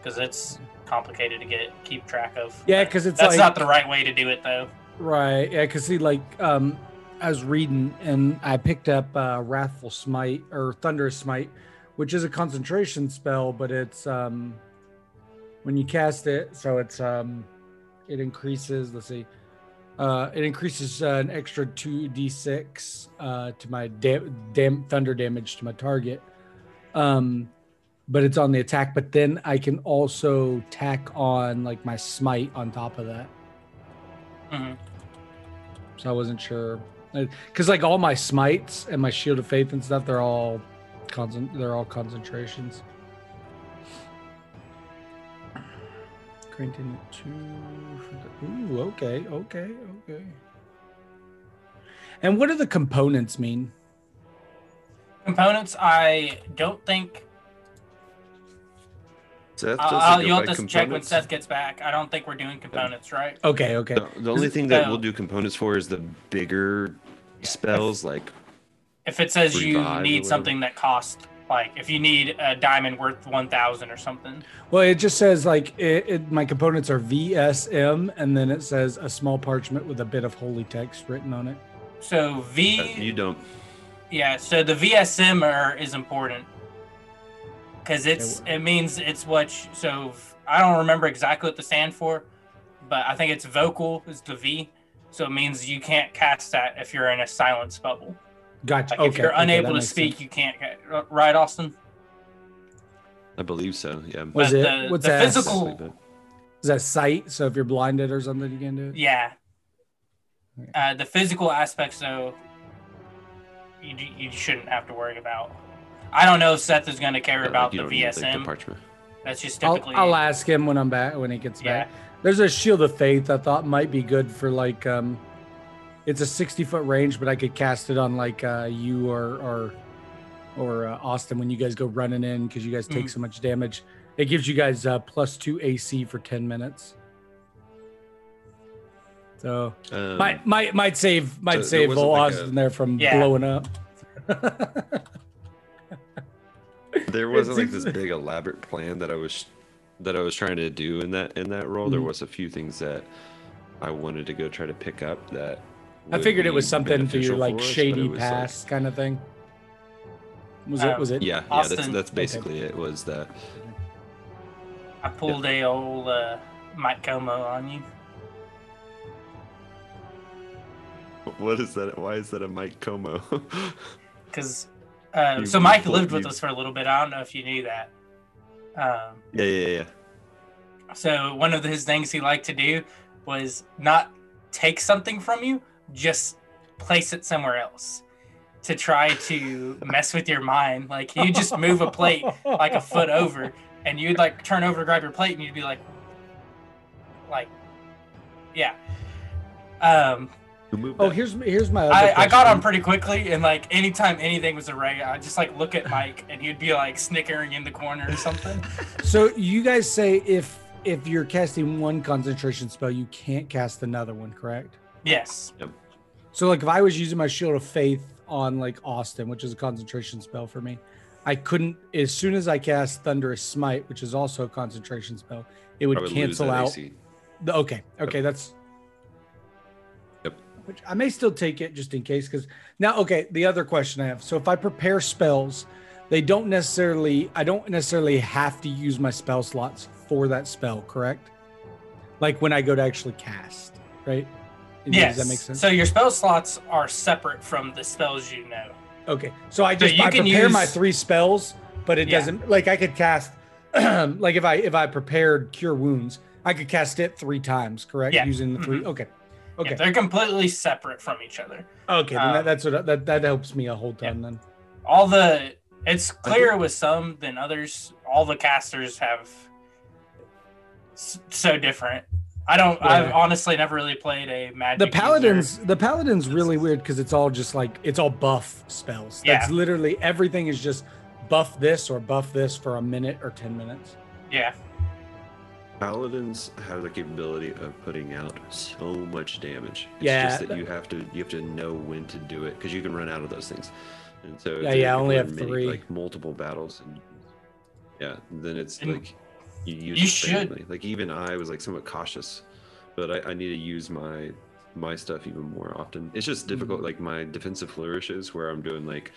[SPEAKER 7] because it's complicated to get keep track of.
[SPEAKER 6] Yeah, because it's
[SPEAKER 7] That's
[SPEAKER 6] like
[SPEAKER 7] not the right way to do it, though.
[SPEAKER 6] right. Yeah, because see, like um, I was reading and I picked up uh, Wrathful Smite or Thunderous Smite, which is a concentration spell, but it's um, when you cast it, so it's um, it increases. Let's see. Uh, it increases uh, an extra two d6 uh, to my da- dam- thunder damage to my target. Um, but it's on the attack. But then I can also tack on like my smite on top of that.
[SPEAKER 7] Mhm.
[SPEAKER 6] So I wasn't sure because like all my smites and my shield of faith and stuff, they're all concent- they're all concentrations. Granting two. Ooh, okay, okay, okay. And what do the components mean?
[SPEAKER 7] Components, I don't think.
[SPEAKER 4] Seth
[SPEAKER 7] I'll, I'll, you'll have to check when. Seth gets back. I don't think we're doing components, right?
[SPEAKER 6] Okay, okay.
[SPEAKER 4] The, the only thing that
[SPEAKER 7] So-
[SPEAKER 4] we'll do components for is the bigger spells, like
[SPEAKER 7] If it says you need something that costs, like if you need a diamond worth 1,000 or something.
[SPEAKER 6] Well, it just says like it, it, my components are VSM, and then it says a small parchment with a bit of holy text written on it.
[SPEAKER 7] So V.
[SPEAKER 4] uh, you don't.
[SPEAKER 7] Yeah, so the VSM is important because it's it means it's what sh- so I don't remember exactly what the stand for, but I think it's vocal is the V, so it means you can't cast that if you're in a silence bubble.
[SPEAKER 6] Gotcha.
[SPEAKER 7] Like
[SPEAKER 6] okay.
[SPEAKER 7] if you're unable
[SPEAKER 6] that
[SPEAKER 7] to speak,
[SPEAKER 6] sense.
[SPEAKER 7] you can't. ca- Right, Austin?
[SPEAKER 4] I believe so. Yeah.
[SPEAKER 6] Was
[SPEAKER 7] But
[SPEAKER 6] it?
[SPEAKER 7] the-
[SPEAKER 6] what's
[SPEAKER 7] the
[SPEAKER 6] that?
[SPEAKER 7] physical-
[SPEAKER 6] Is that sight? So if you're blinded or something, you can do it.
[SPEAKER 7] Yeah.
[SPEAKER 6] Okay.
[SPEAKER 7] Uh, the physical aspects, though, you you shouldn't have to worry about. I don't know if Seth is going to care
[SPEAKER 4] yeah, like
[SPEAKER 7] about
[SPEAKER 4] you
[SPEAKER 7] the
[SPEAKER 4] don't need,
[SPEAKER 7] VSM.
[SPEAKER 4] the parchment.
[SPEAKER 7] That's just
[SPEAKER 6] I'll,
[SPEAKER 7] typically.
[SPEAKER 6] I'll ask him when I'm back when he gets
[SPEAKER 7] Yeah.
[SPEAKER 6] back. There's a shield of faith I thought might be good for like um, it's a 60 foot range, but I could cast it on like uh you or or or uh, Austin when you guys go running in because you guys take
[SPEAKER 7] Mm.
[SPEAKER 6] so much damage. It gives you guys uh, plus two AC for 10 minutes. So
[SPEAKER 4] Um,
[SPEAKER 6] might might might save might
[SPEAKER 4] so
[SPEAKER 6] save old
[SPEAKER 4] like a-
[SPEAKER 6] Austin there from
[SPEAKER 7] Yeah.
[SPEAKER 6] blowing up.
[SPEAKER 4] there wasn't like this big elaborate plan that I was that I was trying to do in that in that role. There
[SPEAKER 6] Mhm.
[SPEAKER 4] was a few things that I wanted to go try to pick up that.
[SPEAKER 6] I figured it was something for your like
[SPEAKER 4] for us,
[SPEAKER 6] shady
[SPEAKER 4] was, like-
[SPEAKER 6] past kind of thing. Was
[SPEAKER 7] Uh,
[SPEAKER 6] it? Was it?
[SPEAKER 4] yeah, yeah, that's that's basically it. Was that
[SPEAKER 7] I pulled a old uh, Mike Como on you.
[SPEAKER 4] what is that? Why is that a Mike Como?
[SPEAKER 7] because uh,
[SPEAKER 4] You-
[SPEAKER 7] so Mike lived with us for a little bit. I don't know if you knew that. Um,
[SPEAKER 4] yeah, yeah, yeah.
[SPEAKER 7] so one of his things he liked to do was not take something from you, just place it somewhere else to try to mess with your mind. Like you just move a plate like a foot over, and you'd like turn over to grab your plate, and you'd be like, like, yeah. Um,
[SPEAKER 6] Oh,
[SPEAKER 4] that?
[SPEAKER 6] here's here's my. Other
[SPEAKER 7] I, I got on pretty quickly, and like anytime anything was a ray, I just like look at Mike, and he'd be like snickering in the corner or something.
[SPEAKER 6] So you guys say if if you're casting one concentration spell, you can't cast another one, correct?
[SPEAKER 7] yes.
[SPEAKER 6] So like if I was using my shield of faith on like Austin, which is a concentration spell for me, I couldn't as soon as I cast thunderous smite, which is also a concentration spell, it would,
[SPEAKER 4] I would lose
[SPEAKER 6] cancel out. The, okay, okay, that's. Which I may still take it just in case, because now, okay, the other question I have. So if I prepare spells, they don't necessarily. I don't necessarily have to use my spell slots for that spell, correct? Like when I go to actually cast, right?
[SPEAKER 7] Yes.
[SPEAKER 6] Does that make sense?
[SPEAKER 7] So your spell slots are separate from the spells you know.
[SPEAKER 6] Okay, so I just
[SPEAKER 7] you
[SPEAKER 6] I
[SPEAKER 7] can
[SPEAKER 6] prepare my three spells, but it
[SPEAKER 7] Yeah.
[SPEAKER 6] doesn't like I could cast like if I if I prepared cure wounds, I could cast it three times, correct?
[SPEAKER 7] Yeah.
[SPEAKER 6] Using the 3
[SPEAKER 7] Mhm.
[SPEAKER 6] Okay,
[SPEAKER 7] Yeah,
[SPEAKER 6] okay,
[SPEAKER 7] they're completely separate from each other.
[SPEAKER 6] okay. then
[SPEAKER 7] um,
[SPEAKER 6] that, that's what that that helps me a whole ton. Then
[SPEAKER 7] All the it's clearer with some than others. All the casters have so different. I don't. I've honestly never really played a magic.
[SPEAKER 6] the
[SPEAKER 7] user.
[SPEAKER 6] paladins the paladins really weird because it's all just like it's all buff spells. That's
[SPEAKER 7] Yeah.
[SPEAKER 6] literally everything is just buff this or buff this for a minute or ten minutes.
[SPEAKER 7] Yeah.
[SPEAKER 4] Paladins have the capability of putting out so much damage. It's
[SPEAKER 6] Yeah,
[SPEAKER 4] just that
[SPEAKER 6] th-
[SPEAKER 4] you have to you have to know when to do it because you can run out of those things. And so
[SPEAKER 6] Yeah,
[SPEAKER 4] they-
[SPEAKER 6] yeah, I only have
[SPEAKER 4] many-
[SPEAKER 6] three.
[SPEAKER 4] like multiple battles and yeah, then it's
[SPEAKER 7] And
[SPEAKER 4] like you use
[SPEAKER 7] you
[SPEAKER 4] it
[SPEAKER 7] should.
[SPEAKER 4] Like even I was like somewhat cautious, but I, I need to use my my stuff even more often. It's just difficult.
[SPEAKER 6] Mm-hmm.
[SPEAKER 4] Like my defensive flourishes where I'm doing like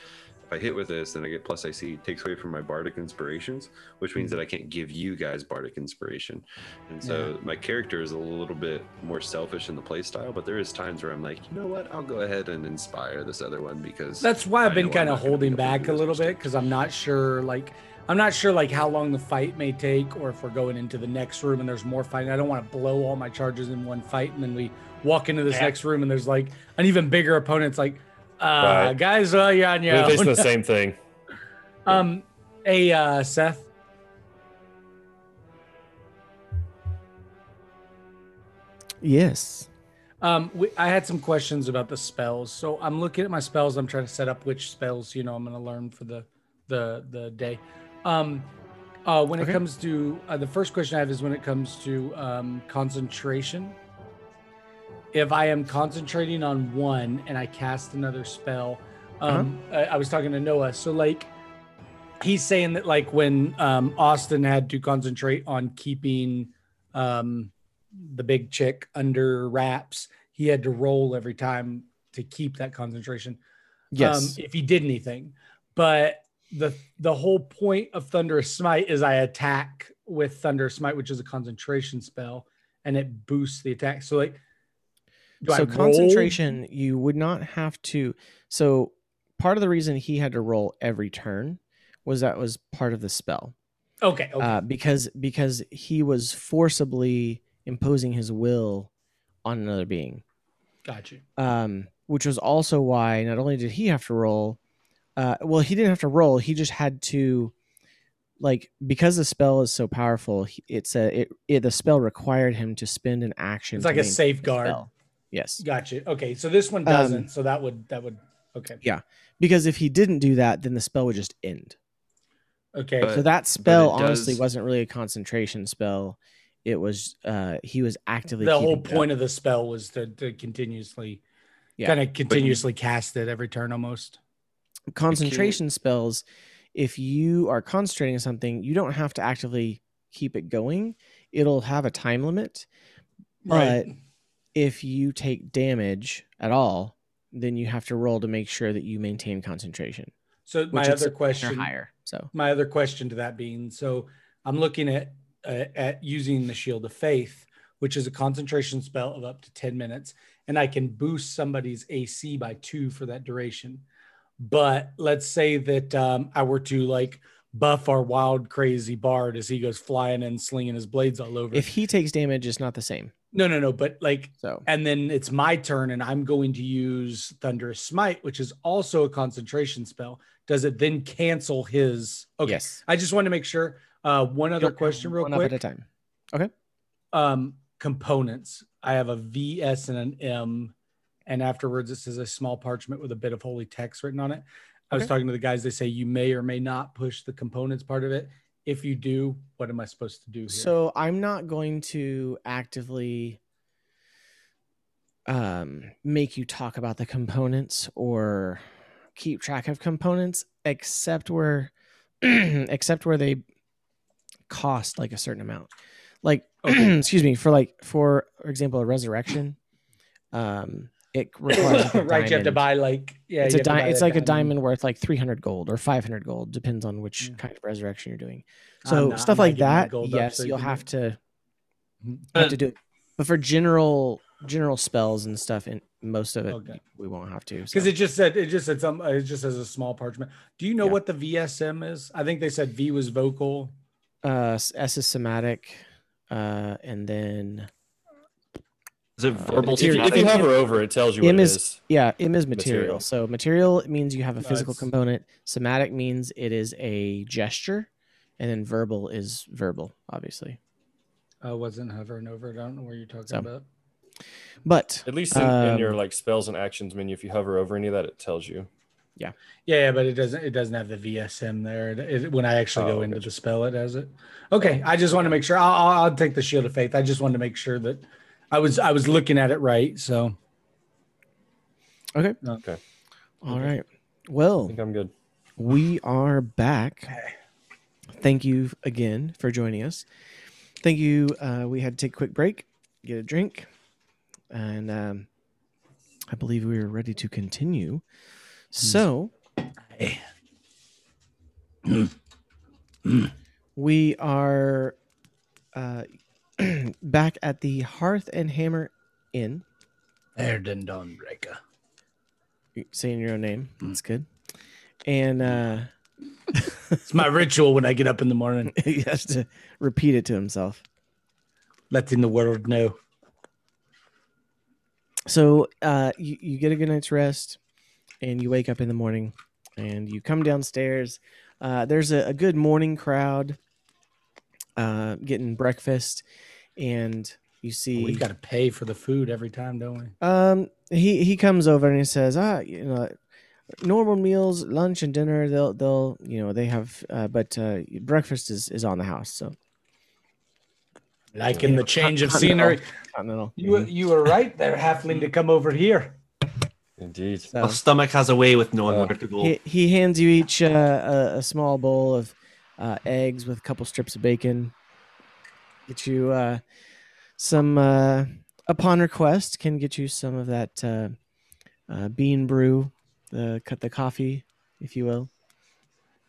[SPEAKER 4] if I hit with this, then I get plus AC. It takes away from my bardic inspirations, which means that mm-hmm. I can't give you guys bardic inspiration. And so my character is a little bit more selfish in the play style, but there is times where I'm like, you know what, I'll go ahead and inspire this other one because
[SPEAKER 6] That's why I've been kind of holding back a little bit because I'm not sure like I'm not sure like how long the fight may take or if we're going into the next room and there's more fighting. I don't want to blow all my charges in one fight and then we walk into this
[SPEAKER 7] Yeah.
[SPEAKER 6] next room and there's like an even bigger opponent. It's like, uh, guys, well, you're on your
[SPEAKER 2] We're facing the same thing.
[SPEAKER 6] um, hey, uh, Seth.
[SPEAKER 1] Yes.
[SPEAKER 6] Um, we, I had some questions about the spells. So I'm looking at my spells. I'm trying to set up which spells you know I'm going to learn for the the the day. Um, uh, when
[SPEAKER 1] Okay.
[SPEAKER 6] it comes to uh, the first question I have is when it comes to um, concentration. If I am concentrating on one and I cast another spell, um, I, I was talking to Noah. So like, he's saying that like when um, Austin had to concentrate on keeping um, the big chick under wraps, he had to roll every time to keep that concentration.
[SPEAKER 1] Yes.
[SPEAKER 6] Um, if he did anything, but the the whole point of Thunderous Smite is I attack with Thunderous Smite, which is a concentration spell, and it boosts the attack. So like, do
[SPEAKER 1] so concentration, you would not have to. So part of the reason he had to roll every turn was that was part of the spell.
[SPEAKER 6] Okay, okay,
[SPEAKER 1] Uh, because because he was forcibly imposing his will on another being.
[SPEAKER 6] got you.
[SPEAKER 1] um, which was also why not only did he have to roll, uh, well, he didn't have to roll. He just had to, like, because the spell is so powerful. It's a it, it the spell required him to spend an action.
[SPEAKER 6] It's like a safeguard.
[SPEAKER 1] Spell. Yes,
[SPEAKER 6] Got you. Okay, so this one
[SPEAKER 1] Um,
[SPEAKER 6] doesn't. so that would that would okay.
[SPEAKER 1] Yeah, because if he didn't do that, then the spell would just end.
[SPEAKER 6] Okay,
[SPEAKER 4] But-
[SPEAKER 1] so that spell honestly
[SPEAKER 4] does-
[SPEAKER 1] wasn't really a concentration spell. It was uh he was actively
[SPEAKER 6] the whole
[SPEAKER 1] keeping it
[SPEAKER 6] point of the spell was to, to continuously
[SPEAKER 1] Yeah.
[SPEAKER 6] kind of continuously cast it every turn almost.
[SPEAKER 1] concentration spells if you are concentrating on something you don't have to actively keep it going it'll have a time limit but if you take damage at all then you have to roll to make sure that you maintain concentration
[SPEAKER 6] So my other question
[SPEAKER 1] higher so
[SPEAKER 6] my other question to that being so i'm looking at uh, at using the shield of faith which is a concentration spell of up to 10 minutes and i can boost somebody's ac by two for that duration but let's say that um, i were to like buff our wild crazy bard as he goes flying and slinging his blades all over.
[SPEAKER 1] If he takes damage, it's not the same.
[SPEAKER 6] No, no, no, but like
[SPEAKER 1] So
[SPEAKER 6] and then it's my turn and I'm going to use Thunderous Smite, which is also a concentration spell. Does it then cancel his okay?
[SPEAKER 1] yes,
[SPEAKER 6] I just want to make sure. Uh one other question real
[SPEAKER 1] quick. one at a time.
[SPEAKER 6] Um components. I have a V, S, and an M, and afterwards it says a small parchment with a bit of holy text written on it. I was talking to the guys, they say you may or may not push the components part of it. If you do, what am I supposed to do here?
[SPEAKER 1] So I'm not going to actively um, make you talk about the components or keep track of components, except where except where they cost like a certain amount. Like,
[SPEAKER 6] Okay.
[SPEAKER 1] excuse me, for like for example, a resurrection, um, it requires like a
[SPEAKER 6] right, you have to buy like yeah,
[SPEAKER 1] it's a
[SPEAKER 6] have
[SPEAKER 1] di- it's
[SPEAKER 6] that
[SPEAKER 1] like a diamond worth like 300 gold or 500 gold depends on which
[SPEAKER 6] Yeah.
[SPEAKER 1] kind of resurrection you're doing so
[SPEAKER 6] not-
[SPEAKER 1] stuff
[SPEAKER 6] I'm
[SPEAKER 1] like that yes
[SPEAKER 6] so you
[SPEAKER 1] you'll
[SPEAKER 6] can
[SPEAKER 1] have to have to do it but for general general spells and stuff and most of it
[SPEAKER 6] Okay.
[SPEAKER 1] we won't have to
[SPEAKER 6] because
[SPEAKER 1] so.
[SPEAKER 6] it just said it just said some it just says a small parchment. Do you know
[SPEAKER 1] Yeah.
[SPEAKER 6] what the VSM is? I think they said V was vocal.
[SPEAKER 1] uh s s is somatic uh and then
[SPEAKER 4] Is it
[SPEAKER 1] Uh,
[SPEAKER 4] verbal?
[SPEAKER 2] If you, if you hover over, it tells you what
[SPEAKER 1] M
[SPEAKER 2] it
[SPEAKER 1] is-
[SPEAKER 2] is.
[SPEAKER 1] yeah im is material,
[SPEAKER 2] Material.
[SPEAKER 1] so material means you have a physical
[SPEAKER 6] it's-
[SPEAKER 1] component somatic means it is a gesture and then verbal is verbal obviously
[SPEAKER 6] I wasn't hovering over. it. I don't know where you're talking
[SPEAKER 1] So,
[SPEAKER 6] about.
[SPEAKER 1] but
[SPEAKER 2] At least in, in your
[SPEAKER 1] Um,
[SPEAKER 2] like spells and actions menu, if you hover over any of that, it tells you.
[SPEAKER 6] Yeah, yeah, but it doesn't. It doesn't have the VSM there. It, it- when I actually
[SPEAKER 2] Oh,
[SPEAKER 6] go into the spell, it has it. Okay, I just want to make sure. I'll, I'll, I'll take the shield of faith. I just wanted to make sure that I was I was looking at it right. So
[SPEAKER 1] okay
[SPEAKER 2] Okay.
[SPEAKER 1] all
[SPEAKER 6] Okay.
[SPEAKER 1] right
[SPEAKER 2] I think I'm good.
[SPEAKER 1] we are back thank you again for joining us thank you uh, we had to take a quick break get a drink and um, i believe we are ready to continue so
[SPEAKER 6] Hey.
[SPEAKER 1] we are uh, back at the hearth and hammer inn.
[SPEAKER 6] Erden Dawnbreaker.
[SPEAKER 1] You're saying your own name? That's good. And uh,
[SPEAKER 6] It's my ritual when I get up in the morning,
[SPEAKER 1] he has to repeat it to himself.
[SPEAKER 6] Letting the world know.
[SPEAKER 1] So uh, you, you get a good night's rest and you wake up in the morning and you come downstairs. Uh, there's a, a good morning crowd uh, getting breakfast and you see
[SPEAKER 6] We've got to pay for the food every time, don't we?
[SPEAKER 1] um he he comes over and he says ah you know normal meals lunch and dinner they'll they'll you know they have uh, but uh, breakfast is is on the house so Like
[SPEAKER 6] Liking the change of scenery.
[SPEAKER 1] continental
[SPEAKER 6] You were- you were right there, halfling, to come over here.
[SPEAKER 2] Indeed.
[SPEAKER 1] so
[SPEAKER 5] My stomach has a way with knowing
[SPEAKER 2] Uh,
[SPEAKER 5] where to go.
[SPEAKER 1] he, he hands you each uh, a, a small bowl of uh, eggs with a couple strips of bacon. Get you uh, some, uh, upon request, can get you some of that uh, uh, bean brew, the cut the coffee, if you will.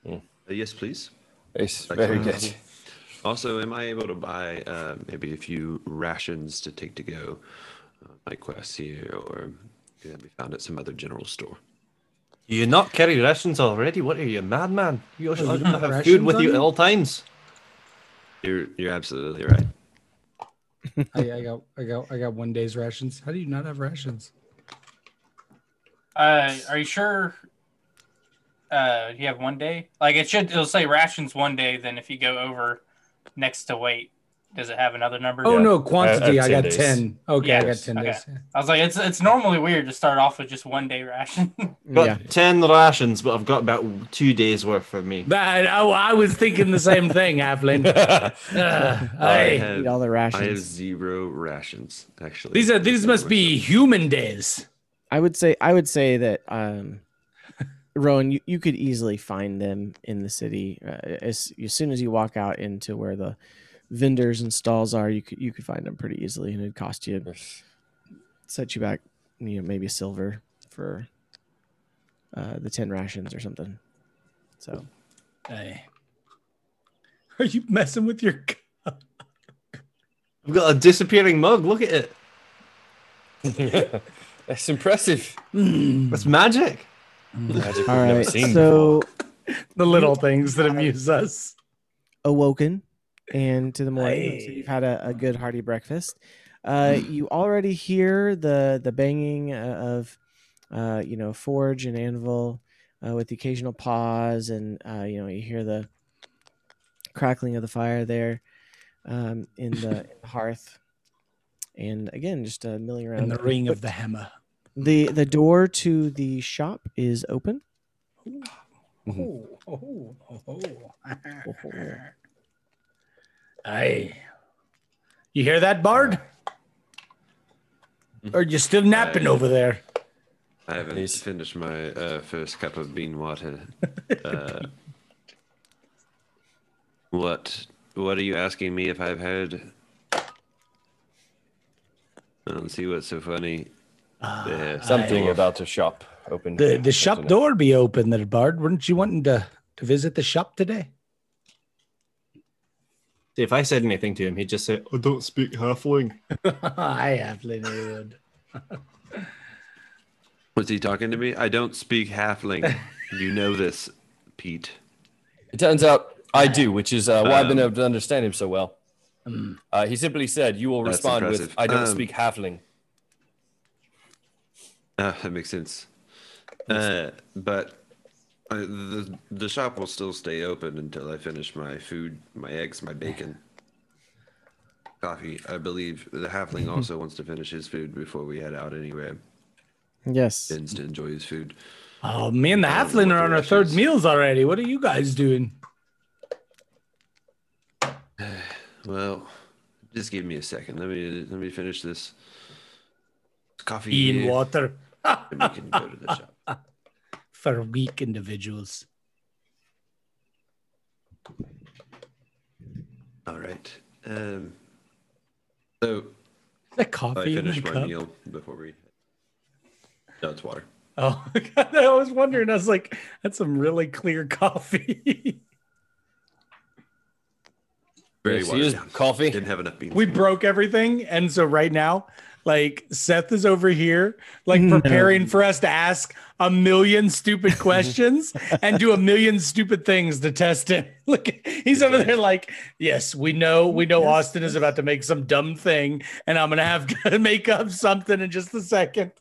[SPEAKER 4] Uh, yes, please.
[SPEAKER 2] It's very
[SPEAKER 4] some-
[SPEAKER 2] good.
[SPEAKER 4] Also, am I able to buy uh, maybe a few rations to take to go on my quests here, or can that be found at some other general store?
[SPEAKER 5] You not carry rations already? What are you, madman? You should
[SPEAKER 6] you have
[SPEAKER 5] have food with you
[SPEAKER 6] you?
[SPEAKER 5] at all times.
[SPEAKER 4] You're you're absolutely right.
[SPEAKER 6] I, I got I got I got one day's rations. How do you not have rations?
[SPEAKER 7] Uh, are you sure? Uh, you have one day. Like it should. It'll say rations one day. Then if you go over next to weight, does it have another number?
[SPEAKER 6] Oh
[SPEAKER 2] Yeah.
[SPEAKER 6] no, quantity.
[SPEAKER 2] I
[SPEAKER 6] I, got
[SPEAKER 2] days.
[SPEAKER 6] ten. Okay, I got ten
[SPEAKER 7] Okay.
[SPEAKER 6] days.
[SPEAKER 7] I was like, it's it's normally weird to start off with just one day ration.
[SPEAKER 5] Got
[SPEAKER 1] yeah.
[SPEAKER 5] ten rations, but I've got about two days worth for me.
[SPEAKER 6] That, I, I was thinking the same thing, Halfling. Uh,
[SPEAKER 4] I
[SPEAKER 6] hey,
[SPEAKER 4] have,
[SPEAKER 1] all the rations.
[SPEAKER 4] I have
[SPEAKER 1] rations.
[SPEAKER 4] zero rations actually.
[SPEAKER 6] these are these must be human days.
[SPEAKER 1] I would say I would say that um, Rowan, you, you could easily find them in the city uh, as as soon as you walk out into where the vendors and stalls are. You could you could find them pretty easily, and it'd cost you set you back, you know, maybe silver for uh, the ten rations or something. So
[SPEAKER 6] Hey. Are you messing with your? cup?
[SPEAKER 5] I've got a disappearing mug. Look at it.
[SPEAKER 2] That's impressive.
[SPEAKER 6] Mm.
[SPEAKER 5] It's magic.
[SPEAKER 2] Magic
[SPEAKER 1] all
[SPEAKER 2] we've never seen
[SPEAKER 1] so
[SPEAKER 2] before.
[SPEAKER 6] the little things that amuse us.
[SPEAKER 1] awoken and to the morning. So you've had a, a good hearty breakfast. Uh, you already hear the the banging uh, of uh, you know forge and anvil uh, with the occasional pause, and uh, you know you hear the crackling of the fire there um, in the hearth. And again, just uh, milling around.
[SPEAKER 6] And the ring of the hammer.
[SPEAKER 1] the the door to the shop is open.
[SPEAKER 6] Oh, oh, oh, Aye. You hear that, Bard? Or you still napping
[SPEAKER 4] Aye.
[SPEAKER 6] over there?
[SPEAKER 4] I haven't
[SPEAKER 2] Please.
[SPEAKER 4] finished my uh, first cup of bean water. Uh, what? What are you asking me if I've heard? I don't see what's so funny. There.
[SPEAKER 2] Something
[SPEAKER 6] Aye.
[SPEAKER 2] about the shop open.
[SPEAKER 6] The the shop door be open there, Bard. Weren't you wanting to, to visit the shop today?
[SPEAKER 5] See, if I said anything to him, he'd just say, "I don't speak halfling."
[SPEAKER 6] I have Linwood.
[SPEAKER 4] Was he talking to me? I don't speak halfling. you know this, Pete.
[SPEAKER 2] It turns out I do, which is uh, why I've been
[SPEAKER 4] Um,
[SPEAKER 2] able to understand him so well. Uh, he simply said, "You will
[SPEAKER 4] That's
[SPEAKER 2] respond with. I don't
[SPEAKER 4] Um,
[SPEAKER 2] speak halfling."
[SPEAKER 4] Ah, that makes sense. Uh, but uh, the the shop will still stay open until I finish my food, my eggs, my bacon, coffee. I believe the halfling also wants to finish his food before we head out anyway.
[SPEAKER 1] Yes.
[SPEAKER 4] Tends to enjoy his food.
[SPEAKER 6] Oh, me and the
[SPEAKER 4] I
[SPEAKER 6] halfling
[SPEAKER 4] what
[SPEAKER 6] are on our
[SPEAKER 4] rush
[SPEAKER 6] third meals already. What are you guys doing?
[SPEAKER 4] Well, just give me a second. Let me let me finish this coffee.
[SPEAKER 6] Eating water
[SPEAKER 4] and we can go to the shop.
[SPEAKER 6] For weak individuals.
[SPEAKER 4] All right. Um. So
[SPEAKER 6] Is that
[SPEAKER 4] I finished my
[SPEAKER 6] cup?
[SPEAKER 4] meal before we. No, it's water.
[SPEAKER 6] Oh, God, I was wondering. I was like, that's some really clear coffee.
[SPEAKER 4] Very
[SPEAKER 2] Yes,
[SPEAKER 4] watered down.
[SPEAKER 2] coffee.
[SPEAKER 4] Didn't have enough beans.
[SPEAKER 6] we broke everything, and so right now, like Seth is over here, like
[SPEAKER 1] No.
[SPEAKER 6] preparing for us to ask a million stupid questions and do a million stupid things to test him. Look, he's over there like, yes, we know, we know Austin is about to make some dumb thing, and I'm gonna have to make up something in just a second.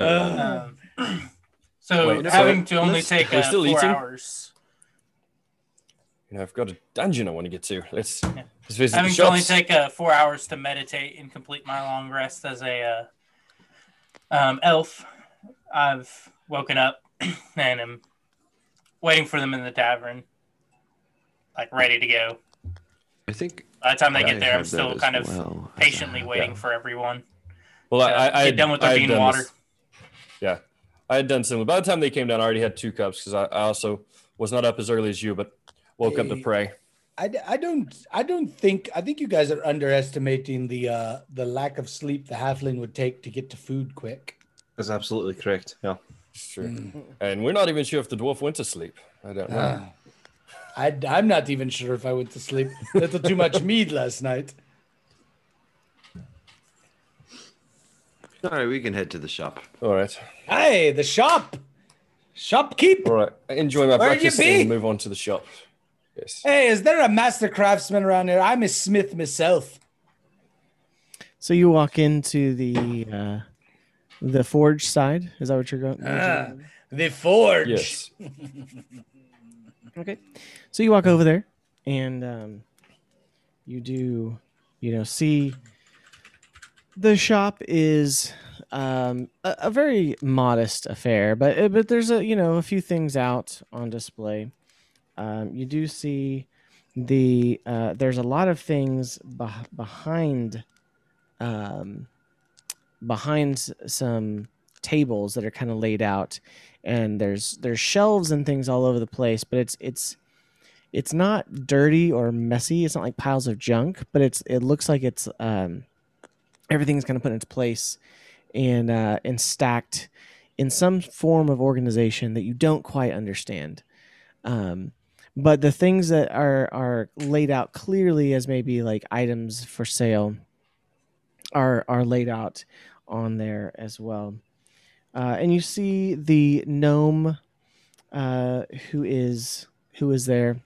[SPEAKER 6] Uh,
[SPEAKER 7] Um, so
[SPEAKER 2] Wait, so
[SPEAKER 7] having to only take
[SPEAKER 2] we're
[SPEAKER 7] uh,
[SPEAKER 2] still
[SPEAKER 7] four
[SPEAKER 2] eating?
[SPEAKER 7] hours.
[SPEAKER 2] You know, I've got a dungeon I want to get to. Let's,
[SPEAKER 7] Yeah.
[SPEAKER 2] let's visit
[SPEAKER 7] Having
[SPEAKER 2] the
[SPEAKER 7] to only take uh, four hours to meditate and complete my long rest as a uh, um, elf, I've woken up and am waiting for them in the tavern, like ready to go.
[SPEAKER 4] I think.
[SPEAKER 7] By the time they
[SPEAKER 4] I
[SPEAKER 7] get there, I'm still kind of
[SPEAKER 4] well.
[SPEAKER 7] patiently waiting
[SPEAKER 2] Yeah.
[SPEAKER 7] for everyone.
[SPEAKER 2] well, I,
[SPEAKER 7] to
[SPEAKER 2] I, I
[SPEAKER 7] get
[SPEAKER 2] had-
[SPEAKER 7] done with
[SPEAKER 2] I
[SPEAKER 7] their
[SPEAKER 2] had
[SPEAKER 7] bean water.
[SPEAKER 2] this- Yeah, I had done similar. By the time they came down, I already had two cups because I, I also was not up as early as you, but woke up to
[SPEAKER 6] Hey.
[SPEAKER 2] pray.
[SPEAKER 6] I, d- I don't I don't think I think you guys are underestimating the uh the lack of sleep the halfling would take to get to food quick.
[SPEAKER 5] That's absolutely correct. Yeah.
[SPEAKER 2] It's true. And we're not even sure if the dwarf went to sleep. I don't know.
[SPEAKER 6] Ah. I I'm not even sure if I went to sleep. A little too much mead last night.
[SPEAKER 4] All right, we can head to the shop.
[SPEAKER 2] All right.
[SPEAKER 6] Hey, the shop, shopkeep.
[SPEAKER 2] All right. Enjoy my
[SPEAKER 6] Where you
[SPEAKER 2] breakfast and move on to the shop. Yes.
[SPEAKER 6] Hey, is there a master craftsman around here? I'm a smith myself.
[SPEAKER 1] So you walk into the uh, the forge side. Is that what you're going?
[SPEAKER 6] Ah, the forge.
[SPEAKER 2] Yes.
[SPEAKER 1] Okay. So you walk over there, and um, you do, you know, see the shop is um, a, a very modest affair, but uh, but there's a you know a few things out on display. Um, you do see the uh, there's a lot of things beh- behind um, behind some tables that are kind of laid out and there's there's shelves and things all over the place but it's it's it's not dirty or messy it's not like piles of junk but it's it looks like it's um everything's kind of put into place and uh and stacked in some form of organization that you don't quite understand. Um but the things that are are laid out clearly as maybe like items for sale are are laid out on there as well uh, and you see the gnome uh, who is who is there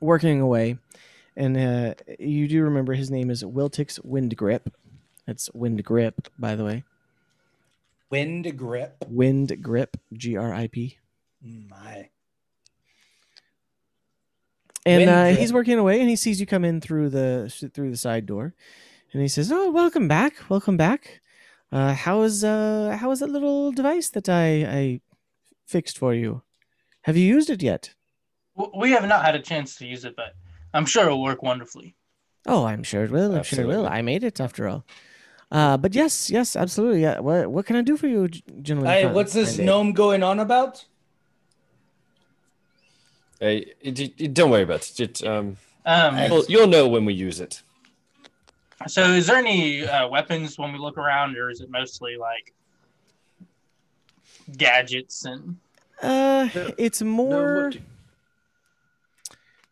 [SPEAKER 1] working away, and uh, you do remember his name is Wiltix Windgrip. That's Windgrip, by the way.
[SPEAKER 6] Wind grip.
[SPEAKER 1] Windgrip, G R I P.
[SPEAKER 6] My.
[SPEAKER 1] And uh, he's working away, and he sees you come in through the through the side door, and he says, "Oh, welcome back, welcome back. Uh, how is uh how is that little device that I I fixed for you? Have you used it yet?"
[SPEAKER 7] We have not had a chance to use it, but I'm sure it'll work wonderfully.
[SPEAKER 1] Oh, I'm sure it will. I'm sure it will. I made it after all. Uh, but yes, yes, absolutely. Yeah. What what can I do for you, g- gentlemen?
[SPEAKER 6] Hey, what's this gnome going on about?
[SPEAKER 2] Hey, it- it- it- don't worry about it. It, um,
[SPEAKER 7] Um,
[SPEAKER 2] you'll, you'll know when we use it.
[SPEAKER 7] so is there any uh, weapons when we look around, or is it mostly like gadgets and?
[SPEAKER 1] Uh,
[SPEAKER 4] No,
[SPEAKER 1] it's
[SPEAKER 4] No,
[SPEAKER 1] more.
[SPEAKER 4] what,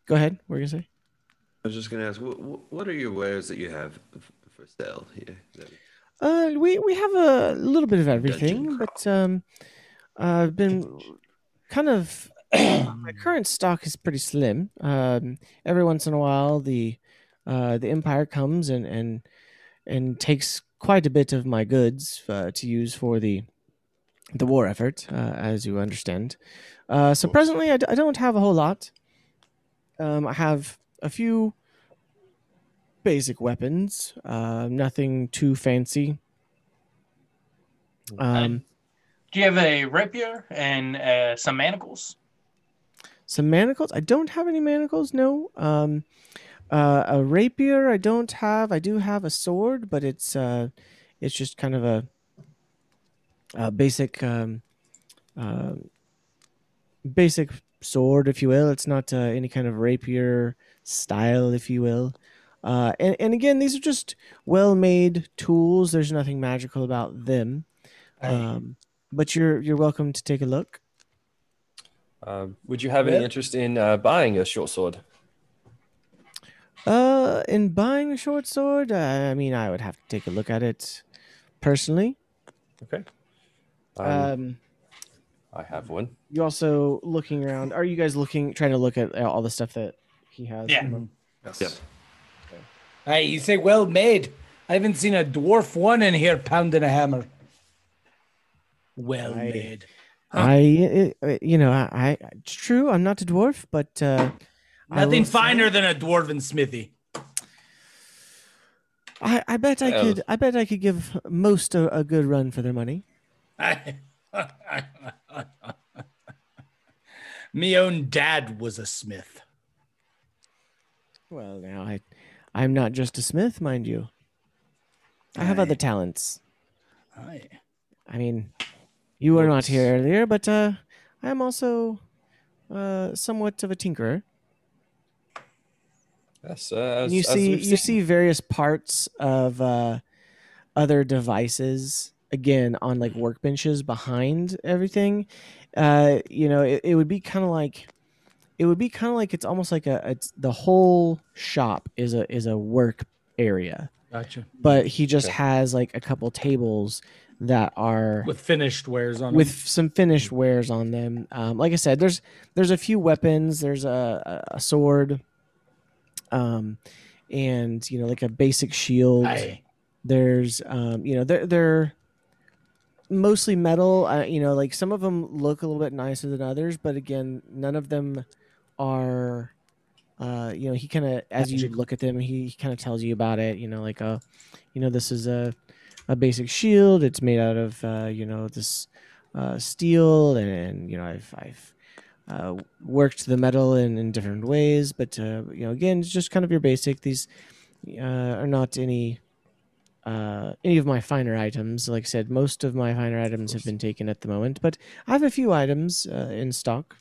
[SPEAKER 1] Go ahead. What were you gonna say?
[SPEAKER 4] I was just going to ask, what, what are your wares that you have for sale here?
[SPEAKER 1] Uh, we we have a little bit of everything, but um, uh, I've been kind of my current stock is pretty slim. Um, every once in a while, the uh, the Empire comes and and and takes quite a bit of my goods uh, to use for the the war effort, uh, as you understand. Uh, so presently, I, d- I don't have a whole lot. Um, I have a few basic weapons, uh, nothing too fancy. Um,
[SPEAKER 7] Do you have a rapier and uh, some manacles?
[SPEAKER 1] Some manacles. I don't have any manacles. No. Um, uh, a rapier. I don't have. I do have a sword, but it's uh, it's just kind of a, a basic, um, uh, basic sword, if you will. It's not uh, any kind of rapier style, if you will. Uh, and, and again, these are just well-made tools. There's nothing magical about them. Um, but you're you're welcome to take a look.
[SPEAKER 2] Uh, would you have any
[SPEAKER 6] Yeah.
[SPEAKER 2] interest in uh, buying a short sword?
[SPEAKER 1] Uh, in buying a short sword, uh, I mean, I would have to take a look at it personally.
[SPEAKER 2] Okay. Um,
[SPEAKER 1] Um,
[SPEAKER 2] I have one.
[SPEAKER 1] you also looking around. Are you guys looking, trying to look at uh, all the stuff that he has?
[SPEAKER 7] Yeah.
[SPEAKER 4] Yeah.
[SPEAKER 6] Hey, you say well made. I haven't seen a dwarf one in here pounding a hammer. Well
[SPEAKER 1] I-
[SPEAKER 6] made.
[SPEAKER 1] I, uh, you know, I, I, it's true. I'm not a dwarf, but uh,
[SPEAKER 6] Nothing
[SPEAKER 1] will say-
[SPEAKER 6] finer than a dwarven smithy.
[SPEAKER 1] I, I bet I
[SPEAKER 2] Well.
[SPEAKER 1] could. I bet I could give most a, a good run for their money.
[SPEAKER 6] Me own dad was a smith.
[SPEAKER 1] Well, now I, I'm not just a smith, mind you. I have
[SPEAKER 6] Aye.
[SPEAKER 1] other talents.
[SPEAKER 6] Aye.
[SPEAKER 1] I mean, you were not here earlier, but uh, I am also uh, somewhat of a tinkerer.
[SPEAKER 2] Yes. Uh, as,
[SPEAKER 1] you see,
[SPEAKER 2] we've
[SPEAKER 1] you see various parts of uh, other devices again on like workbenches behind everything. Uh, you know, it, it would be kind of like it would be kind of like it's almost like a it's the whole shop is a is a work area,
[SPEAKER 6] Gotcha.
[SPEAKER 1] but he just
[SPEAKER 2] Okay.
[SPEAKER 1] has like a couple tables that are
[SPEAKER 6] With finished wares on
[SPEAKER 1] with
[SPEAKER 6] them.
[SPEAKER 1] some finished wares on them. Um, like I said, there's there's a few weapons. There's a, a, sword, um, and you know like a basic shield.
[SPEAKER 6] Aye.
[SPEAKER 1] There's um, you know they're they're mostly metal. Uh, you know like some of them look a little bit nicer than others, but again, none of them are. Uh, you know, he kind of as you look at them, he, he kind of tells you about it. You know, like uh, you know, this is a a basic shield. It's made out of uh, you know this uh, steel, and, you know I've I've uh, worked the metal in, in different ways. But uh, you know, again, it's just kind of your basic. These uh, are not any uh, any of my finer items. Like I said, most of my finer items have been taken at the moment, but I have a few items uh, in stock.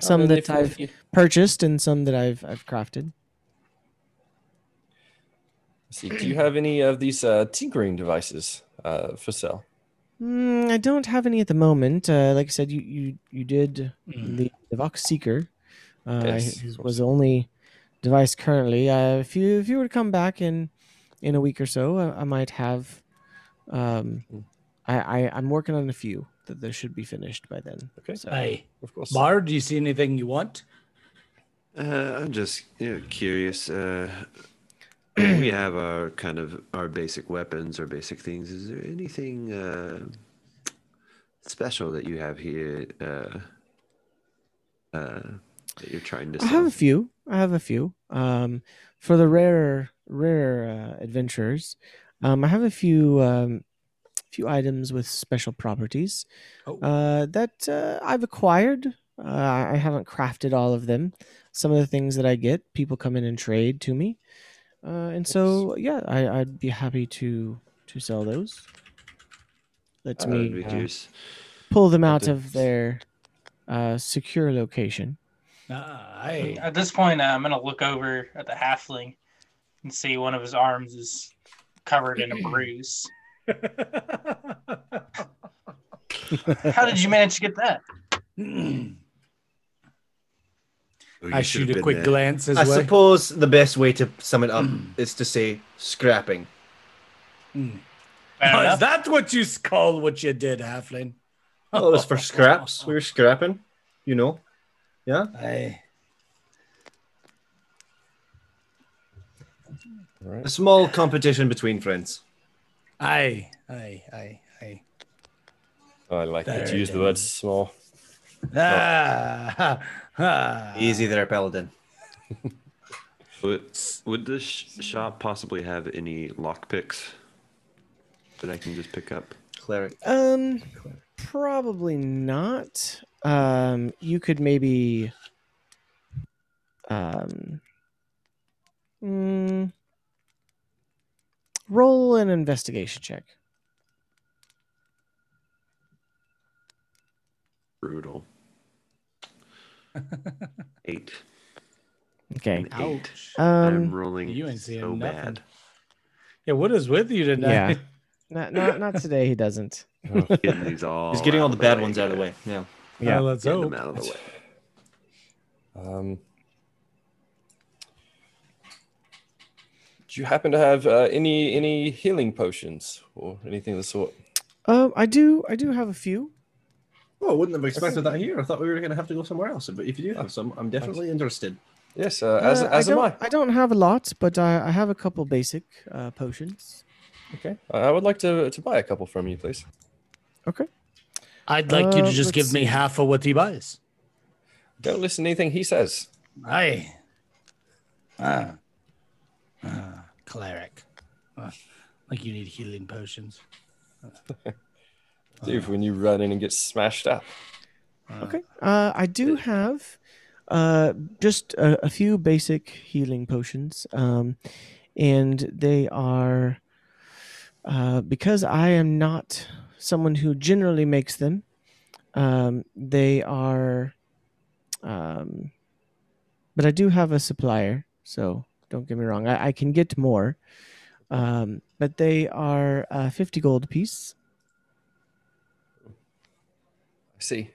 [SPEAKER 1] Some that I've purchased and some that I've I've crafted.
[SPEAKER 2] Let's see. Do you have any of these uh, tinkering devices uh, for sale?
[SPEAKER 1] Mm, I don't have any at the moment. Uh, like I said, you you you did
[SPEAKER 6] Mm.
[SPEAKER 1] the, the Vox Seeker. Uh,
[SPEAKER 2] Yes,
[SPEAKER 1] his was the only device currently. Uh, if you if you were to come back in in a week or so, I, I might have. Um,
[SPEAKER 2] Mm.
[SPEAKER 1] I, I I'm working on a few that they should be finished by then.
[SPEAKER 2] Okay.
[SPEAKER 1] So,
[SPEAKER 6] Hey,
[SPEAKER 2] Of course.
[SPEAKER 6] Bard, do you see anything you want?
[SPEAKER 4] Uh, I'm just you know, curious. Uh, we have our kind of our basic weapons, our basic things. Is there anything uh, special that you have here uh, uh, that you're trying to Sell?
[SPEAKER 1] I have a few. I have a few. Um, for the rare rare uh, adventurers, um, I have a few um, few items with special properties
[SPEAKER 6] Oh.
[SPEAKER 1] uh, that uh, I've acquired. Uh, I haven't crafted all of them. Some of the things that I get, people come in and trade to me, uh, and so yeah, I, I'd be happy to to sell those. Lets
[SPEAKER 4] I
[SPEAKER 1] me
[SPEAKER 4] be
[SPEAKER 1] uh,
[SPEAKER 4] curious.
[SPEAKER 1] pull them out of their uh, secure location.
[SPEAKER 6] Ah, hey.
[SPEAKER 7] At this point, uh, I'm gonna look over at the halfling and see one of his arms is covered in a bruise. How did you manage to get that?
[SPEAKER 4] Oh,
[SPEAKER 6] I shoot a quick
[SPEAKER 4] there.
[SPEAKER 6] glance his
[SPEAKER 5] I
[SPEAKER 6] way.
[SPEAKER 5] suppose the best way to sum it up is to say scrapping.
[SPEAKER 6] Hmm.
[SPEAKER 7] Fair
[SPEAKER 6] Oh, is that what you s- call what you did, Halfling?
[SPEAKER 5] Oh, it was for scraps. We were scrapping, you know. Yeah.
[SPEAKER 6] Aye.
[SPEAKER 2] All right.
[SPEAKER 5] A small competition between friends.
[SPEAKER 6] Aye. Aye. Aye. Aye.
[SPEAKER 2] I like that you use the word small.
[SPEAKER 6] Ah, ha, ha.
[SPEAKER 5] Easy there, Paladin.
[SPEAKER 4] Would, would this shop possibly have any lockpicks that I can just pick up?
[SPEAKER 5] Cleric.
[SPEAKER 1] Um, probably not. Um, you could maybe, um, mm, roll an investigation check.
[SPEAKER 4] Brutal. Eight.
[SPEAKER 1] Okay.
[SPEAKER 4] An eight.
[SPEAKER 6] Ouch.
[SPEAKER 4] I'm
[SPEAKER 1] Um,
[SPEAKER 4] rolling
[SPEAKER 6] you ain't seeing
[SPEAKER 4] so
[SPEAKER 6] nothing.
[SPEAKER 4] bad.
[SPEAKER 6] Yeah, what is with you tonight?
[SPEAKER 1] yeah. not, not not today. He doesn't.
[SPEAKER 4] Getting these all.
[SPEAKER 5] He's getting all the bad ones out of the way. Yeah.
[SPEAKER 1] Yeah.
[SPEAKER 6] Well, let's
[SPEAKER 4] Getting
[SPEAKER 6] hope.
[SPEAKER 4] them out of the way.
[SPEAKER 2] Um, do you happen to have uh, any any healing potions or anything of the sort?
[SPEAKER 1] Um, I do. I do have a few.
[SPEAKER 5] Oh, I wouldn't have expected that here. I thought we were going to have to go somewhere else. But if you do have some, I'm definitely interested.
[SPEAKER 2] Yes, uh, as
[SPEAKER 1] Uh,
[SPEAKER 2] as
[SPEAKER 1] I
[SPEAKER 2] am
[SPEAKER 1] don't,
[SPEAKER 2] I.
[SPEAKER 1] don't have a lot, but I, I have a couple basic uh, potions.
[SPEAKER 2] Okay, I I would like to to buy a couple from you, please.
[SPEAKER 1] Okay.
[SPEAKER 6] I'd like you to
[SPEAKER 1] Uh,
[SPEAKER 6] just give
[SPEAKER 1] let's
[SPEAKER 6] me half of what he buys.
[SPEAKER 2] Don't listen to anything he says.
[SPEAKER 6] Aye. Ah. Ah, cleric. Ah, like you need healing potions.
[SPEAKER 2] Dude, when you run in and get smashed up.
[SPEAKER 1] Okay. Uh, I do have uh, just a, a few basic healing potions, um, and they are uh, because I am not someone who generally makes them. Um, they are, um, but I do have a supplier, so don't get me wrong. I, I can get more, um, but they are uh, fifty gold apiece.
[SPEAKER 2] I see.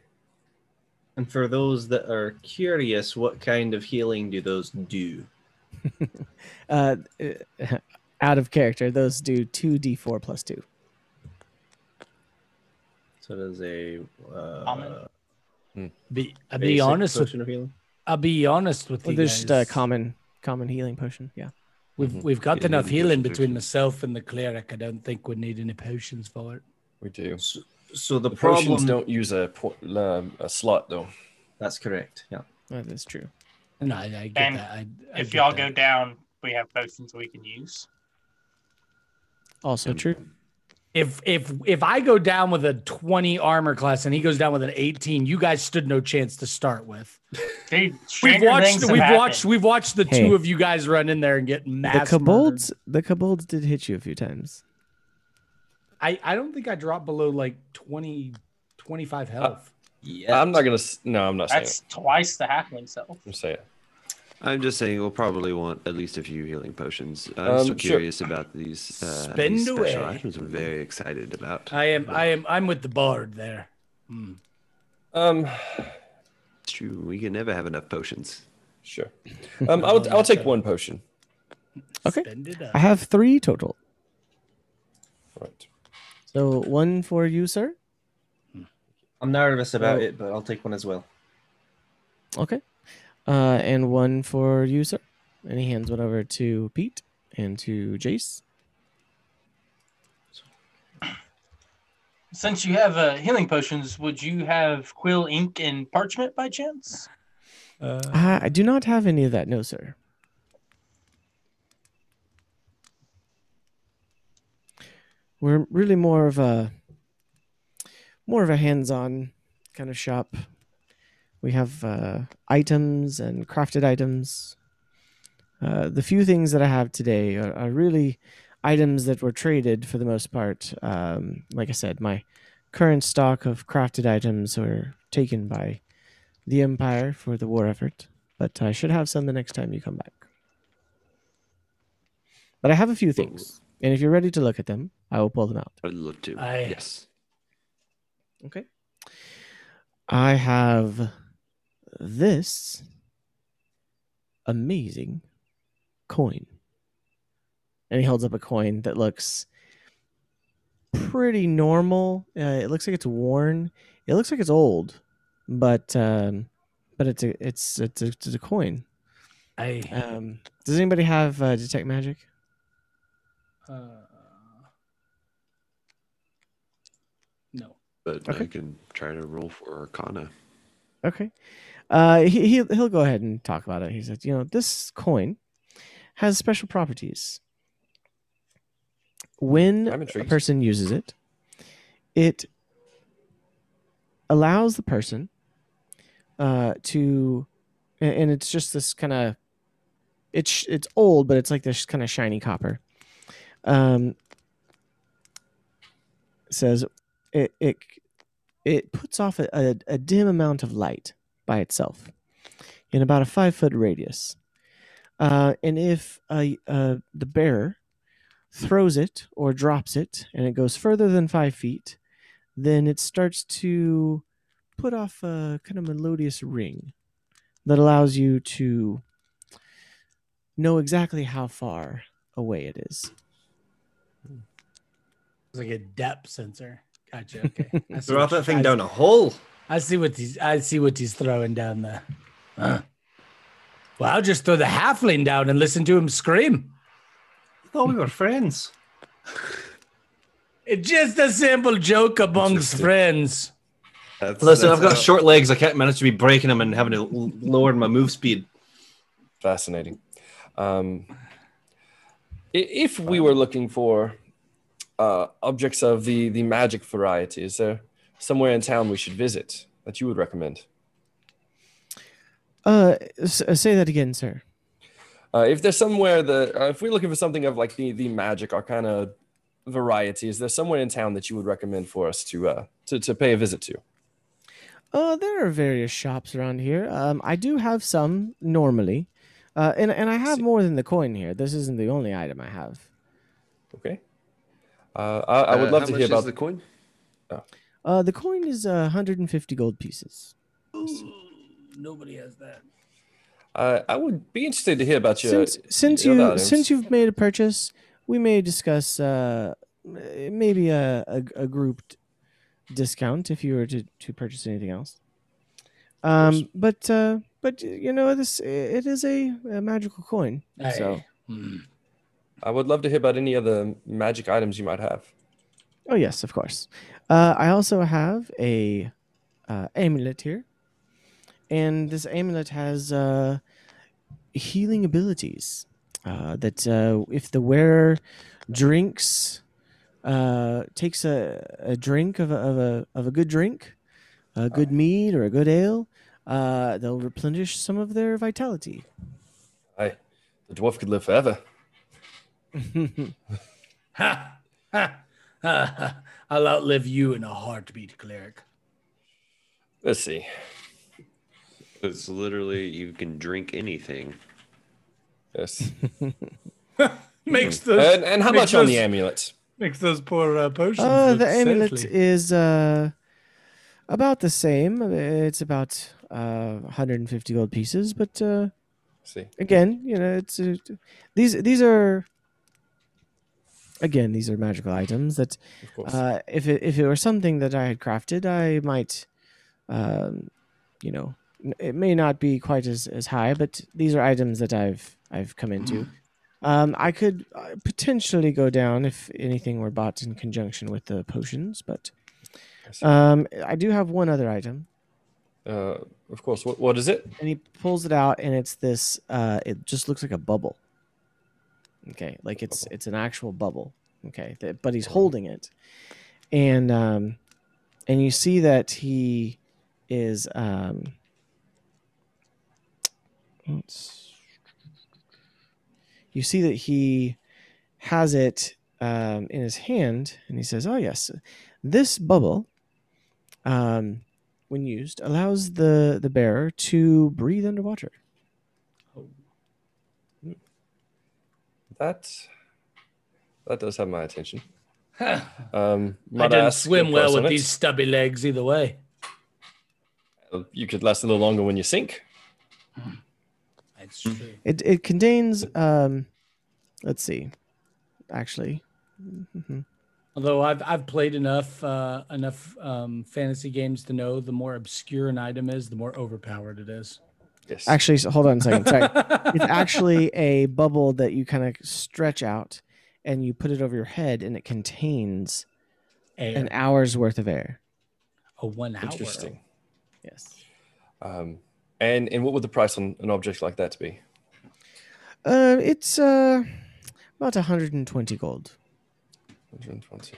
[SPEAKER 5] And for those that are curious, what kind of healing do those do?
[SPEAKER 1] uh, out of character, those do two d four plus two.
[SPEAKER 5] So does a uh,
[SPEAKER 7] Common.
[SPEAKER 6] Be, I'll be honest with
[SPEAKER 5] potion of healing.
[SPEAKER 6] I'll be honest with
[SPEAKER 1] Well,
[SPEAKER 6] you
[SPEAKER 1] there's
[SPEAKER 6] guys.
[SPEAKER 1] just a common common healing potion. Yeah.
[SPEAKER 6] We've
[SPEAKER 2] Mhm.
[SPEAKER 6] we've got
[SPEAKER 4] Yeah,
[SPEAKER 6] enough
[SPEAKER 4] healing
[SPEAKER 6] healing
[SPEAKER 4] potions
[SPEAKER 6] between
[SPEAKER 4] good.
[SPEAKER 6] myself and the cleric. I don't think we need any potions for it.
[SPEAKER 2] We do.
[SPEAKER 5] So, so the,
[SPEAKER 2] The
[SPEAKER 5] problem.
[SPEAKER 2] potions don't use a po- uh, a slot though.
[SPEAKER 5] That's correct. Yeah.
[SPEAKER 1] That is true.
[SPEAKER 6] No, I, I get
[SPEAKER 7] And
[SPEAKER 6] that. I, I
[SPEAKER 7] If
[SPEAKER 6] get
[SPEAKER 7] y'all
[SPEAKER 6] that.
[SPEAKER 7] go down, we have potions we can use.
[SPEAKER 1] Also
[SPEAKER 4] Um,
[SPEAKER 1] true.
[SPEAKER 6] if if if I go down with a 20 armor class and he goes down with an 18, you guys stood no chance to start with.
[SPEAKER 7] Dude,
[SPEAKER 6] We've watched we've
[SPEAKER 7] happened.
[SPEAKER 6] watched we've watched the
[SPEAKER 1] Hey.
[SPEAKER 6] two of you guys run in there and get mad.
[SPEAKER 1] The
[SPEAKER 6] mass
[SPEAKER 1] kobolds, the kobolds did hit you a few times.
[SPEAKER 6] I I don't think I dropped below like 20 25 health.
[SPEAKER 5] Yeah.
[SPEAKER 2] I'm not gonna. No, I'm not saying.
[SPEAKER 7] That's twice the halfling self.
[SPEAKER 2] I'm saying it.
[SPEAKER 4] I'm just saying we'll probably want at least a few healing potions. I'm
[SPEAKER 2] Um,
[SPEAKER 4] so
[SPEAKER 2] sure.
[SPEAKER 4] curious about these, uh,
[SPEAKER 6] Spend
[SPEAKER 4] these special
[SPEAKER 6] away.
[SPEAKER 4] items. I'm very excited about.
[SPEAKER 6] I am I am I'm with the bard there. Hmm.
[SPEAKER 2] Um,
[SPEAKER 4] It's true. We can never have enough potions.
[SPEAKER 2] sure. Um, I'll I'll take one potion.
[SPEAKER 1] Okay.
[SPEAKER 6] Spend it up.
[SPEAKER 1] I have three total.
[SPEAKER 2] Right.
[SPEAKER 1] So one for you, sir.
[SPEAKER 5] I'm nervous about
[SPEAKER 1] Well-
[SPEAKER 5] it, but I'll take one as well.
[SPEAKER 1] Okay. Uh, and one for you, sir. And he hands one over to Pete and to Jace.
[SPEAKER 7] Since you have uh, healing potions, would you have quill, ink, and parchment by chance?
[SPEAKER 6] Uh,
[SPEAKER 1] I, I do not have any of that, no, sir. We're really more of a more of a hands-on kind of shop. We have uh, items and crafted items. Uh, the few things that I have today are, are really items that were traded for the most part. Um, like I said, my current stock of crafted items were taken by the Empire for the war effort, but I should have some the next time you come back. But I have a few things, and if you're ready to look at them, I will pull them out.
[SPEAKER 4] I'd love to.
[SPEAKER 6] I-
[SPEAKER 4] yes.
[SPEAKER 1] Okay. I have this amazing coin. And he holds up a coin that looks pretty normal. Uh, it looks like it's worn. It looks like it's old, but um, but it's a it's it's a, it's a coin.
[SPEAKER 6] I
[SPEAKER 1] Um, does anybody have uh, detect magic?
[SPEAKER 6] Uh, no.
[SPEAKER 4] But
[SPEAKER 1] Okay.
[SPEAKER 4] I can try to roll for Arcana.
[SPEAKER 1] Okay. Uh, he, he'll, he'll go ahead and talk about it. He said, you know, this coin has special properties. When a person uses it, it allows the person uh, to, and it's just this kind of, it's it's old, but it's like this kind of shiny copper. Um, says it it it puts off a, a, a dim amount of light by itself in about a five foot radius. Uh, and if uh, uh, the bearer throws it or drops it and it goes further than five feet, then it starts to put off a kind of melodious ring that allows you to know exactly how far away it is.
[SPEAKER 6] It's like a depth sensor. Gotcha. Okay. I see
[SPEAKER 5] Drop
[SPEAKER 6] what-
[SPEAKER 5] that thing
[SPEAKER 6] I-
[SPEAKER 5] down a hole.
[SPEAKER 6] I see what he's. I see what he's throwing down there. Huh. Well, I'll just throw the halfling down and listen to him scream.
[SPEAKER 5] I thought we were friends.
[SPEAKER 6] It's just a simple joke amongst friends.
[SPEAKER 4] That's,
[SPEAKER 5] Listen,
[SPEAKER 4] that's
[SPEAKER 5] I've got
[SPEAKER 4] how-
[SPEAKER 5] short legs. I can't manage to be breaking them and having to l- lower my move speed.
[SPEAKER 2] Fascinating. Um, i- if we were looking for uh, objects of the the magic variety, is there somewhere in town we should visit that you would recommend?
[SPEAKER 1] Uh, uh, say that again, sir.
[SPEAKER 2] Uh, if there's somewhere that, uh, if we're looking for something of like the the magic arcana variety, is there somewhere in town that you would recommend for us to uh to, to pay a visit to?
[SPEAKER 1] Uh, there are various shops around here. Um, I do have some normally, uh, and and I have more than the coin here. This isn't the only item I have.
[SPEAKER 2] Okay. Uh, I, I would
[SPEAKER 4] Uh,
[SPEAKER 2] love to hear about
[SPEAKER 4] the coin.
[SPEAKER 1] Uh, the coin is uh, 150 gold pieces.
[SPEAKER 6] Nobody has that.
[SPEAKER 2] Uh, I would be interested to hear about your
[SPEAKER 1] Since since
[SPEAKER 2] your
[SPEAKER 1] you
[SPEAKER 2] items.
[SPEAKER 1] since you've made a purchase, we may discuss uh, maybe a, a a grouped discount if you were to to purchase anything else. Um, but uh, but you know this it is a, a magical coin. So
[SPEAKER 6] Hey. Hmm.
[SPEAKER 2] I would love to hear about any other magic items you might have.
[SPEAKER 1] Oh yes, of course. Uh, I also have a uh, amulet here, and this amulet has uh, healing abilities. Uh, that uh, if the wearer drinks, uh, takes a, a drink of a, of a of a good drink, a good mead or a good ale, uh, they'll replenish some of their vitality.
[SPEAKER 2] I, the dwarf could live forever.
[SPEAKER 6] Ha, ha, ha, ha. I'll outlive you in a heartbeat, cleric.
[SPEAKER 2] Let's see.
[SPEAKER 4] It's literally you can drink anything.
[SPEAKER 2] Yes.
[SPEAKER 6] Makes those
[SPEAKER 2] and, and how
[SPEAKER 6] makes
[SPEAKER 2] much on the
[SPEAKER 6] those-
[SPEAKER 2] amulet?
[SPEAKER 6] makes those poor uh, potions.
[SPEAKER 1] Uh, the amulet
[SPEAKER 6] saintly.
[SPEAKER 1] is uh, about the same. It's about uh, 150 gold pieces, but uh,
[SPEAKER 2] see.
[SPEAKER 1] again, you know, it's uh, these these are again these are magical items that uh, if it, if it were something that I had crafted, I might um, you know, it may not be quite as, as high, but these are items that I've I've come into. Um, I could uh, potentially go down if anything were bought in conjunction with the potions, but um, I do have one other item,
[SPEAKER 2] Uh, of course. What, what is it?
[SPEAKER 1] and he pulls it out, and it's this. Uh, it just looks like a bubble. Okay, like it's it's an actual bubble. Okay, that, but he's holding it, and um, and you see that he is um. You see that he has it um, in his hand, and he says, "Oh yes, this bubble, um, when used, allows the the bearer to breathe underwater."
[SPEAKER 2] That that does have my attention.
[SPEAKER 6] Huh.
[SPEAKER 2] Um,
[SPEAKER 6] I
[SPEAKER 2] might
[SPEAKER 6] didn't swim well with
[SPEAKER 2] it?
[SPEAKER 6] these stubby legs either way.
[SPEAKER 2] You could last a little longer when you sink.
[SPEAKER 6] That's true.
[SPEAKER 1] It it contains um, let's see, actually, mhm.
[SPEAKER 6] Although I've I've played enough uh, enough um, fantasy games to know the more obscure an item is, the more overpowered it is.
[SPEAKER 2] Yes.
[SPEAKER 1] actually, so hold on a second. Sorry, it's actually a bubble that you kind of stretch out, and you put it over your head, and it contains
[SPEAKER 6] Air.
[SPEAKER 1] an hour's worth of air.
[SPEAKER 6] a one hour.
[SPEAKER 2] interesting.
[SPEAKER 1] Yes.
[SPEAKER 2] Um, and and what would the price on an object like that be?
[SPEAKER 1] Uh, it's uh about 120 gold.
[SPEAKER 2] 120.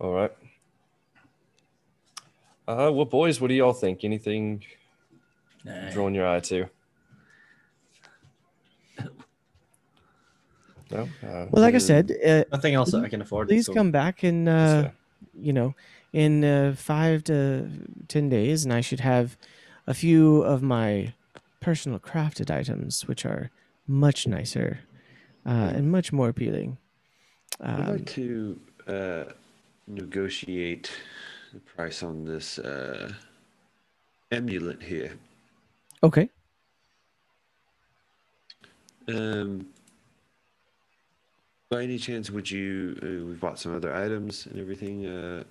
[SPEAKER 2] All right. Uh, well, boys, what do y'all think? Anything
[SPEAKER 6] Nah.
[SPEAKER 2] drawing your eye to? No. Uh,
[SPEAKER 1] Well, like I said, uh,
[SPEAKER 5] Nothing else that I can afford.
[SPEAKER 1] please
[SPEAKER 5] so-
[SPEAKER 1] come back and uh,
[SPEAKER 2] sir.
[SPEAKER 1] you know, in uh, five to ten days, and I should have a few of my personal crafted items, which are much nicer uh, and much more appealing.
[SPEAKER 4] I'd
[SPEAKER 1] Um,
[SPEAKER 4] like to uh, negotiate the price on this uh, amulet here.
[SPEAKER 1] okay.
[SPEAKER 4] Um, by any chance, would you? Uh, we've bought some other items and everything. Uh,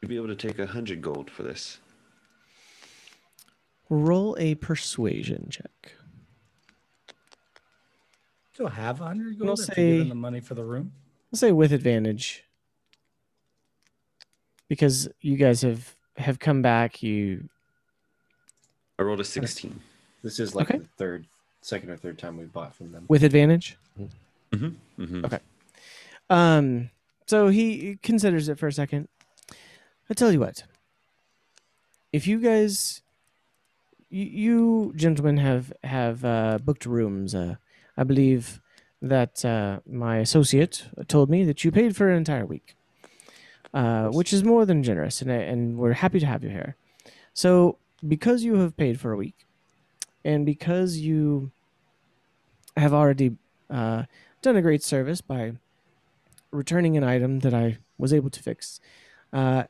[SPEAKER 4] you'd be able to take a hundred gold for this.
[SPEAKER 1] Roll a persuasion check.
[SPEAKER 6] Still have a hundred
[SPEAKER 1] We'll
[SPEAKER 6] gold if you're given
[SPEAKER 1] say-
[SPEAKER 6] the money for the room.
[SPEAKER 1] I'll say with advantage because you guys have have come back. You
[SPEAKER 4] I rolled a sixteen.
[SPEAKER 5] This is like
[SPEAKER 1] Okay.
[SPEAKER 5] the third, second or third time we bought from them.
[SPEAKER 1] with advantage.
[SPEAKER 4] Mm-hmm.
[SPEAKER 1] Okay. Um, so he considers it for a second. I tell you what. If you guys, you, you gentlemen have have uh, booked rooms. Uh, I believe that uh, my associate told me that you paid for an entire week, uh, which is more than generous, and and we're happy to have you here. So, because you have paid for a week, and because you have already uh, done a great service by returning an item that I was able to fix. Uh,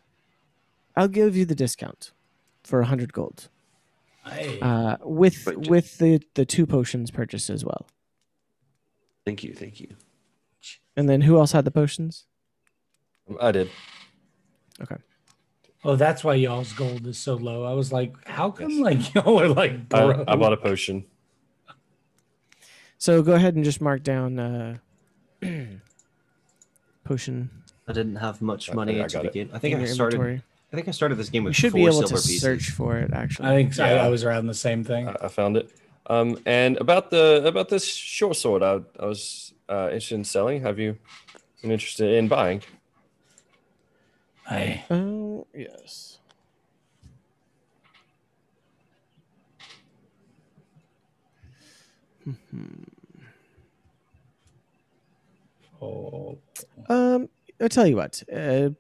[SPEAKER 1] I'll give you the discount for a hundred gold
[SPEAKER 6] Hey.
[SPEAKER 1] uh, with with the the two potions purchased as well.
[SPEAKER 4] Thank you, thank you.
[SPEAKER 1] And then who else had the potions?
[SPEAKER 2] I did. Okay.
[SPEAKER 6] Oh, that's why y'all's gold is so low. I was like, how come
[SPEAKER 2] Yes.
[SPEAKER 6] like y'all are like
[SPEAKER 2] I. I bought a potion.
[SPEAKER 1] So go ahead and just mark down uh, potion
[SPEAKER 5] I didn't have much money
[SPEAKER 2] I
[SPEAKER 5] to
[SPEAKER 2] got it.
[SPEAKER 5] begin. I think
[SPEAKER 1] in
[SPEAKER 5] I started.
[SPEAKER 1] inventory.
[SPEAKER 5] I think I started this game with
[SPEAKER 1] You
[SPEAKER 5] should
[SPEAKER 1] be able
[SPEAKER 5] silver
[SPEAKER 1] to
[SPEAKER 5] pieces.
[SPEAKER 1] search for it. Actually,
[SPEAKER 6] I think I,
[SPEAKER 2] Yeah.
[SPEAKER 6] I was around the same thing.
[SPEAKER 2] I, I found it. Um, and about the about this short sword, I, I was uh, interested in selling. Have you been interested in buying?
[SPEAKER 6] I
[SPEAKER 1] Oh yes.
[SPEAKER 6] Oh,
[SPEAKER 1] Um, I'll tell you what. Uh,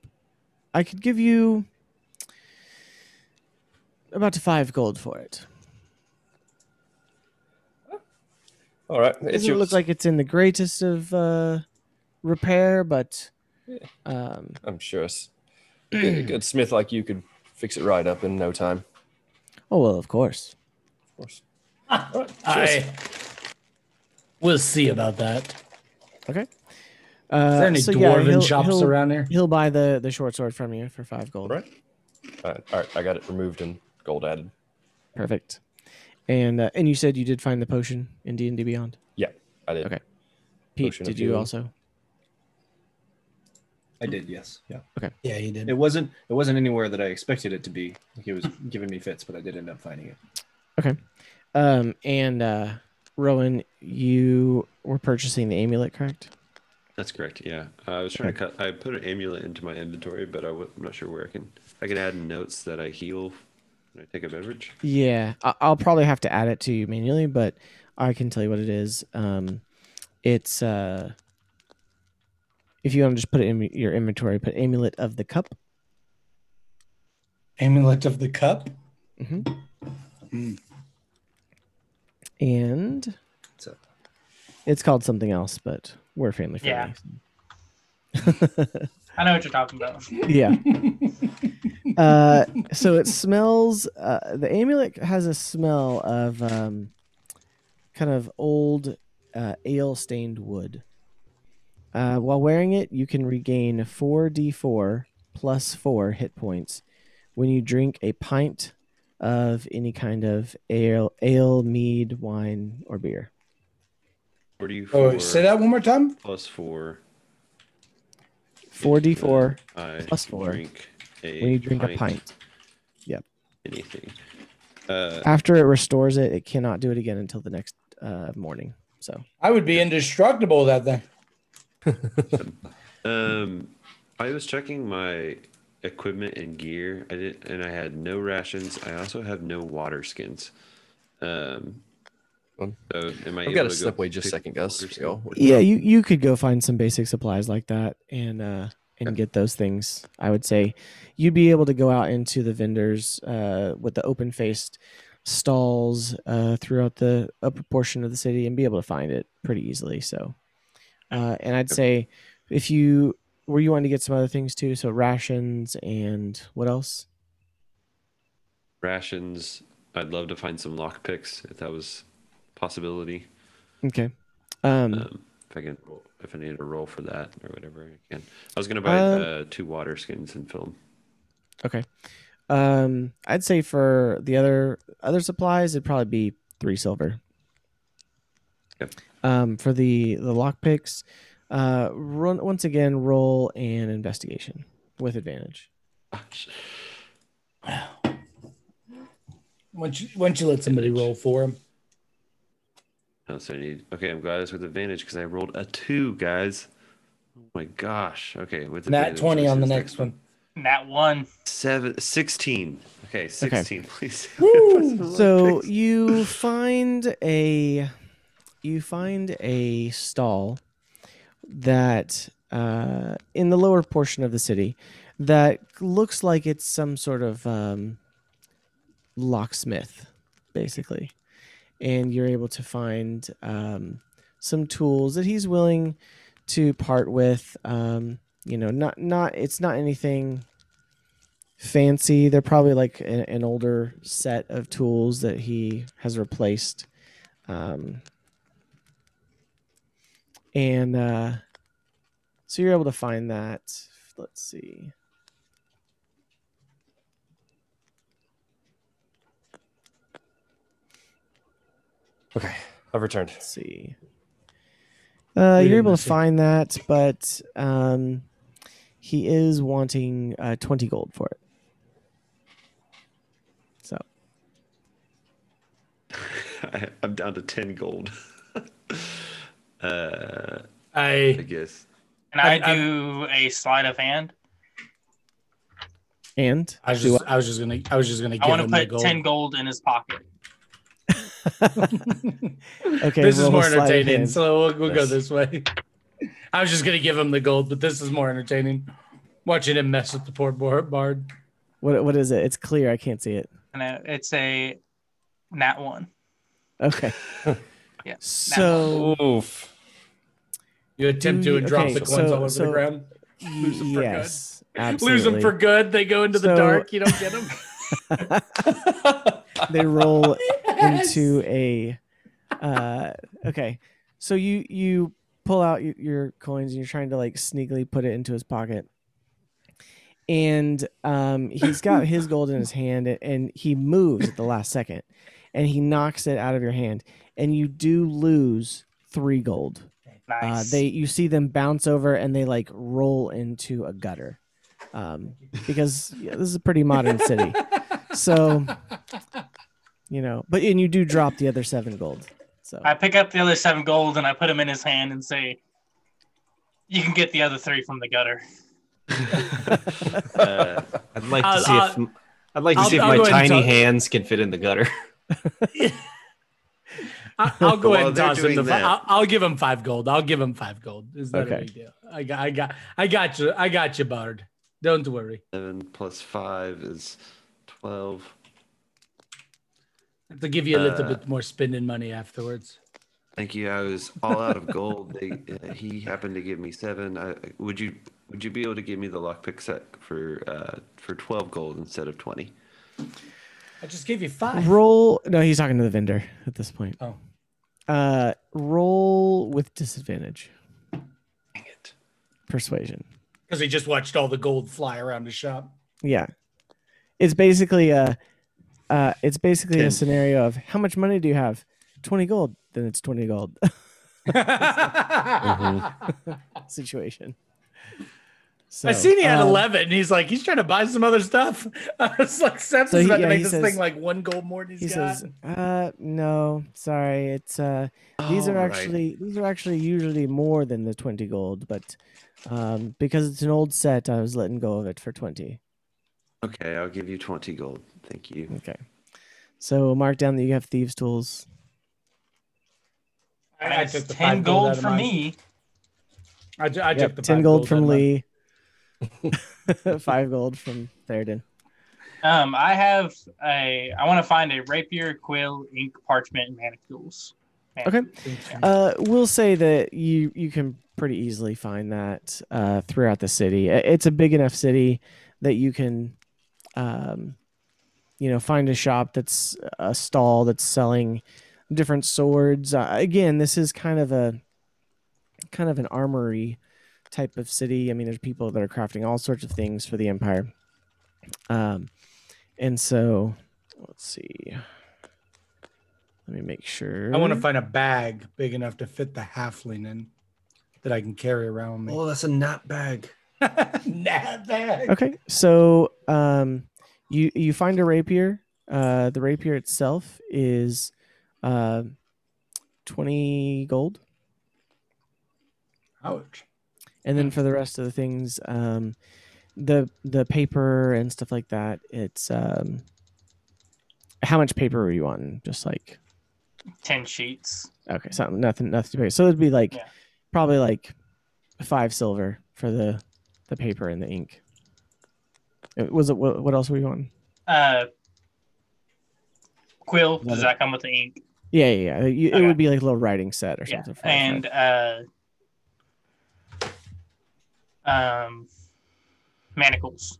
[SPEAKER 1] I could give you about five gold for it.
[SPEAKER 2] All right,
[SPEAKER 1] It
[SPEAKER 2] it's
[SPEAKER 1] doesn't
[SPEAKER 2] your
[SPEAKER 1] look like it's in the greatest of uh, repair, but um,
[SPEAKER 2] I'm sure a good smith like you could fix it right up in no time.
[SPEAKER 1] oh well, of course.
[SPEAKER 2] Of course. All right, cheers.
[SPEAKER 6] I. We'll see about that.
[SPEAKER 1] Okay. Uh,
[SPEAKER 6] Is there any
[SPEAKER 1] so yeah,
[SPEAKER 6] dwarven
[SPEAKER 1] he'll-
[SPEAKER 6] shops
[SPEAKER 1] he'll-
[SPEAKER 6] around here?
[SPEAKER 1] He'll buy the the short sword from you for five gold.
[SPEAKER 2] Right. All right, all right, I got it removed and gold added.
[SPEAKER 1] Perfect. And uh, and you said you did find the potion in D and D Beyond.
[SPEAKER 2] Yeah, I did.
[SPEAKER 1] Okay. Pete,
[SPEAKER 2] Potion
[SPEAKER 1] did you
[SPEAKER 2] healing.
[SPEAKER 1] also?
[SPEAKER 5] I did, yes. Yeah. Okay.
[SPEAKER 3] Yeah, he did.
[SPEAKER 5] It wasn't it wasn't anywhere that I expected it to be. Like it was giving me fits, but I did end up finding it. Okay.
[SPEAKER 1] Um, and uh, Rowan, you were purchasing the amulet, correct?
[SPEAKER 4] That's correct. Yeah, I was trying to cut. I put an amulet into my inventory, but I w- I'm not sure where I can. I can add notes that I heal when I take a beverage.
[SPEAKER 1] Yeah, I- I'll probably have to add it to you manually, but I can tell you what it is. Um, it's uh, if you want to just put it in your inventory, put amulet of the cup.
[SPEAKER 3] Amulet of the cup.
[SPEAKER 1] hmm
[SPEAKER 3] Hmm.
[SPEAKER 1] And
[SPEAKER 5] So-
[SPEAKER 1] it's called something else, but we're family friendly. Yeah.
[SPEAKER 7] I know what you're talking about.
[SPEAKER 1] yeah. uh, so it smells. Uh, the amulet has a smell of um, kind of old uh, ale-stained wood. Uh, while wearing it, you can regain four d4 plus four hit points when you drink a pint of any kind of ale, ale, mead, wine, or beer.
[SPEAKER 3] Oh, say that one more time.
[SPEAKER 4] plus four.
[SPEAKER 1] Four d4 plus four
[SPEAKER 4] Drink a
[SPEAKER 1] when you drink a pint. Yep.
[SPEAKER 4] Anything. Uh,
[SPEAKER 1] After it restores it, it cannot do it again until the next uh, morning. So
[SPEAKER 3] I would be indestructible that thing.
[SPEAKER 4] Um, I was checking my equipment and gear. I did, and I had no rations. I also have no water skins. Um, so am I
[SPEAKER 2] I've
[SPEAKER 4] able
[SPEAKER 2] got
[SPEAKER 4] to
[SPEAKER 2] to step
[SPEAKER 4] go
[SPEAKER 2] just a second, Gus.
[SPEAKER 4] water skin?
[SPEAKER 2] Go.
[SPEAKER 1] yeah, you you could go find some basic supplies like that and uh and get those things. I would say you'd be able to go out into the vendors uh with the open faced stalls uh throughout the upper portion of the city and be able to find it pretty easily. So uh and I'd say if you were you wanting to get some other things too, so rations and what else?
[SPEAKER 4] Rations. I'd love to find some lock picks if that was a possibility.
[SPEAKER 1] Okay. Um
[SPEAKER 4] Um, if I can, roll- if I need a roll for that or whatever, I can. I was gonna buy
[SPEAKER 1] Um,
[SPEAKER 4] uh, two water skins and fill 'em.
[SPEAKER 1] Okay. Um, I'd say for the other other supplies, it'd probably be three silver.
[SPEAKER 4] Yep.
[SPEAKER 1] Um, for the the lock picks, uh, run once again roll an investigation with advantage.
[SPEAKER 3] Once you, once you let somebody roll for him.
[SPEAKER 4] Oh, so I need. Okay, I'm glad it's with advantage because I rolled a two, guys. Oh my gosh. Okay, with
[SPEAKER 3] Nat
[SPEAKER 4] advantage,
[SPEAKER 3] 20 on the
[SPEAKER 4] this
[SPEAKER 3] next one.
[SPEAKER 7] Nat one.
[SPEAKER 4] Seven, 16. Okay, 16, please.
[SPEAKER 1] So you find a you find a stall that uh, in the lower portion of the city that looks like it's some sort of um, locksmith, basically, and you're able to find um, some tools that he's willing to part with. Um, you know, not not it's not anything fancy. They're probably like a, an older set of tools that he has replaced. Um, and uh, so you're able to find that. Let's see.
[SPEAKER 2] Okay, I've returned.
[SPEAKER 1] Let's see. Uh, you're able to
[SPEAKER 3] miss it.
[SPEAKER 1] find that, but um, he is wanting uh, 20 gold for it. So
[SPEAKER 4] I, I'm down to 10 gold. uh, I
[SPEAKER 3] I
[SPEAKER 4] guess.
[SPEAKER 7] Can I,
[SPEAKER 3] I- I-
[SPEAKER 7] do a sleight of hand?
[SPEAKER 1] and
[SPEAKER 3] I was just I was just gonna I was just gonna
[SPEAKER 7] I
[SPEAKER 3] give
[SPEAKER 7] want to put
[SPEAKER 3] gold.
[SPEAKER 7] 10 gold in his pocket.
[SPEAKER 1] Okay,
[SPEAKER 3] this is
[SPEAKER 1] roll a
[SPEAKER 3] more entertaining, so we'll, we'll go this way. I was just gonna give him the gold, but this is more entertaining. Watching him mess with the poor bard.
[SPEAKER 1] What what is it? It's clear. I can't see it.
[SPEAKER 7] And it's a nat one.
[SPEAKER 1] Okay.
[SPEAKER 7] Yeah.
[SPEAKER 1] So
[SPEAKER 2] Oof.
[SPEAKER 3] You attempt to and drop
[SPEAKER 1] okay,
[SPEAKER 3] the coins
[SPEAKER 1] so-
[SPEAKER 3] all over
[SPEAKER 1] so-
[SPEAKER 3] the ground. Lose them for good.
[SPEAKER 1] yes, absolutely.
[SPEAKER 3] Lose them for good. They go into the dark. You don't get them.
[SPEAKER 1] they roll into a uh okay so you you pull out y- your coins and you're trying to like sneakily put it into his pocket. And um, he's got his gold in his hand and, and he moves at the last second and he knocks it out of your hand. And you do lose three gold. Uh, they you see them bounce over and they like roll into a gutter um, because yeah, this is a pretty modern city. So you know, but and you do drop the other seven gold. So
[SPEAKER 7] I pick up the other seven gold and I put them in his hand and say, "You can get the other three from the gutter."
[SPEAKER 5] Uh, I'd like to
[SPEAKER 6] I'll-
[SPEAKER 5] see if I'd like to
[SPEAKER 6] I'll-
[SPEAKER 5] see if
[SPEAKER 6] I'll
[SPEAKER 5] my
[SPEAKER 6] go ahead and
[SPEAKER 5] tiny
[SPEAKER 6] tell-
[SPEAKER 5] hands can fit in the gutter.
[SPEAKER 6] I, I'll go ahead and
[SPEAKER 4] they're
[SPEAKER 6] toss him the.
[SPEAKER 4] doing
[SPEAKER 6] I'll, I'll give him five gold. I'll give him five gold. Is that
[SPEAKER 1] Okay.
[SPEAKER 6] a big deal? I got, I got, I got you. I got you, Bard. Don't worry.
[SPEAKER 4] Seven plus five is twelve.
[SPEAKER 6] I have to give you a little
[SPEAKER 4] Uh,
[SPEAKER 6] bit more spending money afterwards.
[SPEAKER 4] Thank you. I was all out of gold. They, uh, he happened to give me seven. I, would you would you be able to give me the lockpick set for uh, for twelve gold instead of twenty?
[SPEAKER 6] I just gave you five.
[SPEAKER 1] roll. No, he's talking to the vendor at this point.
[SPEAKER 6] Oh.
[SPEAKER 1] Uh, roll with disadvantage.
[SPEAKER 4] Dang it!
[SPEAKER 1] Persuasion.
[SPEAKER 6] Because he just watched all the gold fly around the shop.
[SPEAKER 1] Yeah, it's basically a. Uh, it's basically a scenario of how much money do you have? Twenty gold. Then it's twenty gold situation. So,
[SPEAKER 6] I seen he had
[SPEAKER 1] um,
[SPEAKER 6] 11. And he's like, he's trying to buy some other stuff. I was like, Seth's
[SPEAKER 1] So he-
[SPEAKER 6] about
[SPEAKER 1] yeah,
[SPEAKER 6] to make this
[SPEAKER 1] says-
[SPEAKER 6] thing like one gold more than
[SPEAKER 1] He
[SPEAKER 6] he's got.
[SPEAKER 1] says, "Uh, no, sorry. It's uh, these are
[SPEAKER 4] All right.
[SPEAKER 1] actually these are actually usually more than the twenty gold, but um, because it's an old set, I was letting go of it for twenty.
[SPEAKER 4] Okay, I'll give you twenty gold. Thank you.
[SPEAKER 1] Okay. So mark down that you have thieves' tools.
[SPEAKER 6] I- I took the
[SPEAKER 7] ten
[SPEAKER 6] five gold
[SPEAKER 7] gold
[SPEAKER 6] out of
[SPEAKER 7] for me.
[SPEAKER 6] I, ju- I
[SPEAKER 1] Yep,
[SPEAKER 6] took the
[SPEAKER 1] ten
[SPEAKER 6] five
[SPEAKER 1] gold
[SPEAKER 6] out
[SPEAKER 1] from
[SPEAKER 6] of mine.
[SPEAKER 1] Lee. Five gold from Theoden.
[SPEAKER 7] Um, I have a. I want to find a rapier, quill, ink, parchment, and manacles.
[SPEAKER 1] Okay. Uh, we'll say that you you can pretty easily find that uh, throughout the city. It's a big enough city that you can, um, you know, find a shop that's a stall that's selling different swords. Uh, again, this is kind of a kind of an armory type of city. I mean, there's people that are crafting all sorts of things for the empire. Um, and so let's see. Let me make sure.
[SPEAKER 6] I want to find a bag big enough to fit the halfling in that I can carry around me.
[SPEAKER 5] Oh, that's a knap bag.
[SPEAKER 6] nah, bag.
[SPEAKER 1] Okay, so um, you you find a rapier. Uh, the rapier itself is uh, twenty gold,
[SPEAKER 6] Ouch.
[SPEAKER 1] And then for the rest of the things, um, the the paper and stuff like that. It's um, how much paper were you wanting? Just like
[SPEAKER 7] Ten sheets.
[SPEAKER 1] okay, something nothing nothing to pay. So it'd be like
[SPEAKER 7] Yeah.
[SPEAKER 1] probably like five silver for the the paper and the ink. Uh, Was it what, what else were you wanting?
[SPEAKER 7] Uh, quill. Does that come with the ink?
[SPEAKER 1] Yeah, yeah, yeah. You, It
[SPEAKER 7] Okay.
[SPEAKER 1] would be like a little writing set or
[SPEAKER 7] Yeah.
[SPEAKER 1] something. for-
[SPEAKER 7] And uh, um, manacles.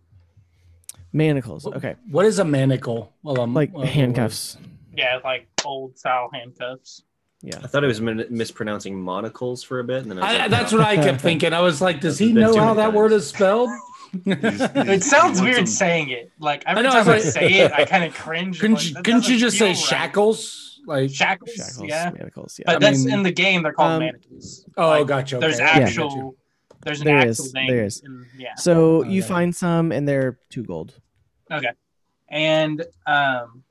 [SPEAKER 1] manacles. Okay,
[SPEAKER 6] What is a manacle? Well, um,
[SPEAKER 1] like
[SPEAKER 6] well, what-
[SPEAKER 1] handcuffs.
[SPEAKER 7] Yeah, like old style handcuffs.
[SPEAKER 1] Yeah.
[SPEAKER 5] I thought I was min- mispronouncing monocles for a bit, and then I was
[SPEAKER 6] I,
[SPEAKER 5] like,
[SPEAKER 6] that's
[SPEAKER 5] no.
[SPEAKER 6] what I kept thinking. I was like, does he know how
[SPEAKER 5] many
[SPEAKER 6] that word is spelled?
[SPEAKER 7] It sounds weird saying it. Like every
[SPEAKER 6] know,
[SPEAKER 7] time
[SPEAKER 6] I
[SPEAKER 7] I
[SPEAKER 6] was like-
[SPEAKER 7] say it, I kind of cringe.
[SPEAKER 6] Couldn't
[SPEAKER 7] like,
[SPEAKER 6] you,
[SPEAKER 7] that
[SPEAKER 6] couldn't you just say
[SPEAKER 7] right.
[SPEAKER 6] shackles? Like,
[SPEAKER 7] Shackles,
[SPEAKER 1] Shackles,
[SPEAKER 7] yeah.
[SPEAKER 1] manacles. Yeah.
[SPEAKER 7] But
[SPEAKER 6] I
[SPEAKER 7] that's
[SPEAKER 6] mean-
[SPEAKER 7] in the game. They're called
[SPEAKER 1] Um,
[SPEAKER 7] manacles.
[SPEAKER 6] oh,
[SPEAKER 7] Like,
[SPEAKER 6] gotcha.
[SPEAKER 7] There's
[SPEAKER 6] okay. I got you.
[SPEAKER 7] actual. There's an
[SPEAKER 1] There
[SPEAKER 7] actual
[SPEAKER 1] is,
[SPEAKER 7] name.
[SPEAKER 1] there is.
[SPEAKER 7] in- yeah.
[SPEAKER 1] so
[SPEAKER 6] Oh,
[SPEAKER 1] you
[SPEAKER 6] yeah.
[SPEAKER 1] find some, and they're two gold. Okay.
[SPEAKER 7] And um,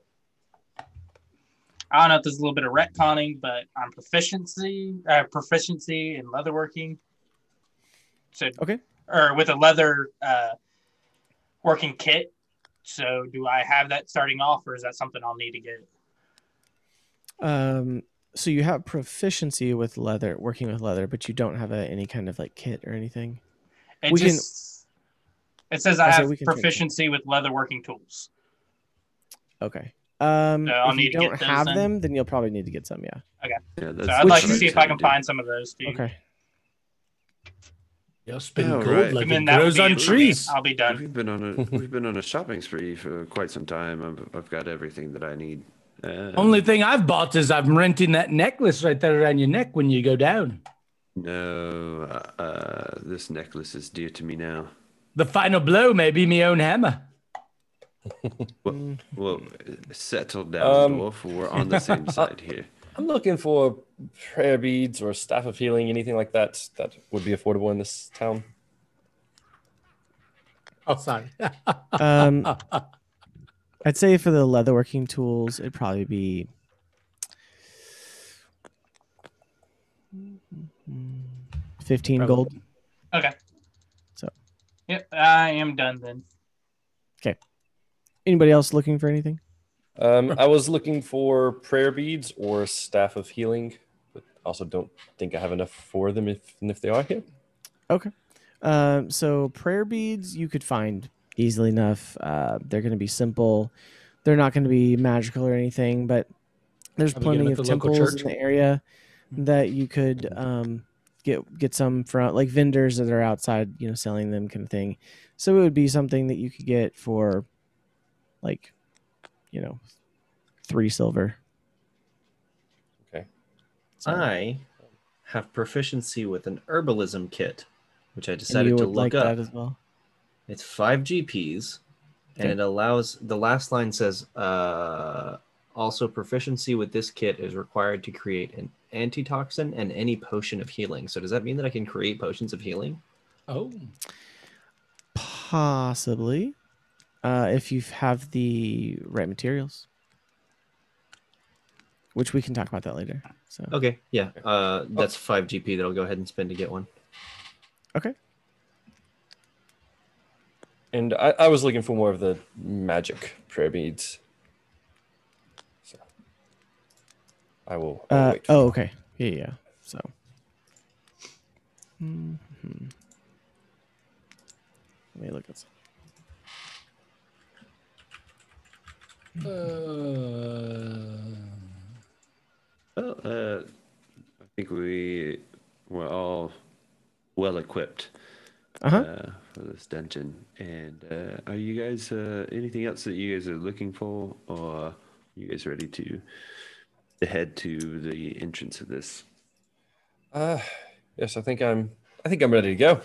[SPEAKER 7] I don't know if there's a little bit of retconning, but on proficiency, uh, proficiency in leatherworking. So
[SPEAKER 1] Okay.
[SPEAKER 7] or with a leather uh, working kit. So do I have that starting off, or is that something I'll need to get?
[SPEAKER 1] Um, so you have proficiency with leather, working with leather, but you don't have a, any kind of like kit or anything.
[SPEAKER 7] It
[SPEAKER 1] We can-
[SPEAKER 7] it says I
[SPEAKER 1] I
[SPEAKER 7] have
[SPEAKER 1] we
[SPEAKER 7] proficiency with leather working tools.
[SPEAKER 1] Okay. Um,
[SPEAKER 7] So I'll
[SPEAKER 1] if you
[SPEAKER 7] need to get
[SPEAKER 1] don't have
[SPEAKER 7] then?
[SPEAKER 1] them, then you'll probably need to get some. Yeah.
[SPEAKER 4] Yeah, that's,
[SPEAKER 7] So I'd like to see if I can find some of those too.
[SPEAKER 1] Okay.
[SPEAKER 6] You'll spin
[SPEAKER 4] Oh,
[SPEAKER 6] gold
[SPEAKER 4] right.
[SPEAKER 6] like
[SPEAKER 7] And then
[SPEAKER 6] it
[SPEAKER 7] that would
[SPEAKER 6] grows on
[SPEAKER 7] it for me.
[SPEAKER 6] trees.
[SPEAKER 7] I'll be done.
[SPEAKER 4] We've been on a we've been on a shopping spree for quite some time. I've, I've got everything that I need. Uh,
[SPEAKER 6] Only thing I've bought is I'm renting that necklace right there around your neck when you go down.
[SPEAKER 4] No, uh, uh, this necklace is dear to me now.
[SPEAKER 6] The final blow may be my own hammer.
[SPEAKER 4] Well, well settle down,
[SPEAKER 2] Um,
[SPEAKER 4] dwarf. We're on the same side here.
[SPEAKER 2] I'm looking for prayer beads or staff of healing, anything like that that would be affordable in this town.
[SPEAKER 6] Oh, sorry.
[SPEAKER 1] Um, I'd say for the leatherworking tools, it'd probably be fifteen
[SPEAKER 6] Probably.
[SPEAKER 1] gold.
[SPEAKER 7] Okay.
[SPEAKER 1] So.
[SPEAKER 7] Yep, I am done then. Okay.
[SPEAKER 1] Anybody else looking for anything?
[SPEAKER 2] Um, I was looking for prayer beads or staff of healing, but also don't think I have enough for them if if they are here.
[SPEAKER 1] Okay. Um, so prayer beads you could find easily enough. Uh, they're going to be simple. They're not going to be magical or anything, but there's
[SPEAKER 6] Are
[SPEAKER 1] plenty of
[SPEAKER 6] the
[SPEAKER 1] temples in the area that you could um, get get some from, like vendors that are outside, you know, selling them kind of thing. So it would be something that you could get for, like, you know, three silver.
[SPEAKER 2] Okay.
[SPEAKER 1] So-
[SPEAKER 5] I have proficiency with an herbalism kit, which I
[SPEAKER 1] and
[SPEAKER 5] decided
[SPEAKER 1] you
[SPEAKER 5] to look
[SPEAKER 1] like
[SPEAKER 5] up.
[SPEAKER 1] that as well.
[SPEAKER 5] It's five GPs, and
[SPEAKER 1] Okay.
[SPEAKER 5] it allows the last line says, uh, also proficiency with this kit is required to create an antitoxin and any potion of healing. So does that mean that I can create potions of healing?
[SPEAKER 6] oh,
[SPEAKER 1] Possibly, uh, if you have the right materials, which we can talk about that later. So
[SPEAKER 5] Okay, yeah, uh, that's five GP that I'll go ahead and spend to get one.
[SPEAKER 1] okay,
[SPEAKER 2] And I, I was looking for more of the magic prayer beads. So I will.
[SPEAKER 1] Uh,
[SPEAKER 2] wait
[SPEAKER 1] oh
[SPEAKER 2] you.
[SPEAKER 1] okay, yeah, yeah. So, Mhm. let me look at. Some.
[SPEAKER 6] uh,
[SPEAKER 4] Well, uh, I think we were all well equipped
[SPEAKER 1] Uh-huh.
[SPEAKER 4] uh, for this dungeon. And uh, are you guys uh, anything else that you guys are looking for, or are you guys ready to, to head to the entrance of this?
[SPEAKER 2] Uh, yes, I think I'm. I think I'm ready to go.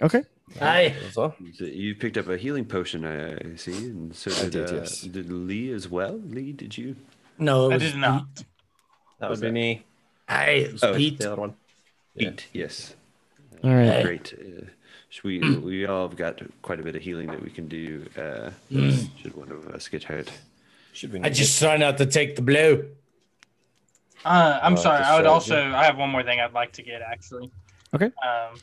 [SPEAKER 1] Okay.
[SPEAKER 6] Hi.
[SPEAKER 2] That's all.
[SPEAKER 4] So you picked up a healing potion, I see, and so
[SPEAKER 2] I
[SPEAKER 4] did,
[SPEAKER 2] did,
[SPEAKER 4] uh,
[SPEAKER 2] yes.
[SPEAKER 4] did Lee as well. Lee, did you?
[SPEAKER 6] No, it
[SPEAKER 7] I
[SPEAKER 6] was
[SPEAKER 7] did not.
[SPEAKER 6] Pete.
[SPEAKER 5] That
[SPEAKER 4] Was
[SPEAKER 5] would be
[SPEAKER 4] that-
[SPEAKER 5] me.
[SPEAKER 6] Hey, it was
[SPEAKER 4] Oh,
[SPEAKER 6] Pete.
[SPEAKER 5] The other one.
[SPEAKER 2] Yeah.
[SPEAKER 4] Eat, yes.
[SPEAKER 1] All right.
[SPEAKER 4] Great. We we all have got quite a bit of healing that we can do. Uh, should one of us get hurt?
[SPEAKER 2] Should we?
[SPEAKER 6] I just try not to take the blow.
[SPEAKER 7] Uh, I'm
[SPEAKER 2] Uh,
[SPEAKER 7] sorry. I would
[SPEAKER 2] strategy.
[SPEAKER 7] also. I have one more thing I'd like to get actually.
[SPEAKER 1] Okay.
[SPEAKER 7] Um,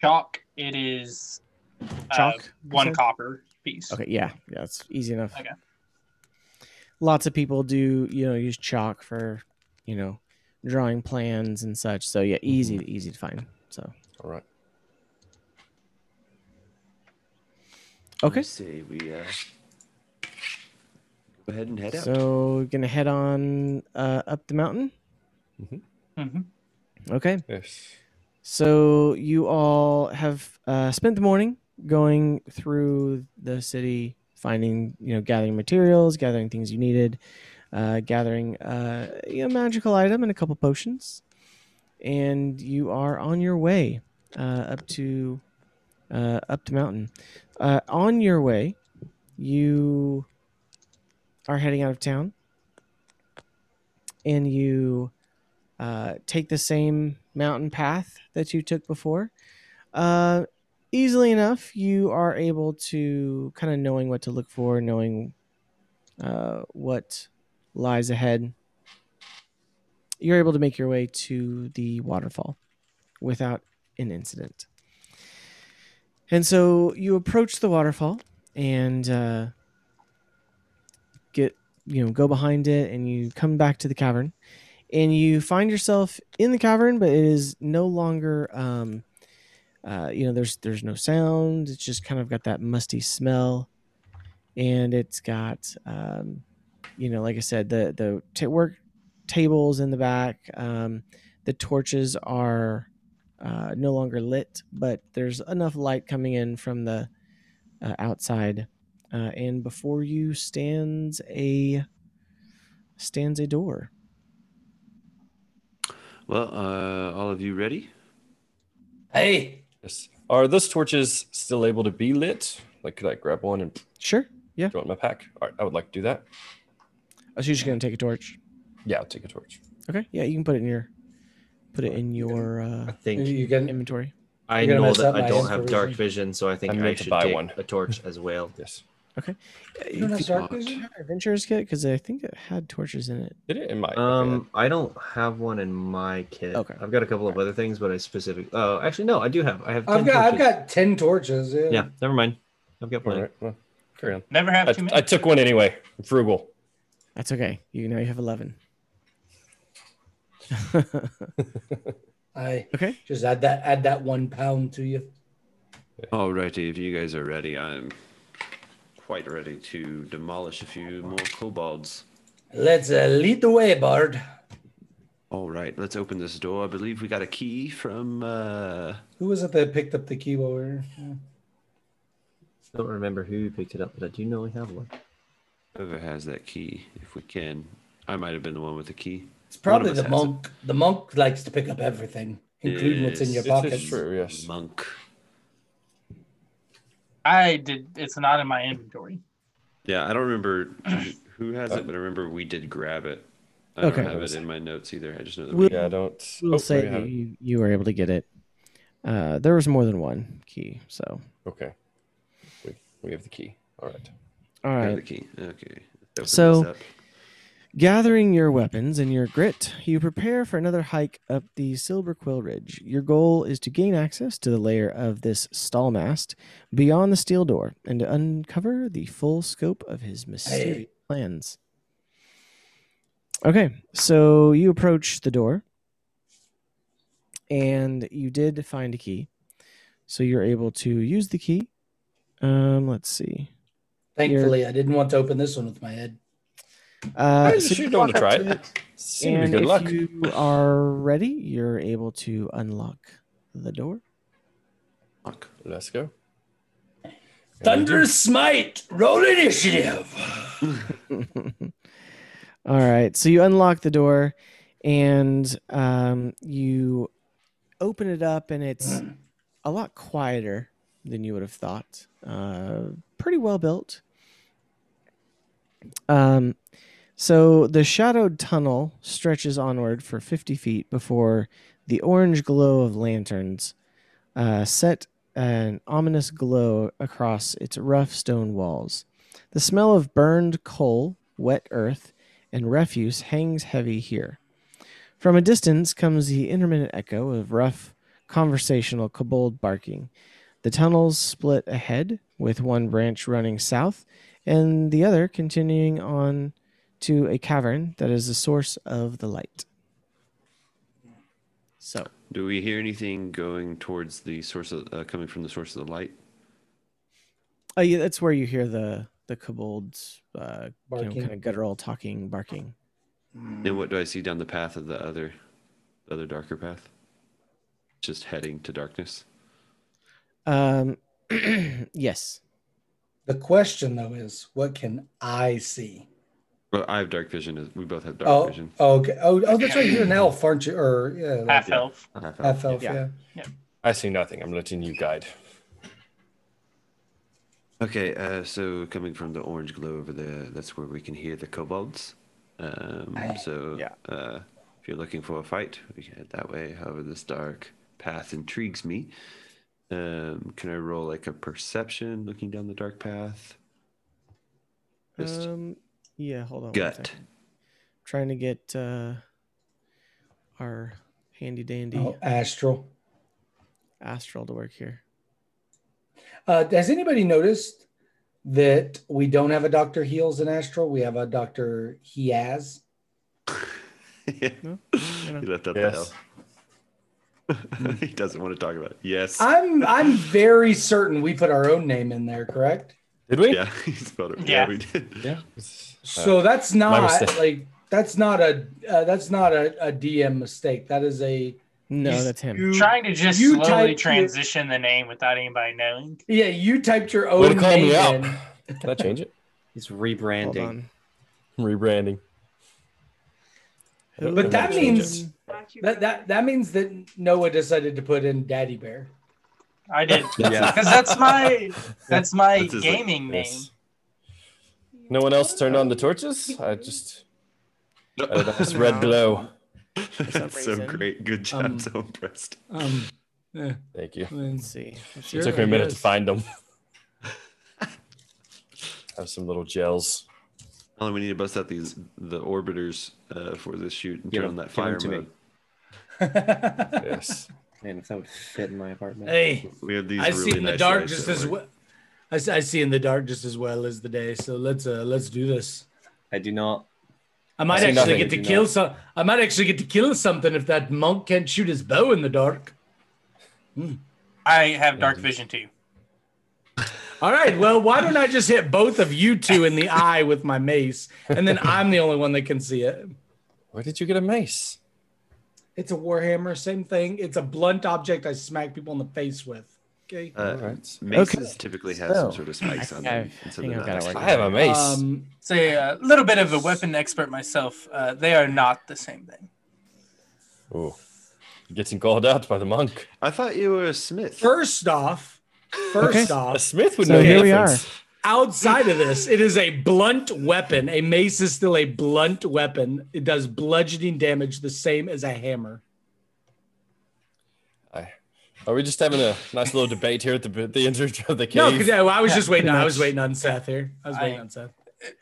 [SPEAKER 7] chalk. It is uh,
[SPEAKER 1] Chalk, you
[SPEAKER 7] one
[SPEAKER 1] said?
[SPEAKER 7] copper piece.
[SPEAKER 1] Okay. Yeah. Yeah. It's easy enough.
[SPEAKER 7] Okay.
[SPEAKER 1] Lots of people do, you know, use chalk for, you know, drawing plans and such. So yeah, easy, easy to find. So
[SPEAKER 2] All right.
[SPEAKER 1] Okay.
[SPEAKER 4] I say we uh, go ahead and head out.
[SPEAKER 1] So we're gonna head on uh, up the mountain.
[SPEAKER 7] hmm
[SPEAKER 1] Okay.
[SPEAKER 2] Yes.
[SPEAKER 1] So you all have uh, spent the morning going through the city, finding, you know, gathering materials, gathering things you needed, uh, gathering uh, a magical item and a couple potions, and you are on your way uh, up to uh, up the mountain. Uh, on your way, you are heading out of town, and you uh, take the same mountain path that you took before. Uh, easily enough, you are able to kind of knowing what to look for, knowing uh, what lies ahead. You're able to make your way to the waterfall without an incident. And so you approach the waterfall and uh, get, you know, go behind it and you come back to the cavern and you find yourself in the cavern, but it is no longer, um, uh, you know, there's there's no sound. It's just kind of got that musty smell, and it's got, um, you know, like I said, the the ta work tables in the back. Um, the torches are uh, no longer lit, but there's enough light coming in from the uh, outside, uh, and before you stands a stands a door.
[SPEAKER 4] Well, uh, all of you ready?
[SPEAKER 7] Hey,
[SPEAKER 2] Yes. Are those torches still able to be lit? Like, could I grab one and
[SPEAKER 1] Sure. Yeah.
[SPEAKER 2] throw it in my pack? All right, I would like to do that.
[SPEAKER 1] Oh, so you're just gonna take a torch.
[SPEAKER 2] Yeah, I'll take a torch.
[SPEAKER 1] Okay. Yeah, you can put it in your put it in your
[SPEAKER 5] I
[SPEAKER 1] uh,
[SPEAKER 5] think
[SPEAKER 6] You can.
[SPEAKER 1] inventory.
[SPEAKER 5] I know that I don't have dark vision, so I think
[SPEAKER 2] I
[SPEAKER 5] I, should
[SPEAKER 2] buy
[SPEAKER 5] take
[SPEAKER 2] one.
[SPEAKER 5] a torch as well.
[SPEAKER 2] Yes.
[SPEAKER 1] Okay.
[SPEAKER 6] You don't have
[SPEAKER 1] If
[SPEAKER 6] dark
[SPEAKER 4] you-
[SPEAKER 6] vision?
[SPEAKER 1] adventurers kit because I think it had torches in it.
[SPEAKER 2] Did it in my
[SPEAKER 5] Um, I don't have one in my kit.
[SPEAKER 1] Okay.
[SPEAKER 5] I've got a couple of other things, but I specific. Oh, actually, no, I do have. I have.
[SPEAKER 6] I've got I've got ten torches. Yeah.
[SPEAKER 5] Yeah, never mind. I've got
[SPEAKER 2] All
[SPEAKER 5] plenty.
[SPEAKER 2] right, well, carry on.
[SPEAKER 7] never have too
[SPEAKER 2] I,
[SPEAKER 7] many.
[SPEAKER 2] I took one anyway. I'm frugal.
[SPEAKER 1] That's okay. You now you have eleven.
[SPEAKER 6] I
[SPEAKER 1] okay.
[SPEAKER 6] just add that add that one pound to you.
[SPEAKER 4] Alrighty, if you guys are ready, I'm quite ready to demolish a few more kobolds.
[SPEAKER 6] Let's uh, lead the way, Bard.
[SPEAKER 4] All right, let's open this door. I believe we got a key from. Uh...
[SPEAKER 6] Who was it that picked up the key while we were? Yeah.
[SPEAKER 5] don't remember who picked it up, but I do know we have one.
[SPEAKER 4] Whoever has that key, if we can. I might have been the one with the key.
[SPEAKER 6] It's probably the
[SPEAKER 4] us has it.
[SPEAKER 6] monk. The monk likes to pick up everything, including what's in your
[SPEAKER 4] pocket.
[SPEAKER 2] This
[SPEAKER 6] pockets.
[SPEAKER 2] is true. Yes.
[SPEAKER 4] Monk.
[SPEAKER 7] I did. It's not in my inventory.
[SPEAKER 4] Yeah, I don't remember who- who has it, but I remember we did grab it. I
[SPEAKER 1] Okay.
[SPEAKER 4] don't have it in my notes either. I just know that
[SPEAKER 1] We'll-
[SPEAKER 4] we.
[SPEAKER 2] Yeah, I don't.
[SPEAKER 1] We'll
[SPEAKER 2] oh,
[SPEAKER 1] say
[SPEAKER 2] you
[SPEAKER 1] that you, you were able to get it. Uh, there was more than one key, so
[SPEAKER 2] Okay. We, we have the key. All right.
[SPEAKER 1] All right.
[SPEAKER 4] I have the key. Okay. open
[SPEAKER 1] So-
[SPEAKER 4] this up.
[SPEAKER 1] Gathering your weapons and your grit, you prepare for another hike up the Silver Quill Ridge. Your goal is to gain access to the layer of this stallmast beyond the steel door and to uncover the full scope of his mysterious plans. Okay, so you approach the door and you did find a key. So you're able to use the key. Um, let's see.
[SPEAKER 6] Thankfully, I didn't want to open this one with my head.
[SPEAKER 1] Uh,
[SPEAKER 2] Hey,
[SPEAKER 1] so you
[SPEAKER 2] don't
[SPEAKER 1] walk up
[SPEAKER 2] try
[SPEAKER 1] to
[SPEAKER 2] it. Seemed to
[SPEAKER 1] and
[SPEAKER 2] be good
[SPEAKER 1] if
[SPEAKER 2] luck.
[SPEAKER 1] you are ready, you're able to unlock the door.
[SPEAKER 4] Monk.
[SPEAKER 2] Let's go.
[SPEAKER 6] Thunder smite. Roll initiative.
[SPEAKER 1] All right, so you unlock the door, and um, you open it up, and it's a lot quieter than you would have thought. Uh, pretty well built. Um, so the shadowed tunnel stretches onward for 50 feet before the orange glow of lanterns uh, set an ominous glow across its rough stone walls. The smell of burned coal, wet earth, and refuse hangs heavy here. From a distance comes the intermittent echo of rough, conversational kobold barking. The tunnels split ahead, with one branch running south and the other continuing on to a cavern that is the source of the light. So,
[SPEAKER 4] Do we hear anything going towards the source of uh, coming from the source of the light?
[SPEAKER 1] oh yeah, that's where you hear the the kobolds, uh, you know, kind of guttural talking, barking.
[SPEAKER 4] And what do I see down the path of the other, the other darker path? Just heading to darkness.
[SPEAKER 1] Um, yes.
[SPEAKER 6] The question though is, what can I see?
[SPEAKER 4] Well, I have dark vision. We both have dark
[SPEAKER 6] Oh,
[SPEAKER 4] vision.
[SPEAKER 6] Oh, okay. Oh, oh, that's right. You're an elf, aren't you? Or yeah, like
[SPEAKER 7] Half elf.
[SPEAKER 4] I have
[SPEAKER 6] half elf.
[SPEAKER 2] Yeah.
[SPEAKER 6] Yeah.
[SPEAKER 2] I see nothing. I'm letting you guide.
[SPEAKER 4] Okay, uh, so coming from the orange glow over there, that's where we can hear the kobolds. Um, so
[SPEAKER 2] Yeah.
[SPEAKER 4] uh, if you're looking for a fight, we can head that way. However, this dark path intrigues me. Um, can I roll like a perception looking down the dark path? Just
[SPEAKER 1] Um, yeah, hold on.
[SPEAKER 4] gut.
[SPEAKER 1] Trying to get uh, our handy dandy
[SPEAKER 6] Oh, astral.
[SPEAKER 1] astral to work here.
[SPEAKER 6] Uh, has anybody noticed that we don't have a Doctor Heals in Astral? We have a Doctor He has.
[SPEAKER 4] yeah.
[SPEAKER 1] No?
[SPEAKER 4] He left out
[SPEAKER 2] Yes.
[SPEAKER 4] the L. he doesn't want to talk about it. Yes.
[SPEAKER 6] I'm I'm very certain we put our own name in there, correct?
[SPEAKER 2] Did we?
[SPEAKER 4] yeah, he spelled it.
[SPEAKER 7] Yeah.
[SPEAKER 4] we did.
[SPEAKER 2] Yeah.
[SPEAKER 6] So that's not like that's not a uh, that's not a, a DM mistake. That is a
[SPEAKER 1] No,
[SPEAKER 6] you-
[SPEAKER 1] that's him.
[SPEAKER 6] you-
[SPEAKER 7] Trying to just
[SPEAKER 6] you
[SPEAKER 7] slowly
[SPEAKER 6] typed your-
[SPEAKER 7] transition the name without anybody knowing.
[SPEAKER 6] yeah, you typed your own
[SPEAKER 2] to call
[SPEAKER 6] name
[SPEAKER 2] me out.
[SPEAKER 6] in.
[SPEAKER 2] Can I change it?
[SPEAKER 5] He's rebranding.
[SPEAKER 2] Rebranding.
[SPEAKER 6] But that means. That that that means that Noah decided to put in Daddy Bear.
[SPEAKER 7] I did.
[SPEAKER 5] Yeah.
[SPEAKER 7] Because that's my that's my
[SPEAKER 4] That's his, like,
[SPEAKER 7] gaming name.
[SPEAKER 2] Yes. No one else turned on the torches. I just a nice red glow.
[SPEAKER 4] That's so
[SPEAKER 1] reason.
[SPEAKER 4] great. Good job.
[SPEAKER 6] Um,
[SPEAKER 4] so impressed.
[SPEAKER 6] Um, yeah,
[SPEAKER 2] Thank you.
[SPEAKER 1] Let's see.
[SPEAKER 6] sure,
[SPEAKER 2] it took me a minute to find them. Have some little gels.
[SPEAKER 4] Only we need to bust out these the orbiters uh, for this shoot and
[SPEAKER 5] Give
[SPEAKER 4] turn on that
[SPEAKER 5] give
[SPEAKER 4] fire mode.
[SPEAKER 2] Yes.
[SPEAKER 5] Man, if that would fit in my apartment.
[SPEAKER 6] hey,
[SPEAKER 4] We have these.
[SPEAKER 6] I
[SPEAKER 4] really
[SPEAKER 6] see in the dark just as well. I, s- I see in the dark just as well as the day. So let's uh let's do this.
[SPEAKER 5] I do not.
[SPEAKER 6] I might
[SPEAKER 2] see
[SPEAKER 6] actually
[SPEAKER 2] nothing.
[SPEAKER 6] get to kill
[SPEAKER 5] not.
[SPEAKER 6] some. I might actually get to kill something if that monk can't shoot his bow in the dark.
[SPEAKER 7] I have dark vision too.
[SPEAKER 6] All right. Well, why don't I just hit both of you two in the eye with my mace, and then I'm the only one that can see it.
[SPEAKER 2] Where did you get a mace?
[SPEAKER 6] It's a warhammer, same thing. It's a blunt object I smack people in the face with. Okay.
[SPEAKER 4] Uh,
[SPEAKER 2] All right.
[SPEAKER 4] maces typically have
[SPEAKER 1] So,
[SPEAKER 4] some sort of spikes
[SPEAKER 1] I
[SPEAKER 4] on them.
[SPEAKER 1] I've-
[SPEAKER 4] and so
[SPEAKER 1] I
[SPEAKER 4] they're
[SPEAKER 1] I've
[SPEAKER 4] not
[SPEAKER 1] got it
[SPEAKER 4] actually-
[SPEAKER 2] I have a mace.
[SPEAKER 6] Um,
[SPEAKER 7] So a little bit of a weapon expert myself. Uh, they are not the same thing.
[SPEAKER 2] Ooh. Getting called out by the monk.
[SPEAKER 4] I thought you were a smith.
[SPEAKER 6] first off, first
[SPEAKER 2] A
[SPEAKER 6] off,
[SPEAKER 2] smith would
[SPEAKER 1] So
[SPEAKER 2] know the
[SPEAKER 1] here we
[SPEAKER 2] difference.
[SPEAKER 6] outside of this, it is a blunt weapon. A mace is still a blunt weapon. It does bludgeoning damage the same as a hammer.
[SPEAKER 2] I, are we just having a nice little debate here at the the end of the cave?
[SPEAKER 6] No, because I was just waiting.
[SPEAKER 1] pretty
[SPEAKER 6] I was waiting on Seth here. I was waiting
[SPEAKER 7] I-
[SPEAKER 6] on Seth.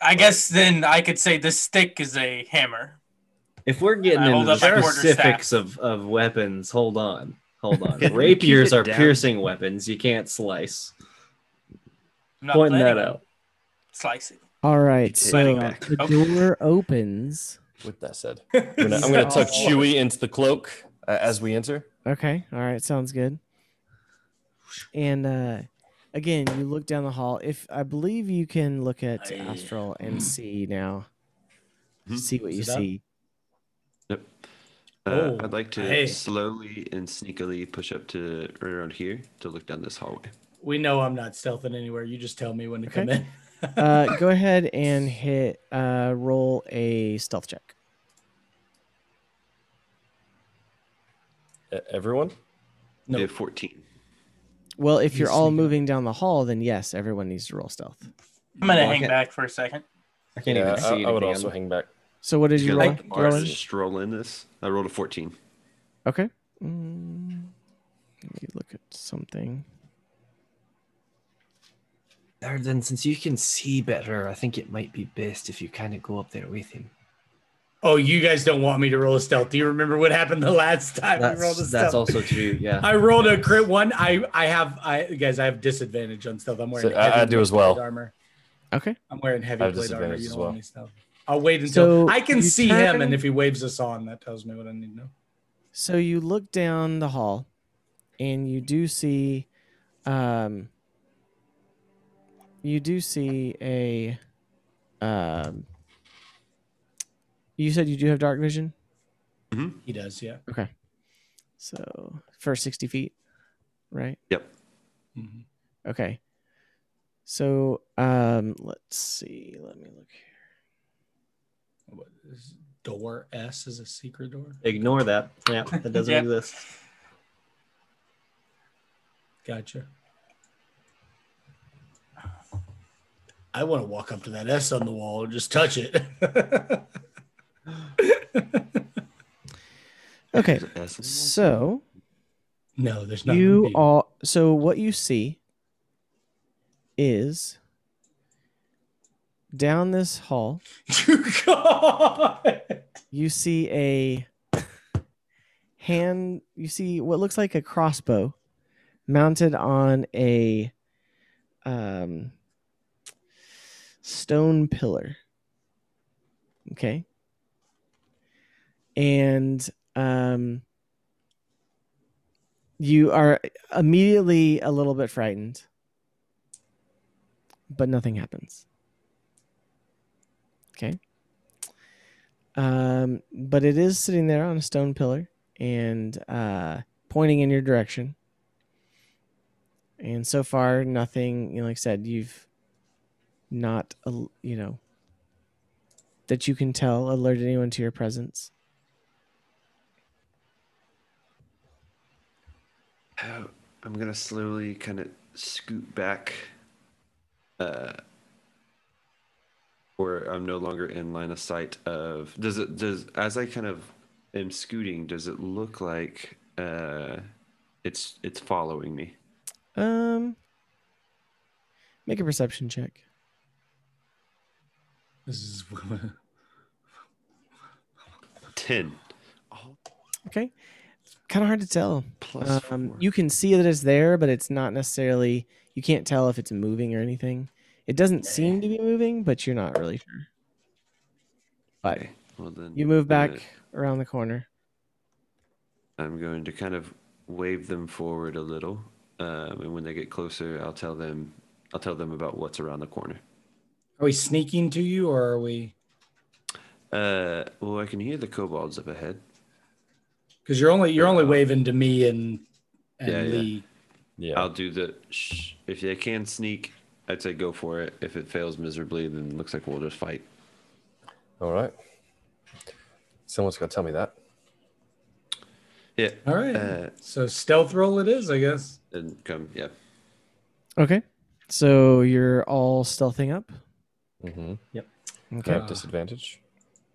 [SPEAKER 7] I guess then I could say this stick is a hammer.
[SPEAKER 5] If we're getting
[SPEAKER 7] I
[SPEAKER 5] into the
[SPEAKER 7] up my quarter
[SPEAKER 5] specifics of, of weapons, hold on. Hold on. Rapiers are
[SPEAKER 4] down.
[SPEAKER 5] piercing weapons. You can't slice.
[SPEAKER 7] I'm not
[SPEAKER 5] Pointing that out.
[SPEAKER 7] Slice it.
[SPEAKER 1] All right. So the door opens.
[SPEAKER 2] With that said, I'm gonna, I'm gonna tuck Chewie into the cloak uh, as we enter.
[SPEAKER 1] Okay. All right. Sounds good. And uh, again, you look down the hall. If I believe you can look at
[SPEAKER 6] Aye.
[SPEAKER 1] astral and see now,
[SPEAKER 4] Mhm.
[SPEAKER 1] see what you
[SPEAKER 6] Is it up?
[SPEAKER 1] see.
[SPEAKER 4] Yep. Uh,
[SPEAKER 6] Oh,
[SPEAKER 4] I'd like to
[SPEAKER 6] hey.
[SPEAKER 4] slowly and sneakily push up to right around here to look down this hallway.
[SPEAKER 6] We know I'm not stealthing anywhere. You just tell me when to come in.
[SPEAKER 1] Uh, go ahead and hit. Uh, roll a stealth check.
[SPEAKER 2] Everyone.
[SPEAKER 6] No.
[SPEAKER 4] We 14.
[SPEAKER 1] Well, if
[SPEAKER 6] You
[SPEAKER 1] you're all moving down the hall, then yes, everyone needs to roll stealth.
[SPEAKER 7] I'm gonna
[SPEAKER 5] Well, I
[SPEAKER 7] hang
[SPEAKER 5] can't-
[SPEAKER 7] back for a second.
[SPEAKER 5] I can't
[SPEAKER 2] Yeah,
[SPEAKER 5] even see
[SPEAKER 2] I, I would
[SPEAKER 5] on
[SPEAKER 2] also
[SPEAKER 5] them.
[SPEAKER 2] hang back.
[SPEAKER 1] So what did you roll?
[SPEAKER 4] gonna let
[SPEAKER 1] roll
[SPEAKER 4] Mars
[SPEAKER 1] in?
[SPEAKER 4] stroll in this. I rolled a 14.
[SPEAKER 1] Okay. Mm, let me look at something.
[SPEAKER 9] Then, since you can see better, I think it might be best if you kind of go up there with him.
[SPEAKER 6] Oh, you guys don't want me to roll a stealth. Do you remember what happened the last time we rolled a
[SPEAKER 5] That's,
[SPEAKER 6] stealth?
[SPEAKER 5] that's also true. Yeah.
[SPEAKER 6] I rolled a crit one. I I have I guys I have disadvantage on stealth. I'm wearing
[SPEAKER 2] So, I- I do as well.
[SPEAKER 6] armor.
[SPEAKER 1] Okay.
[SPEAKER 6] I'm wearing heavy
[SPEAKER 2] I have
[SPEAKER 6] plate armor. You
[SPEAKER 2] as
[SPEAKER 6] don't want
[SPEAKER 2] well.
[SPEAKER 6] me stealth. I'll wait until
[SPEAKER 1] So
[SPEAKER 6] I can
[SPEAKER 1] you
[SPEAKER 6] see him, and if he waves us on, that tells me what I need to know.
[SPEAKER 1] So you look down the hall, and you do see, um, you do see a, um, you said you do have dark vision.
[SPEAKER 6] He does, yeah.
[SPEAKER 1] Okay. So for sixty feet, right?
[SPEAKER 4] Yep.
[SPEAKER 6] Mhm.
[SPEAKER 1] Okay. So um, let's see. Let me look here.
[SPEAKER 6] What is door S is a secret door?
[SPEAKER 5] Ignore that. Yeah, that doesn't
[SPEAKER 7] Yep.
[SPEAKER 5] exist.
[SPEAKER 6] Gotcha. I want to walk up to that S on the wall and just touch it.
[SPEAKER 1] Okay. So
[SPEAKER 6] no, there's not.
[SPEAKER 1] you all. So what you see is down this hall.
[SPEAKER 6] God.
[SPEAKER 1] you see a hand you see what looks like a crossbow mounted on a um stone pillar okay and um you are immediately a little bit frightened but nothing happens okay um, but it is sitting there on a stone pillar and uh, pointing in your direction. And so far, nothing. You know, like I said, you've not, you know, that you can tell alerted anyone to your presence.
[SPEAKER 4] I'm gonna slowly kind of scoot back, uh, where I'm no longer in line of sight of. Does it does as I kind of am scooting? Does it look like uh, it's it's following me?
[SPEAKER 1] Um, make a perception check.
[SPEAKER 6] This is
[SPEAKER 4] Ten
[SPEAKER 1] Okay, kind of hard to tell.
[SPEAKER 4] plus
[SPEAKER 1] Um, you can see that it's there, but it's not necessarily. You can't tell if it's moving or anything. It doesn't seem to be moving, but you're not really sure. But
[SPEAKER 4] Okay, well then
[SPEAKER 1] you move back
[SPEAKER 4] gonna-
[SPEAKER 1] around the corner.
[SPEAKER 4] I'm going to kind of wave them forward a little, um, and when they get closer, I'll tell them. I'll tell them about what's around the corner.
[SPEAKER 6] Are we sneaking to you or are we?
[SPEAKER 4] Uh, well, I can hear the kobolds up ahead.
[SPEAKER 6] Because you're only you're only waving to me and and
[SPEAKER 4] Yeah, yeah.
[SPEAKER 6] Lee.
[SPEAKER 2] Yeah.
[SPEAKER 4] I'll do the. Shh. If they can sneak, I'd say go for it. If it fails miserably, then it looks like we'll just fight.
[SPEAKER 2] All right. Someone's got to tell me that.
[SPEAKER 4] Yeah.
[SPEAKER 6] All right.
[SPEAKER 4] Uh,
[SPEAKER 6] so stealth roll it is, I guess.
[SPEAKER 4] and come. Yeah.
[SPEAKER 1] Okay, so you're all stealthing up.
[SPEAKER 2] Mm-hmm. Yep.
[SPEAKER 1] Okay.
[SPEAKER 2] At disadvantage.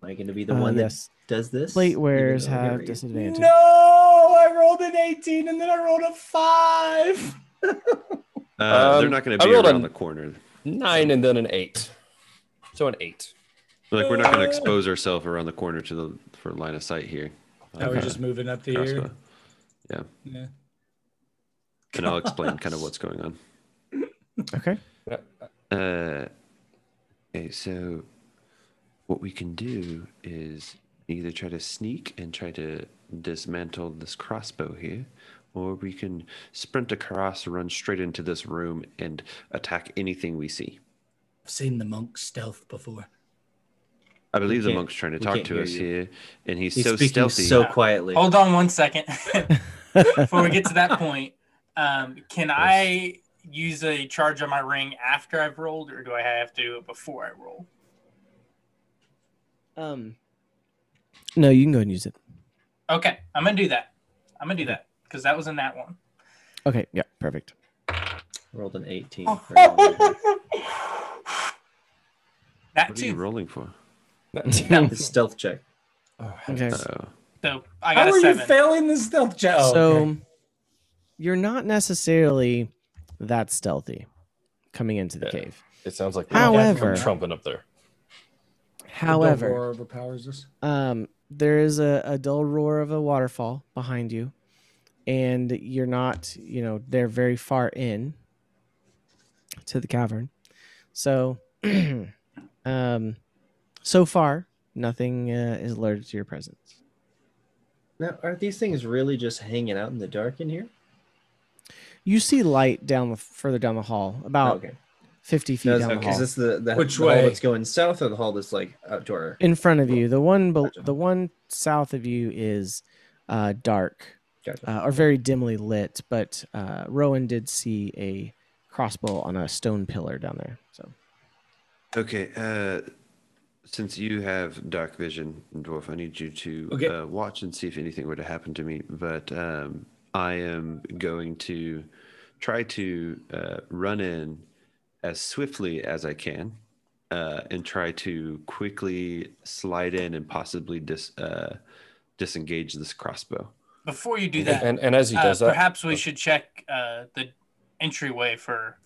[SPEAKER 5] Am I going to be the
[SPEAKER 1] Uh,
[SPEAKER 5] one
[SPEAKER 1] yes.
[SPEAKER 5] that does this?
[SPEAKER 1] Plate
[SPEAKER 5] Even
[SPEAKER 1] wearers have
[SPEAKER 5] never use-
[SPEAKER 1] disadvantage.
[SPEAKER 3] No, I rolled an 18 and then I rolled a five.
[SPEAKER 4] Uh, they're
[SPEAKER 2] Um,
[SPEAKER 4] not going to be
[SPEAKER 2] rolled
[SPEAKER 4] around
[SPEAKER 2] an-
[SPEAKER 4] the corner.
[SPEAKER 2] Nine and then an eight. So an eight.
[SPEAKER 4] Like we're not going to expose ourselves around the corner to the for line of sight here.
[SPEAKER 6] Are we just moving up the air?
[SPEAKER 4] Crossbow. Yeah,
[SPEAKER 6] Yeah.
[SPEAKER 4] and I'll explain kind of what's going on.
[SPEAKER 1] Okay.
[SPEAKER 4] Uh, okay, so what we can do is either try to sneak and try to dismantle this crossbow here, or we can sprint across, run straight into this room, and attack anything we see.
[SPEAKER 3] I've seen the monk stealth before.
[SPEAKER 4] I believe the monk's trying to talk to us
[SPEAKER 5] you.
[SPEAKER 4] here, and he's,
[SPEAKER 5] He's
[SPEAKER 4] so
[SPEAKER 5] speaking
[SPEAKER 4] stealthy.
[SPEAKER 5] so quietly.
[SPEAKER 7] Hold on one second. Before we get to that point, um, can I use a charge on my ring after I've rolled, or do I have to do it before I roll?
[SPEAKER 1] Um. No, you can go and use it.
[SPEAKER 7] Okay, I'm gonna do that. I'm gonna do that because that was in that one.
[SPEAKER 1] Okay. Yeah. Perfect.
[SPEAKER 5] Rolled an 18.
[SPEAKER 7] that
[SPEAKER 4] What are you
[SPEAKER 7] too.
[SPEAKER 4] rolling for?
[SPEAKER 5] His stealth check.
[SPEAKER 1] Okay.
[SPEAKER 4] Uh,
[SPEAKER 7] So I
[SPEAKER 6] How
[SPEAKER 7] got a
[SPEAKER 6] are you failing the stealth check? Oh,
[SPEAKER 1] so
[SPEAKER 6] okay.
[SPEAKER 1] you're not necessarily that stealthy coming into the
[SPEAKER 2] Yeah.
[SPEAKER 1] cave.
[SPEAKER 2] It sounds like
[SPEAKER 1] However-
[SPEAKER 2] trumping up there.
[SPEAKER 6] The dull
[SPEAKER 1] However,
[SPEAKER 6] roar overpowers us.
[SPEAKER 1] um, there is a, a dull roar of a waterfall behind you, and you're not, you know, they're very far in to the cavern. So, um, so far, nothing uh, is alerted to your presence.
[SPEAKER 5] Now, are these things really just hanging out in the dark in here?
[SPEAKER 1] You see light down the further down the hall, about
[SPEAKER 5] okay.
[SPEAKER 1] 50 feet
[SPEAKER 5] Now,
[SPEAKER 1] down the
[SPEAKER 5] is
[SPEAKER 1] hall.
[SPEAKER 5] this the, the,
[SPEAKER 6] Which
[SPEAKER 5] the hall
[SPEAKER 6] way?
[SPEAKER 5] that's going south or the hall that's like outdoor?
[SPEAKER 1] in front of you. The one, be-
[SPEAKER 5] Gotcha.
[SPEAKER 1] the one south of you is uh, dark
[SPEAKER 5] Gotcha.
[SPEAKER 1] uh, or very dimly lit. But uh, Rowan did see a crossbow on a stone pillar down there. So
[SPEAKER 4] Okay, uh, since you have dark vision, dwarf, I need you to
[SPEAKER 6] Okay.
[SPEAKER 4] uh, watch and see if anything were to happen to me. But um, I am going to try to uh, run in as swiftly as I can uh, and try to quickly slide in and possibly dis, uh, disengage this crossbow.
[SPEAKER 7] Before you do that,
[SPEAKER 2] And and as he
[SPEAKER 7] uh,
[SPEAKER 2] does that,
[SPEAKER 7] perhaps we should check uh, the entryway for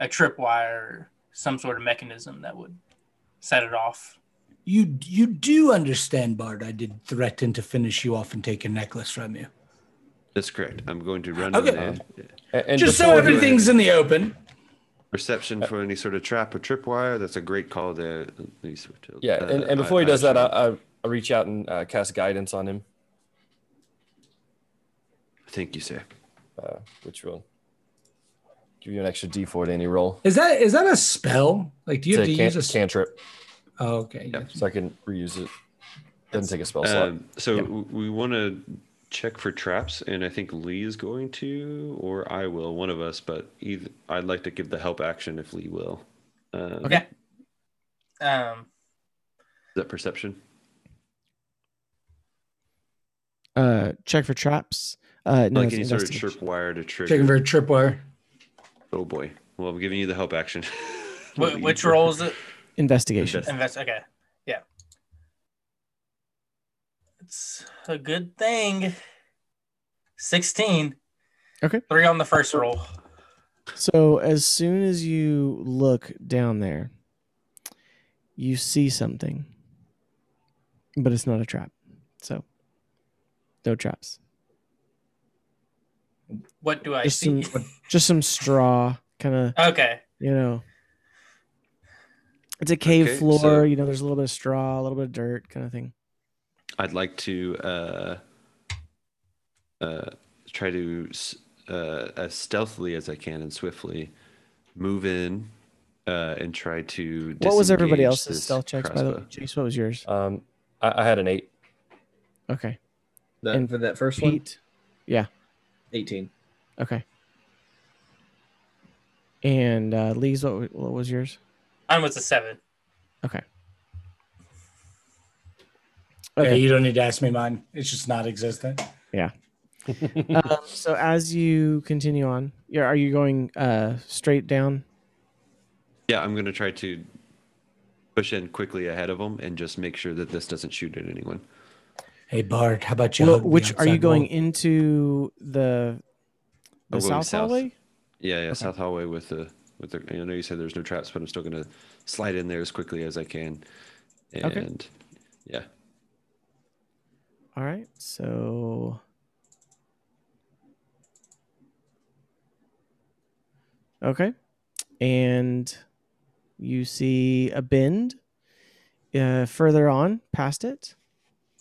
[SPEAKER 7] a tripwire or some sort of mechanism that would set it off.
[SPEAKER 3] You you do understand, Bard. I did threaten to finish you off and take your necklace from you.
[SPEAKER 4] That's correct. I'm going to run
[SPEAKER 3] Okay.
[SPEAKER 4] in
[SPEAKER 2] and, and
[SPEAKER 3] Just so everything's in the open.
[SPEAKER 4] Reception for any sort of trap or tripwire. That's a great call there. Lisa.
[SPEAKER 2] yeah,
[SPEAKER 4] Uh,
[SPEAKER 2] and, and
[SPEAKER 4] I-
[SPEAKER 2] before he does that, I,
[SPEAKER 4] shall-
[SPEAKER 2] I, I reach out and uh, cast guidance on him,
[SPEAKER 4] Thank you, sir.
[SPEAKER 2] uh, which will give you an extra D4 to any roll.
[SPEAKER 3] Is that is that a spell? Like, do you
[SPEAKER 2] It's
[SPEAKER 3] have
[SPEAKER 2] a
[SPEAKER 3] to use
[SPEAKER 2] can-
[SPEAKER 3] a? s-
[SPEAKER 2] cantrip,
[SPEAKER 3] Oh, okay.
[SPEAKER 4] Yeah.
[SPEAKER 2] so I can reuse it. Doesn't take a spell slot.
[SPEAKER 4] Um, so w- we want to check for traps, and I think Lee is going to, or I will, one of us. But either I'd like to give the help action if Lee will. Um,
[SPEAKER 7] Okay. Um,
[SPEAKER 4] Is that perception?
[SPEAKER 1] uh, check for traps. Uh, no,
[SPEAKER 4] like any sort of
[SPEAKER 1] investigation.
[SPEAKER 4] tripwire to trigger.
[SPEAKER 6] Checking for a tripwire.
[SPEAKER 4] Oh boy. Well, I'm giving you the help action.
[SPEAKER 7] Wh- which role is it?
[SPEAKER 1] investigation.
[SPEAKER 4] Invest-
[SPEAKER 7] Invest. Okay. Yeah. It's a good thing. 16.
[SPEAKER 1] Okay.
[SPEAKER 7] Three on the first roll.
[SPEAKER 1] So as soon as you look down there, you see something, but it's not a trap. So no traps.
[SPEAKER 7] What do I
[SPEAKER 1] Just
[SPEAKER 7] see?
[SPEAKER 1] some, just some straw, kind of
[SPEAKER 7] Okay.
[SPEAKER 1] you know. It's a cave
[SPEAKER 4] Okay,
[SPEAKER 1] floor.
[SPEAKER 4] so-
[SPEAKER 1] you know, there's a little bit of straw, a little bit of dirt, kind of thing.
[SPEAKER 4] I'd like to uh, uh, try to uh, as stealthily as I can and swiftly move in uh, and try to.
[SPEAKER 1] What was everybody else's stealth checks? By the way,
[SPEAKER 4] crossbow.
[SPEAKER 1] Chase, what was yours?
[SPEAKER 2] Um, I, I had an eight.
[SPEAKER 1] Okay,
[SPEAKER 5] That,
[SPEAKER 1] And
[SPEAKER 5] for that first one,
[SPEAKER 1] Pete. Yeah.
[SPEAKER 5] 18.
[SPEAKER 1] Okay. And uh, Lee's, what, wa- what was yours?
[SPEAKER 7] Mine was a seven.
[SPEAKER 1] Okay.
[SPEAKER 6] Okay.
[SPEAKER 1] Okay.
[SPEAKER 6] you don't need to ask me mine. It's just not existent. Yeah.
[SPEAKER 1] um, so as you continue on, yeah, are you going uh, straight down?
[SPEAKER 4] Yeah, I'm gonna try to push in quickly ahead of them and just make sure that this doesn't shoot at anyone.
[SPEAKER 6] Hey Bart, how about you?
[SPEAKER 1] Well, which are you going
[SPEAKER 6] wall?
[SPEAKER 1] into the the south,
[SPEAKER 4] south.
[SPEAKER 1] hallway?
[SPEAKER 4] Yeah, yeah, south hallway with the with the. I know you said there's no traps, but I'm still gonna slide in there as quickly as I can. And
[SPEAKER 1] Okay.
[SPEAKER 4] yeah,
[SPEAKER 1] All right. So Okay. And you see a bend uh, further on past it.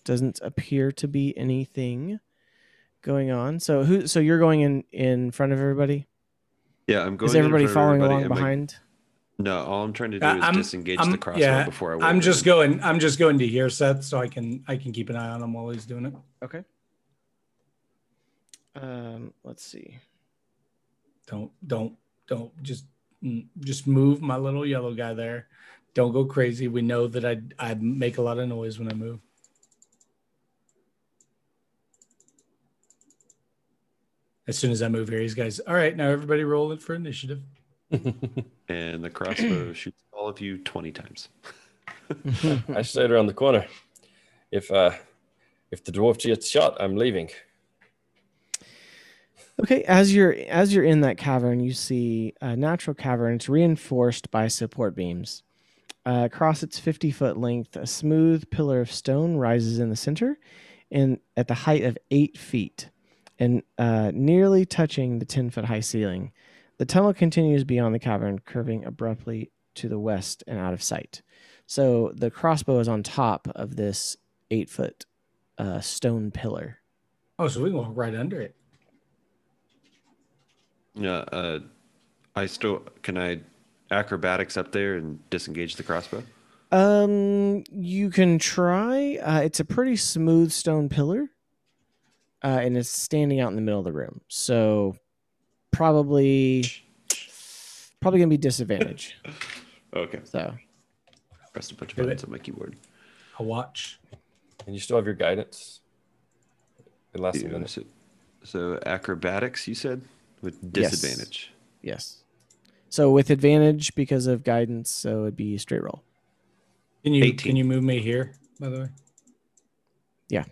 [SPEAKER 1] Doesn't appear to be anything going on. So who so you're going in in front of everybody?
[SPEAKER 4] yeah. I'm going.
[SPEAKER 1] Is
[SPEAKER 4] in
[SPEAKER 1] everybody following
[SPEAKER 4] everybody
[SPEAKER 1] along
[SPEAKER 4] my-
[SPEAKER 1] behind?
[SPEAKER 4] No, all I'm trying to do
[SPEAKER 6] Uh,
[SPEAKER 4] is
[SPEAKER 6] I'm-
[SPEAKER 4] disengage
[SPEAKER 6] I'm-
[SPEAKER 4] the crossbow
[SPEAKER 6] yeah,
[SPEAKER 4] before I.
[SPEAKER 6] I'm just
[SPEAKER 4] it.
[SPEAKER 6] going. I'm just going to hear Seth, so I can I can keep an eye on him while he's doing it.
[SPEAKER 1] Okay. Um, let's see.
[SPEAKER 6] Don't don't don't just mm, just move my little yellow guy there. Don't go crazy. We know that I I make a lot of noise when I move. As soon as I move here, these guys. All right, now everybody roll it for initiative.
[SPEAKER 4] And the crossbow shoots all of you twenty times.
[SPEAKER 2] I stayed around the corner. If uh, if the dwarf gets shot, I'm leaving.
[SPEAKER 1] Okay, as you're as you're in that cavern, you see a natural cavern. It's reinforced by support beams. Uh, across its 50 foot length, a smooth pillar of stone rises in the center, and at the height of eight feet, and uh, nearly touching the 10 foot high ceiling. The tunnel continues beyond the cavern, curving abruptly to the west and out of sight. So the crossbow is on top of this eight foot uh, stone pillar.
[SPEAKER 6] Oh, so we can walk right under it.
[SPEAKER 4] Yeah. Uh, I still can I acrobatics up there and disengage the crossbow.
[SPEAKER 1] Um, you can try. Uh, it's a pretty smooth stone pillar, uh, and it's standing out in the middle of the room. So probably, probably gonna be disadvantage.
[SPEAKER 4] Okay.
[SPEAKER 1] So
[SPEAKER 4] Pressed a bunch of
[SPEAKER 6] Do it.
[SPEAKER 4] buttons on my keyboard.
[SPEAKER 6] A watch.
[SPEAKER 2] And you still have your guidance. It lasts a minute.
[SPEAKER 4] so, so acrobatics, you said, with disadvantage.
[SPEAKER 1] yes. yes. So with advantage because of guidance, so it'd be straight roll.
[SPEAKER 6] Can you
[SPEAKER 4] 18.
[SPEAKER 6] can you move me here? By the way.
[SPEAKER 1] Yeah.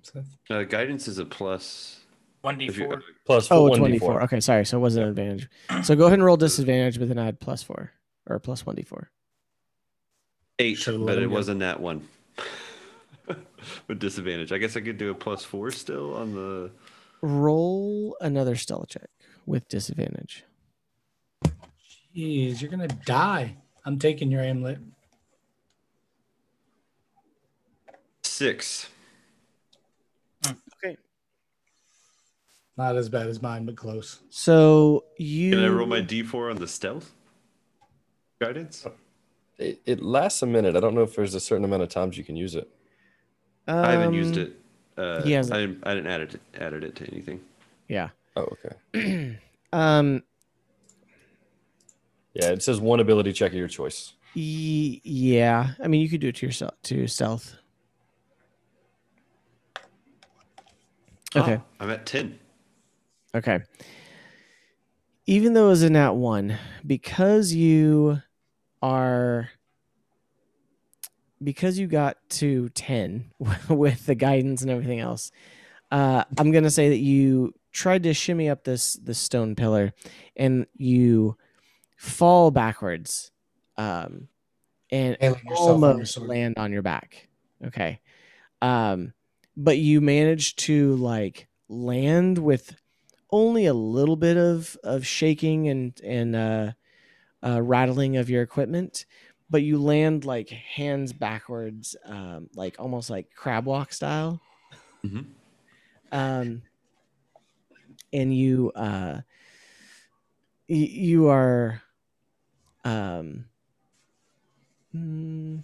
[SPEAKER 6] Seth?
[SPEAKER 4] Uh, guidance is a plus.
[SPEAKER 7] One
[SPEAKER 4] If you, uh,
[SPEAKER 7] d4.
[SPEAKER 2] Plus
[SPEAKER 1] Oh,
[SPEAKER 2] 1d4.
[SPEAKER 1] 24. Okay, sorry. So it wasn't an advantage. So go ahead and roll disadvantage, but then add plus four or plus one d four.
[SPEAKER 4] eight,
[SPEAKER 6] Should've
[SPEAKER 4] but it
[SPEAKER 6] go.
[SPEAKER 4] wasn't that one. with disadvantage. I guess I could do a plus four still on the.
[SPEAKER 1] Roll another stealth check with disadvantage.
[SPEAKER 6] Jeez, you're gonna die. I'm taking your amulet.
[SPEAKER 4] Six.
[SPEAKER 6] Not as bad as mine, but close.
[SPEAKER 1] So you
[SPEAKER 4] Can I roll my d4 on the stealth? Guidance?
[SPEAKER 2] It, it lasts a minute. I don't know if there's a certain amount of times you can use it.
[SPEAKER 4] I haven't used
[SPEAKER 1] Um,
[SPEAKER 4] it. Uh,
[SPEAKER 1] he hasn't.
[SPEAKER 4] I didn't, I didn't add it, added it to anything.
[SPEAKER 1] Yeah.
[SPEAKER 2] Oh, okay.
[SPEAKER 1] Um.
[SPEAKER 2] Yeah, it says one ability check of your choice.
[SPEAKER 1] y- yeah. I mean, you could do it to yourself to stealth. Okay.
[SPEAKER 4] Oh, I'm at 10.
[SPEAKER 1] Okay. Even though it was a nat one, because you are because you got to 10 with the guidance and everything else, uh, I'm gonna say that you tried to shimmy up this this stone pillar and you fall backwards um, and
[SPEAKER 3] Hailing yourself on your
[SPEAKER 1] almost
[SPEAKER 3] sword.
[SPEAKER 1] land on your back. Okay. Um, but you manage to like land with only a little bit of of shaking and and uh, uh, rattling of your equipment, but you land like hands backwards, um, like almost like crab walk style.
[SPEAKER 4] Mhm.
[SPEAKER 1] Um, and you uh, y- you are um, mm,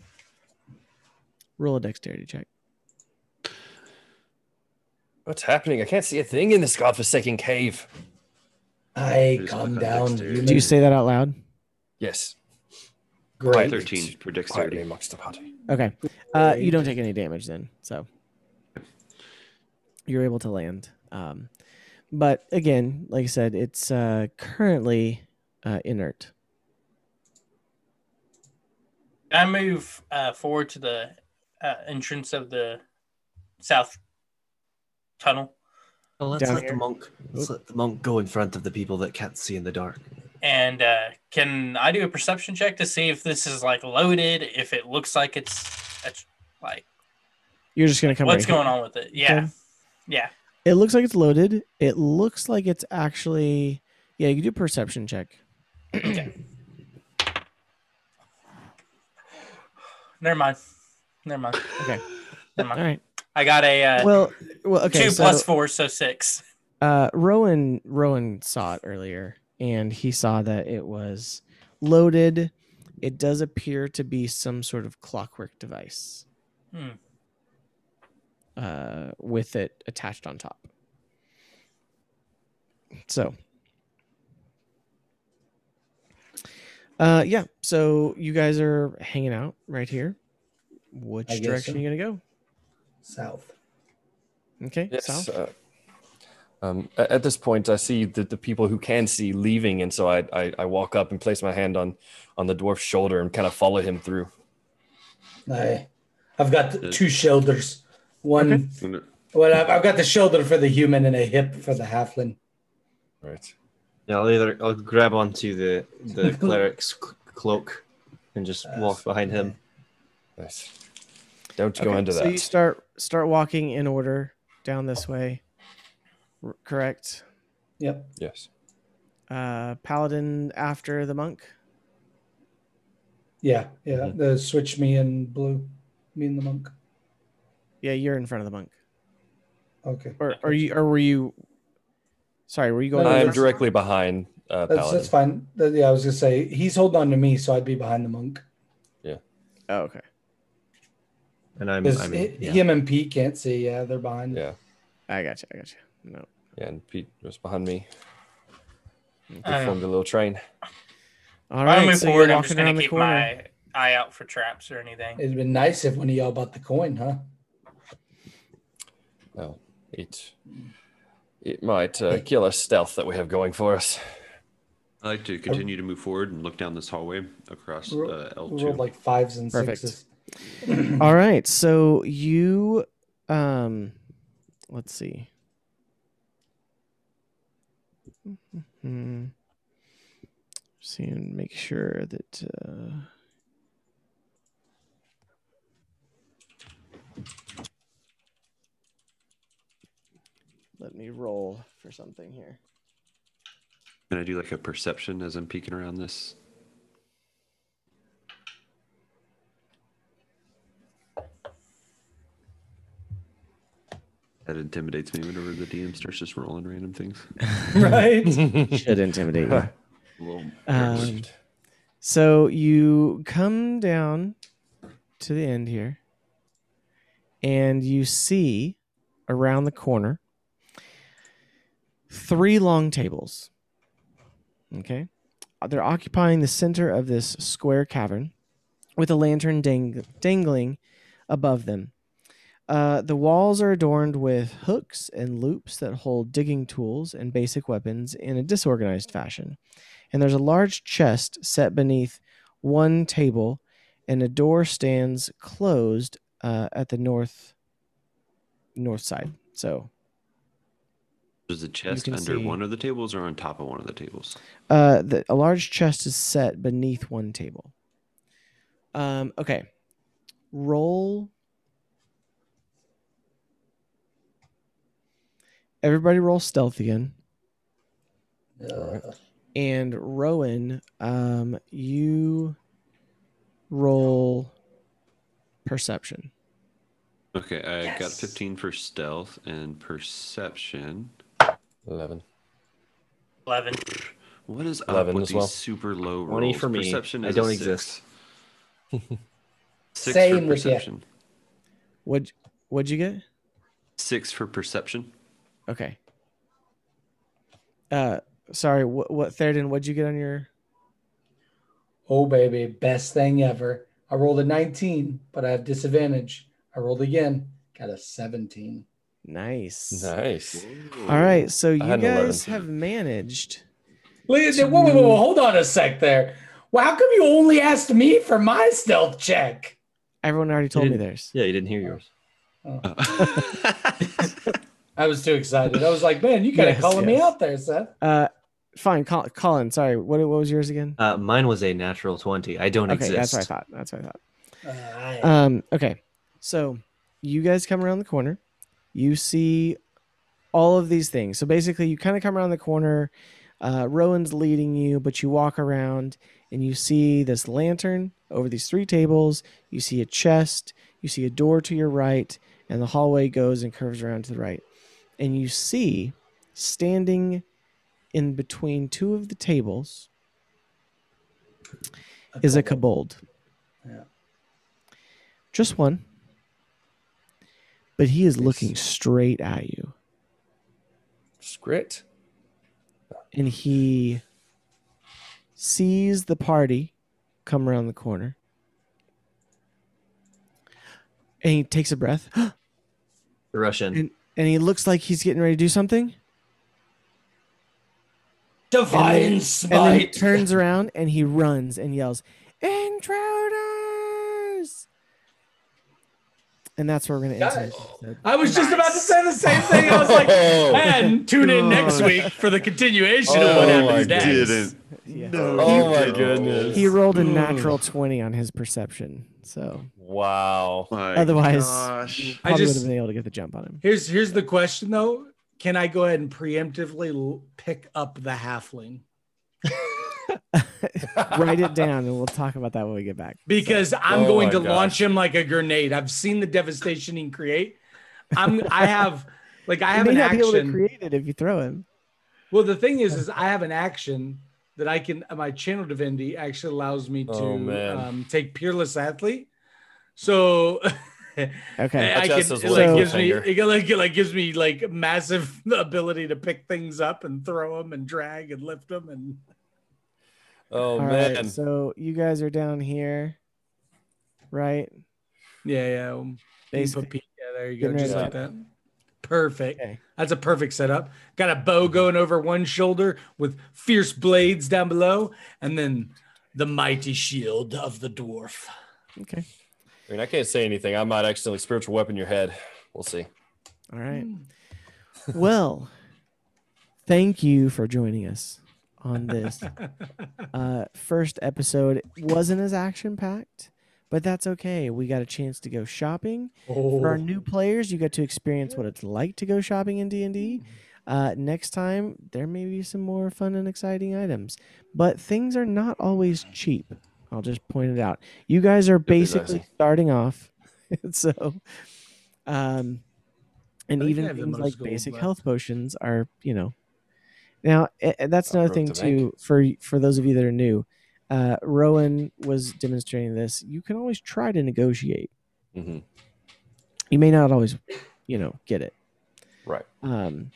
[SPEAKER 1] roll a dexterity check.
[SPEAKER 2] What's happening? I can't see a thing in this godforsaken cave.
[SPEAKER 3] I
[SPEAKER 4] Just
[SPEAKER 3] calm down.
[SPEAKER 1] Do you say that out loud?
[SPEAKER 2] Yes.
[SPEAKER 3] Great.
[SPEAKER 4] 13 for
[SPEAKER 2] Quietly
[SPEAKER 4] dexterity.
[SPEAKER 2] amongst the party.
[SPEAKER 1] Okay. Uh, you don't take any damage then, so you're able to land. Um, but again, like I said, it's uh, currently uh, inert.
[SPEAKER 7] I move uh, forward to the uh, entrance of the south tunnel?
[SPEAKER 9] Well, let's
[SPEAKER 1] Down
[SPEAKER 9] let the monk let's let the monk go in front of the people that can't see in the dark.
[SPEAKER 7] And uh, can I do a perception check to see if this is like loaded? If it looks like it's, it's like
[SPEAKER 1] You're just gonna come.
[SPEAKER 7] what's
[SPEAKER 1] right here.
[SPEAKER 7] going on with it? Yeah,
[SPEAKER 1] Okay.
[SPEAKER 7] yeah.
[SPEAKER 1] It looks like it's loaded. It looks like it's actually. Yeah, you can do a perception check. Okay.
[SPEAKER 7] Never mind. Never mind.
[SPEAKER 1] Okay.
[SPEAKER 7] Never mind.
[SPEAKER 1] right.
[SPEAKER 7] I got a uh,
[SPEAKER 1] Well, well, okay.
[SPEAKER 7] two
[SPEAKER 1] so,
[SPEAKER 7] plus four, so six.
[SPEAKER 1] uh rowan rowan saw it earlier and he saw that it was loaded it does appear to be some sort of clockwork device
[SPEAKER 7] Hmm.
[SPEAKER 1] uh with it attached on top so uh yeah so you guys are hanging out right here which direction
[SPEAKER 3] so.
[SPEAKER 1] are you gonna
[SPEAKER 3] South.
[SPEAKER 1] okay
[SPEAKER 2] Yes.
[SPEAKER 1] south
[SPEAKER 2] Uh, um, at this point, I see the, the people who can see leaving, and so I, I I walk up and place my hand on on the dwarf's shoulder and kind of follow him through.
[SPEAKER 3] I, I've got two shoulders. One,
[SPEAKER 4] Okay.
[SPEAKER 3] well, I've, I've got the shoulder for the human and a hip for the halfling.
[SPEAKER 2] Right.
[SPEAKER 5] Yeah, I'll either I'll grab onto the the cleric's cloak and just walk behind him.
[SPEAKER 2] Nice. Don't go
[SPEAKER 1] Okay,
[SPEAKER 2] into
[SPEAKER 1] so
[SPEAKER 2] that.
[SPEAKER 1] you start start walking in order down this way R- correct
[SPEAKER 3] Yep.
[SPEAKER 2] yes.
[SPEAKER 1] uh paladin after the monk
[SPEAKER 3] Yeah. Yeah.
[SPEAKER 1] Mm-hmm.
[SPEAKER 3] The switch me and blue. Me and the monk.
[SPEAKER 1] yeah you're in front of the monk
[SPEAKER 3] Okay.
[SPEAKER 1] or are you or were you sorry were you going
[SPEAKER 3] No,
[SPEAKER 2] I'm directly behind uh,
[SPEAKER 3] That's, that's fine. Yeah, I was gonna say he's holding on to me, so I'd be behind the monk.
[SPEAKER 1] oh okay
[SPEAKER 5] And I'm,
[SPEAKER 3] 'Cause
[SPEAKER 5] I'm
[SPEAKER 3] hi-
[SPEAKER 5] yeah.
[SPEAKER 3] him and Pete can't see. Yeah, they're behind.
[SPEAKER 2] Yeah.
[SPEAKER 1] i got you i got you no
[SPEAKER 2] Yeah, and Pete was behind me.
[SPEAKER 7] I
[SPEAKER 2] We formed a little train.
[SPEAKER 1] all
[SPEAKER 7] If I
[SPEAKER 1] right
[SPEAKER 7] move
[SPEAKER 1] so
[SPEAKER 7] forward,
[SPEAKER 1] you're
[SPEAKER 7] I'm just gonna
[SPEAKER 1] around the
[SPEAKER 7] keep
[SPEAKER 1] corner
[SPEAKER 7] my eye out for traps or anything.
[SPEAKER 3] It'd been nice if one of y'all bought the coin, huh?
[SPEAKER 2] Well, it it might uh, kill us stealth that we have going for us.
[SPEAKER 4] I like to continue to move forward and look down this hallway across
[SPEAKER 3] Ro-
[SPEAKER 4] uh,
[SPEAKER 3] We rolled
[SPEAKER 4] L2.
[SPEAKER 3] like fives and
[SPEAKER 1] Perfect.
[SPEAKER 3] sixes.
[SPEAKER 1] All right so you um let's see. Hmm see and make sure that uh let me roll for something here.
[SPEAKER 4] Can I do like a perception as I'm peeking around this? That intimidates me whenever the DM starts just rolling random things.
[SPEAKER 3] right?
[SPEAKER 1] should intimidate you
[SPEAKER 4] A
[SPEAKER 1] Um, so you come down to the end here, and you see around the corner three long tables. Okay, they're occupying the center of this square cavern with a lantern dang- dangling above them. Uh, the walls are adorned with hooks and loops that hold digging tools and basic weapons in a disorganized fashion. And there's a large chest set beneath one table, and a door stands closed uh, at the north north side. So
[SPEAKER 4] Is the chest under
[SPEAKER 1] see-
[SPEAKER 4] one of the tables or on top of one of the tables?
[SPEAKER 1] Uh, the, a large chest is set beneath one table. Um, okay. Roll. Everybody roll stealth again. And Rowan, um, you roll perception.
[SPEAKER 4] Okay, I got 15 for stealth and perception.
[SPEAKER 2] 11.
[SPEAKER 7] 11.
[SPEAKER 4] What is up
[SPEAKER 2] 11
[SPEAKER 4] with
[SPEAKER 2] as
[SPEAKER 4] these
[SPEAKER 2] well.
[SPEAKER 4] super low
[SPEAKER 5] 20
[SPEAKER 4] rolls?
[SPEAKER 5] for me.
[SPEAKER 4] Perception
[SPEAKER 5] I don't
[SPEAKER 4] a
[SPEAKER 5] exist.
[SPEAKER 4] Six, six
[SPEAKER 8] Same
[SPEAKER 4] for
[SPEAKER 8] with ya.
[SPEAKER 4] perception.
[SPEAKER 1] What what'd you get?
[SPEAKER 4] Six for perception.
[SPEAKER 1] Okay. Uh, sorry. What what Theoden? What'd you get on your?
[SPEAKER 6] Oh, baby, best thing ever. I rolled a 19, but I have disadvantage. I rolled again, got a 17.
[SPEAKER 1] Nice.
[SPEAKER 2] Nice.
[SPEAKER 1] All right, so you
[SPEAKER 2] had 11.
[SPEAKER 1] guys have managed.
[SPEAKER 6] Wait, whoa, whoa, whoa, whoa, hold on a sec there. Well, how come you only asked me for my stealth check?
[SPEAKER 1] Everyone already told me theirs.
[SPEAKER 5] Yeah, you didn't hear yours.
[SPEAKER 6] I was too excited. I was like, man, you kind of
[SPEAKER 1] Yes,
[SPEAKER 6] calling me out there, Seth.
[SPEAKER 1] Uh, fine, Col- Colin. Sorry, what what was yours again?
[SPEAKER 5] Uh, mine was a natural 20. I don't
[SPEAKER 1] Okay,
[SPEAKER 5] exist.
[SPEAKER 1] that's what I thought. That's what I thought.
[SPEAKER 6] Uh,
[SPEAKER 1] Um, okay, so you guys come around the corner. You see all of these things. So basically, you kind of come around the corner. Uh, Rowan's leading you, but you walk around and you see this lantern over these three tables. You see a chest. You see a door to your right, and the hallway goes and curves around to the right. And you see standing in between two of the tables is a kobold.
[SPEAKER 6] Yeah.
[SPEAKER 1] Just one. But he is looking straight at you.
[SPEAKER 2] Skrit.
[SPEAKER 1] And he sees the party come around the corner. And he takes a breath.
[SPEAKER 5] Rush in.
[SPEAKER 1] And, and he looks like he's getting ready to do something.
[SPEAKER 6] Divine
[SPEAKER 1] and then, and then he turns around and he runs and yells, "Intruders!" And that's where we're gonna end
[SPEAKER 6] Guys.
[SPEAKER 1] today's episode.
[SPEAKER 6] I was just about to say the same thing. I was like, oh, and tune in next week for the continuation of oh, what
[SPEAKER 2] Oh,
[SPEAKER 6] happens
[SPEAKER 2] I
[SPEAKER 6] next.
[SPEAKER 4] didn't.
[SPEAKER 1] Yeah.
[SPEAKER 2] Oh my goodness.
[SPEAKER 1] He rolled a mm. natural twenty on his perception, so
[SPEAKER 2] Wow.
[SPEAKER 4] My
[SPEAKER 1] Otherwise-
[SPEAKER 4] gosh.
[SPEAKER 6] I
[SPEAKER 1] probably would
[SPEAKER 6] just-
[SPEAKER 1] have been able to get the jump on him.
[SPEAKER 6] Here's here's the question though. Can I go ahead and preemptively l- pick up the halfling?
[SPEAKER 1] Write it down, and we'll talk about that when we get back.
[SPEAKER 6] Because I'm
[SPEAKER 2] Oh
[SPEAKER 6] going
[SPEAKER 2] my
[SPEAKER 6] to
[SPEAKER 2] gosh.
[SPEAKER 6] launch him like a grenade. I've seen the devastation he create. I'm I have like I
[SPEAKER 1] You
[SPEAKER 6] have
[SPEAKER 1] may
[SPEAKER 6] an
[SPEAKER 1] not be able to
[SPEAKER 6] action.
[SPEAKER 1] create it if you throw him.
[SPEAKER 6] Well, the thing is, is I have an action that I can. My channel divinity actually allows me to
[SPEAKER 2] Oh,
[SPEAKER 6] um, take peerless athlete. So
[SPEAKER 1] Okay.
[SPEAKER 6] I can, it like
[SPEAKER 2] little
[SPEAKER 6] gives me it like, it like gives me like massive ability to pick things up and throw them and drag and lift them and
[SPEAKER 2] Oh
[SPEAKER 1] All right.
[SPEAKER 2] man.
[SPEAKER 1] So you guys are down here, right?
[SPEAKER 6] yeah yeah. um, you can
[SPEAKER 1] Basically.
[SPEAKER 6] yeah, there you go,
[SPEAKER 1] Getting
[SPEAKER 6] just
[SPEAKER 1] rid
[SPEAKER 6] like that. Perfect.
[SPEAKER 1] Okay.
[SPEAKER 6] That's a perfect setup. Got a bow going over one shoulder with fierce blades down below, and then the mighty shield of the dwarf.
[SPEAKER 1] Okay.
[SPEAKER 2] I mean, I can't say anything. I might accidentally spiritual weapon your head. We'll see.
[SPEAKER 1] All right. well, thank you for joining us on this uh, first episode. It wasn't as action packed, but that's okay. We got a chance to go shopping. For our
[SPEAKER 6] Oh,
[SPEAKER 1] new players, you get to experience what it's like to go shopping in D and D. Uh, next time, there may be some more fun and exciting items, but things are not always cheap. I'll just point it out. You guys are basically starting off, so, um, and
[SPEAKER 6] I think I
[SPEAKER 1] even things like
[SPEAKER 6] gold
[SPEAKER 1] basic health potions are, you know. Now that's another thing too for for those of you that are new. Uh, Rowan was demonstrating this. You can always try to negotiate.
[SPEAKER 2] hmm
[SPEAKER 1] You may not always, you know, get it.
[SPEAKER 2] Right.
[SPEAKER 1] Um,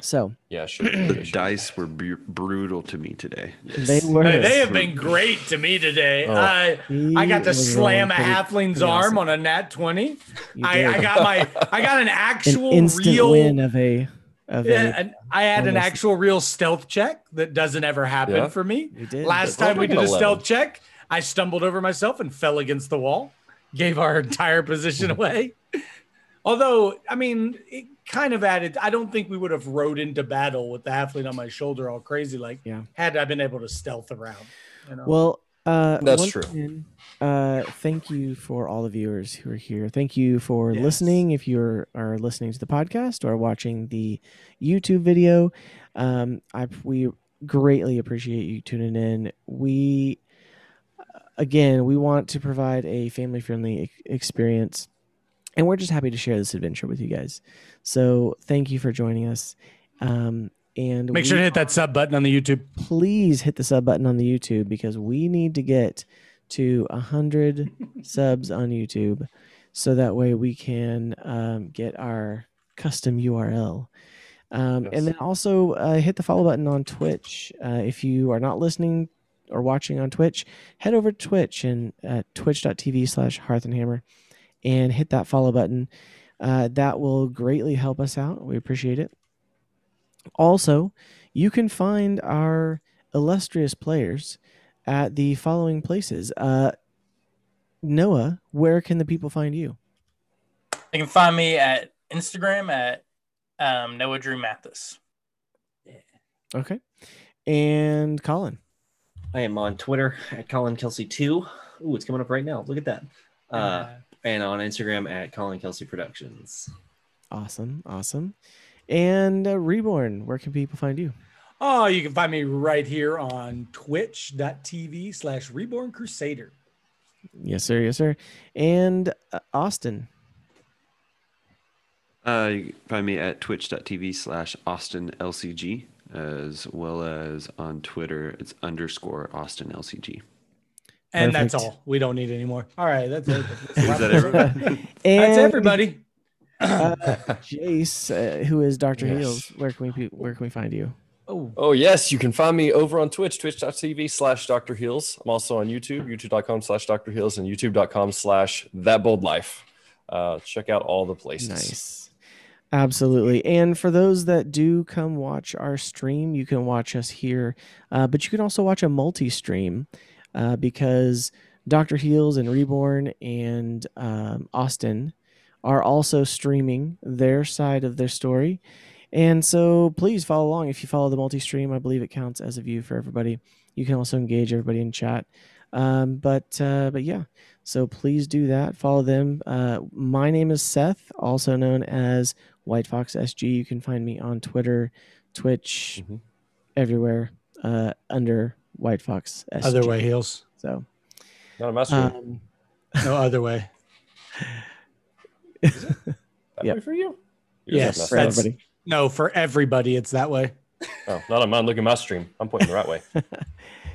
[SPEAKER 1] So
[SPEAKER 2] Yeah, sure.
[SPEAKER 4] The dice were br- brutal to me today.
[SPEAKER 1] they were.
[SPEAKER 6] Hey, they have been great to me today.
[SPEAKER 2] Oh.
[SPEAKER 6] I I got to slam a
[SPEAKER 1] rolling
[SPEAKER 6] halfling's
[SPEAKER 1] pretty
[SPEAKER 6] arm
[SPEAKER 1] awesome.
[SPEAKER 6] on a nat twenty. I, I got my I got an
[SPEAKER 1] an
[SPEAKER 6] actual
[SPEAKER 1] instant
[SPEAKER 6] real
[SPEAKER 1] win of a of
[SPEAKER 6] Yeah,
[SPEAKER 1] a.
[SPEAKER 6] and I had an
[SPEAKER 1] almost-
[SPEAKER 6] actual real stealth check that doesn't ever happen
[SPEAKER 2] Yeah.
[SPEAKER 6] for me.
[SPEAKER 1] You did.
[SPEAKER 6] Last time we did a
[SPEAKER 2] 11.
[SPEAKER 6] stealth check, I stumbled over myself and fell against the wall, gave our entire position away. Although, I mean, it kind of added. I don't think we would have rode into battle with the halfling on my shoulder all crazy like
[SPEAKER 1] Yeah.
[SPEAKER 6] had I been able to stealth around. You know?
[SPEAKER 1] Well, uh,
[SPEAKER 2] That's true.
[SPEAKER 1] again, uh, thank you for all the viewers who are here. Thank you for
[SPEAKER 6] Yes.
[SPEAKER 1] listening. If you are are listening to the podcast or watching the YouTube video, um, I we greatly appreciate you tuning in. We again, we want to provide a family friendly experience, and we're just happy to share this adventure with you guys. So thank you for joining us. Um, and
[SPEAKER 6] make sure to hit that sub button on the YouTube.
[SPEAKER 1] please hit the sub button on the YouTube because we need to get to a hundred subs on YouTube, so that way we can um, get our custom URL. Um,
[SPEAKER 2] Yes.
[SPEAKER 1] And then also uh, hit the follow button on Twitch. Uh, if you are not listening or watching on Twitch, head over to Twitch and uh, twitch.tv slash hearth and hammer and hit that follow button. Uh, that will greatly help us out. We appreciate it. Also, you can find our illustrious players at the following places. Uh, Noah, where can the people find you?
[SPEAKER 7] You can find me at Instagram at um, Noah Drew Mathis.
[SPEAKER 1] Okay. And Colin.
[SPEAKER 5] I am on Twitter at Colin Kelsey two. Ooh, it's coming up right now. Look at that. Uh, and on Instagram at Colin Kelsey Productions.
[SPEAKER 1] Awesome. Awesome. And uh, Reborn, where can people find you?
[SPEAKER 6] Oh, you can find me right here on twitch.tv slash reborn crusader.
[SPEAKER 1] Yes, sir. Yes, sir. And uh, Austin.
[SPEAKER 4] Uh, you can find me at twitch.tv slash Austin LCG, as well as on Twitter, it's underscore Austin LCG.
[SPEAKER 6] And that's all. We don't need any more. All right, that's it.
[SPEAKER 4] Is that everybody?
[SPEAKER 1] and
[SPEAKER 6] That's everybody.
[SPEAKER 1] Uh, Jace, uh, who is Doctor
[SPEAKER 2] Yes.
[SPEAKER 1] Heels, where can we where can we find you?
[SPEAKER 6] Oh,
[SPEAKER 2] Oh yes, you can find me over on Twitch, twitch.tv slash Dr. Heels. I'm also on YouTube, youtube.com slash Dr. Heels and youtube.com slash That Bold Life. Uh, check out all the places.
[SPEAKER 1] Nice. Absolutely. And for those that do come watch our stream, you can watch us here, uh, but you can also watch a multi stream uh, because Dr. Heels and Reborn and um, Austin are also streaming their side of their story. And so please follow along. If you follow the multi stream, I believe it counts as a view for everybody. You can also engage everybody in chat. Um, but uh, but yeah, so please do that. Follow them. Uh, my name is Seth, also known as White Fox SG. You can find me on Twitter, Twitch,
[SPEAKER 2] Mhm.
[SPEAKER 1] everywhere uh, under White Fox SG.
[SPEAKER 6] other way, heels.
[SPEAKER 1] So
[SPEAKER 2] Not a master.
[SPEAKER 1] um,
[SPEAKER 6] No other way.
[SPEAKER 2] that
[SPEAKER 1] yep.
[SPEAKER 2] way for you?
[SPEAKER 6] Yes,
[SPEAKER 2] Yours
[SPEAKER 1] for
[SPEAKER 6] that's-
[SPEAKER 1] everybody.
[SPEAKER 6] No, for everybody, it's that way.
[SPEAKER 2] Oh, not on mine. Look at my stream. I'm pointing the right way.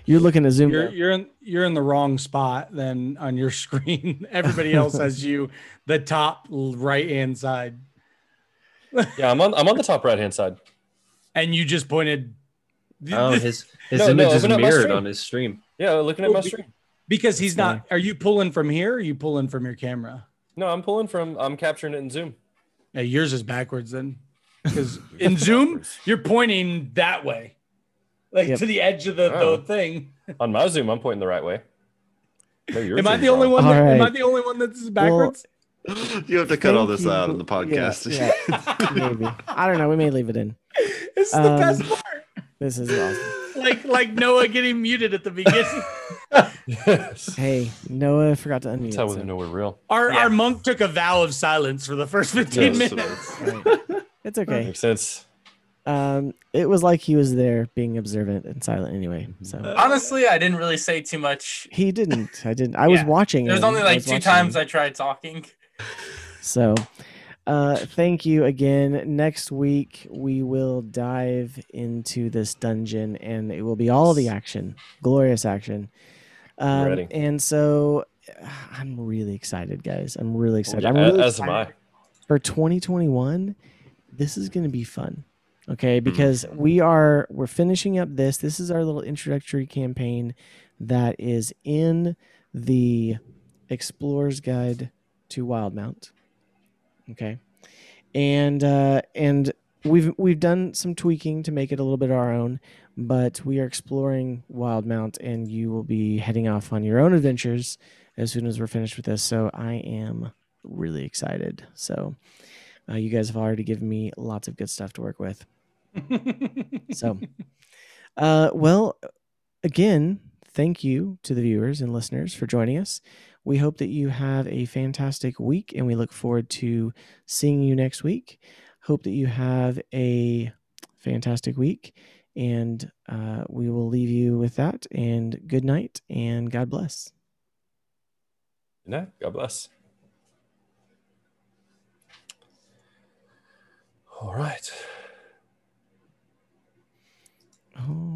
[SPEAKER 1] You're looking to zoom.
[SPEAKER 6] You're you're in you're in the wrong spot then on your screen. Everybody else has you the top right hand side,
[SPEAKER 2] Yeah, I'm on. I'm on the top right hand side.
[SPEAKER 6] and you just pointed.
[SPEAKER 5] Oh, his his
[SPEAKER 2] No, no,
[SPEAKER 5] image is
[SPEAKER 2] open up
[SPEAKER 5] mirrored on his stream.
[SPEAKER 2] Yeah, looking at
[SPEAKER 6] Oh,
[SPEAKER 2] my stream.
[SPEAKER 6] because he's not. Are you pulling from here? Or are you pulling from your camera?
[SPEAKER 2] No, I'm pulling from. I'm capturing it in Zoom.
[SPEAKER 6] Yeah, yours is backwards then, because in Zoom you're pointing that way, like
[SPEAKER 1] Yep.
[SPEAKER 6] to the edge of the,
[SPEAKER 2] Oh.
[SPEAKER 6] the thing.
[SPEAKER 2] On my Zoom, I'm pointing the right way. Maybe yours
[SPEAKER 6] Am I
[SPEAKER 2] is
[SPEAKER 6] the only one? That,
[SPEAKER 1] All
[SPEAKER 6] Am I the only one that's backwards?
[SPEAKER 4] You have to cut all this
[SPEAKER 1] you.
[SPEAKER 4] out of the podcast.
[SPEAKER 1] Yeah, yeah. Maybe. I don't know. We may leave it in.
[SPEAKER 6] this is the
[SPEAKER 1] Um,
[SPEAKER 6] best part.
[SPEAKER 1] This is awesome.
[SPEAKER 6] Like like Noah getting muted at the beginning.
[SPEAKER 2] Yes.
[SPEAKER 1] Hey, Noah forgot to unmute.
[SPEAKER 2] That's how we
[SPEAKER 1] so-
[SPEAKER 2] know we're real.
[SPEAKER 6] Our
[SPEAKER 7] Yeah.
[SPEAKER 6] our monk took a vow of silence for the first 15
[SPEAKER 4] Yes.
[SPEAKER 6] minutes.
[SPEAKER 1] Right. It's okay.
[SPEAKER 2] Makes sense.
[SPEAKER 1] Um, it was like he was there being observant and silent anyway. So
[SPEAKER 7] Honestly, I didn't really say too much.
[SPEAKER 1] he didn't. I didn't. I was
[SPEAKER 7] Yeah.
[SPEAKER 1] watching.
[SPEAKER 7] There's
[SPEAKER 1] him.
[SPEAKER 7] only like
[SPEAKER 1] was
[SPEAKER 7] two times
[SPEAKER 1] him.
[SPEAKER 7] I tried talking.
[SPEAKER 1] So, uh, thank you again. Next week we will dive into this dungeon, and it will be all the action, glorious action. Um,
[SPEAKER 2] ready.
[SPEAKER 1] And so, I'm really excited, guys. I'm really excited.
[SPEAKER 2] Yeah,
[SPEAKER 1] I'm really
[SPEAKER 2] as am I.
[SPEAKER 1] excited for 2021. This is going to be fun. Okay, because we are we're finishing up this. This is our little introductory campaign that is in the Explorer's Guide to Wildemount. Okay. And uh and we've we've done some tweaking to make it a little bit our own, but we are exploring Wildemount and you will be heading off on your own adventures as soon as we're finished with this. So I am really excited. So uh, you guys have already given me lots of good stuff to work with. So, uh, well, again, thank you to the viewers and listeners for joining us. We hope that you have a fantastic week and we look forward to seeing you next week. Hope that you have a fantastic week and uh, we will leave you with that. And good night and God bless.
[SPEAKER 2] Good night. God bless. All right. Oh.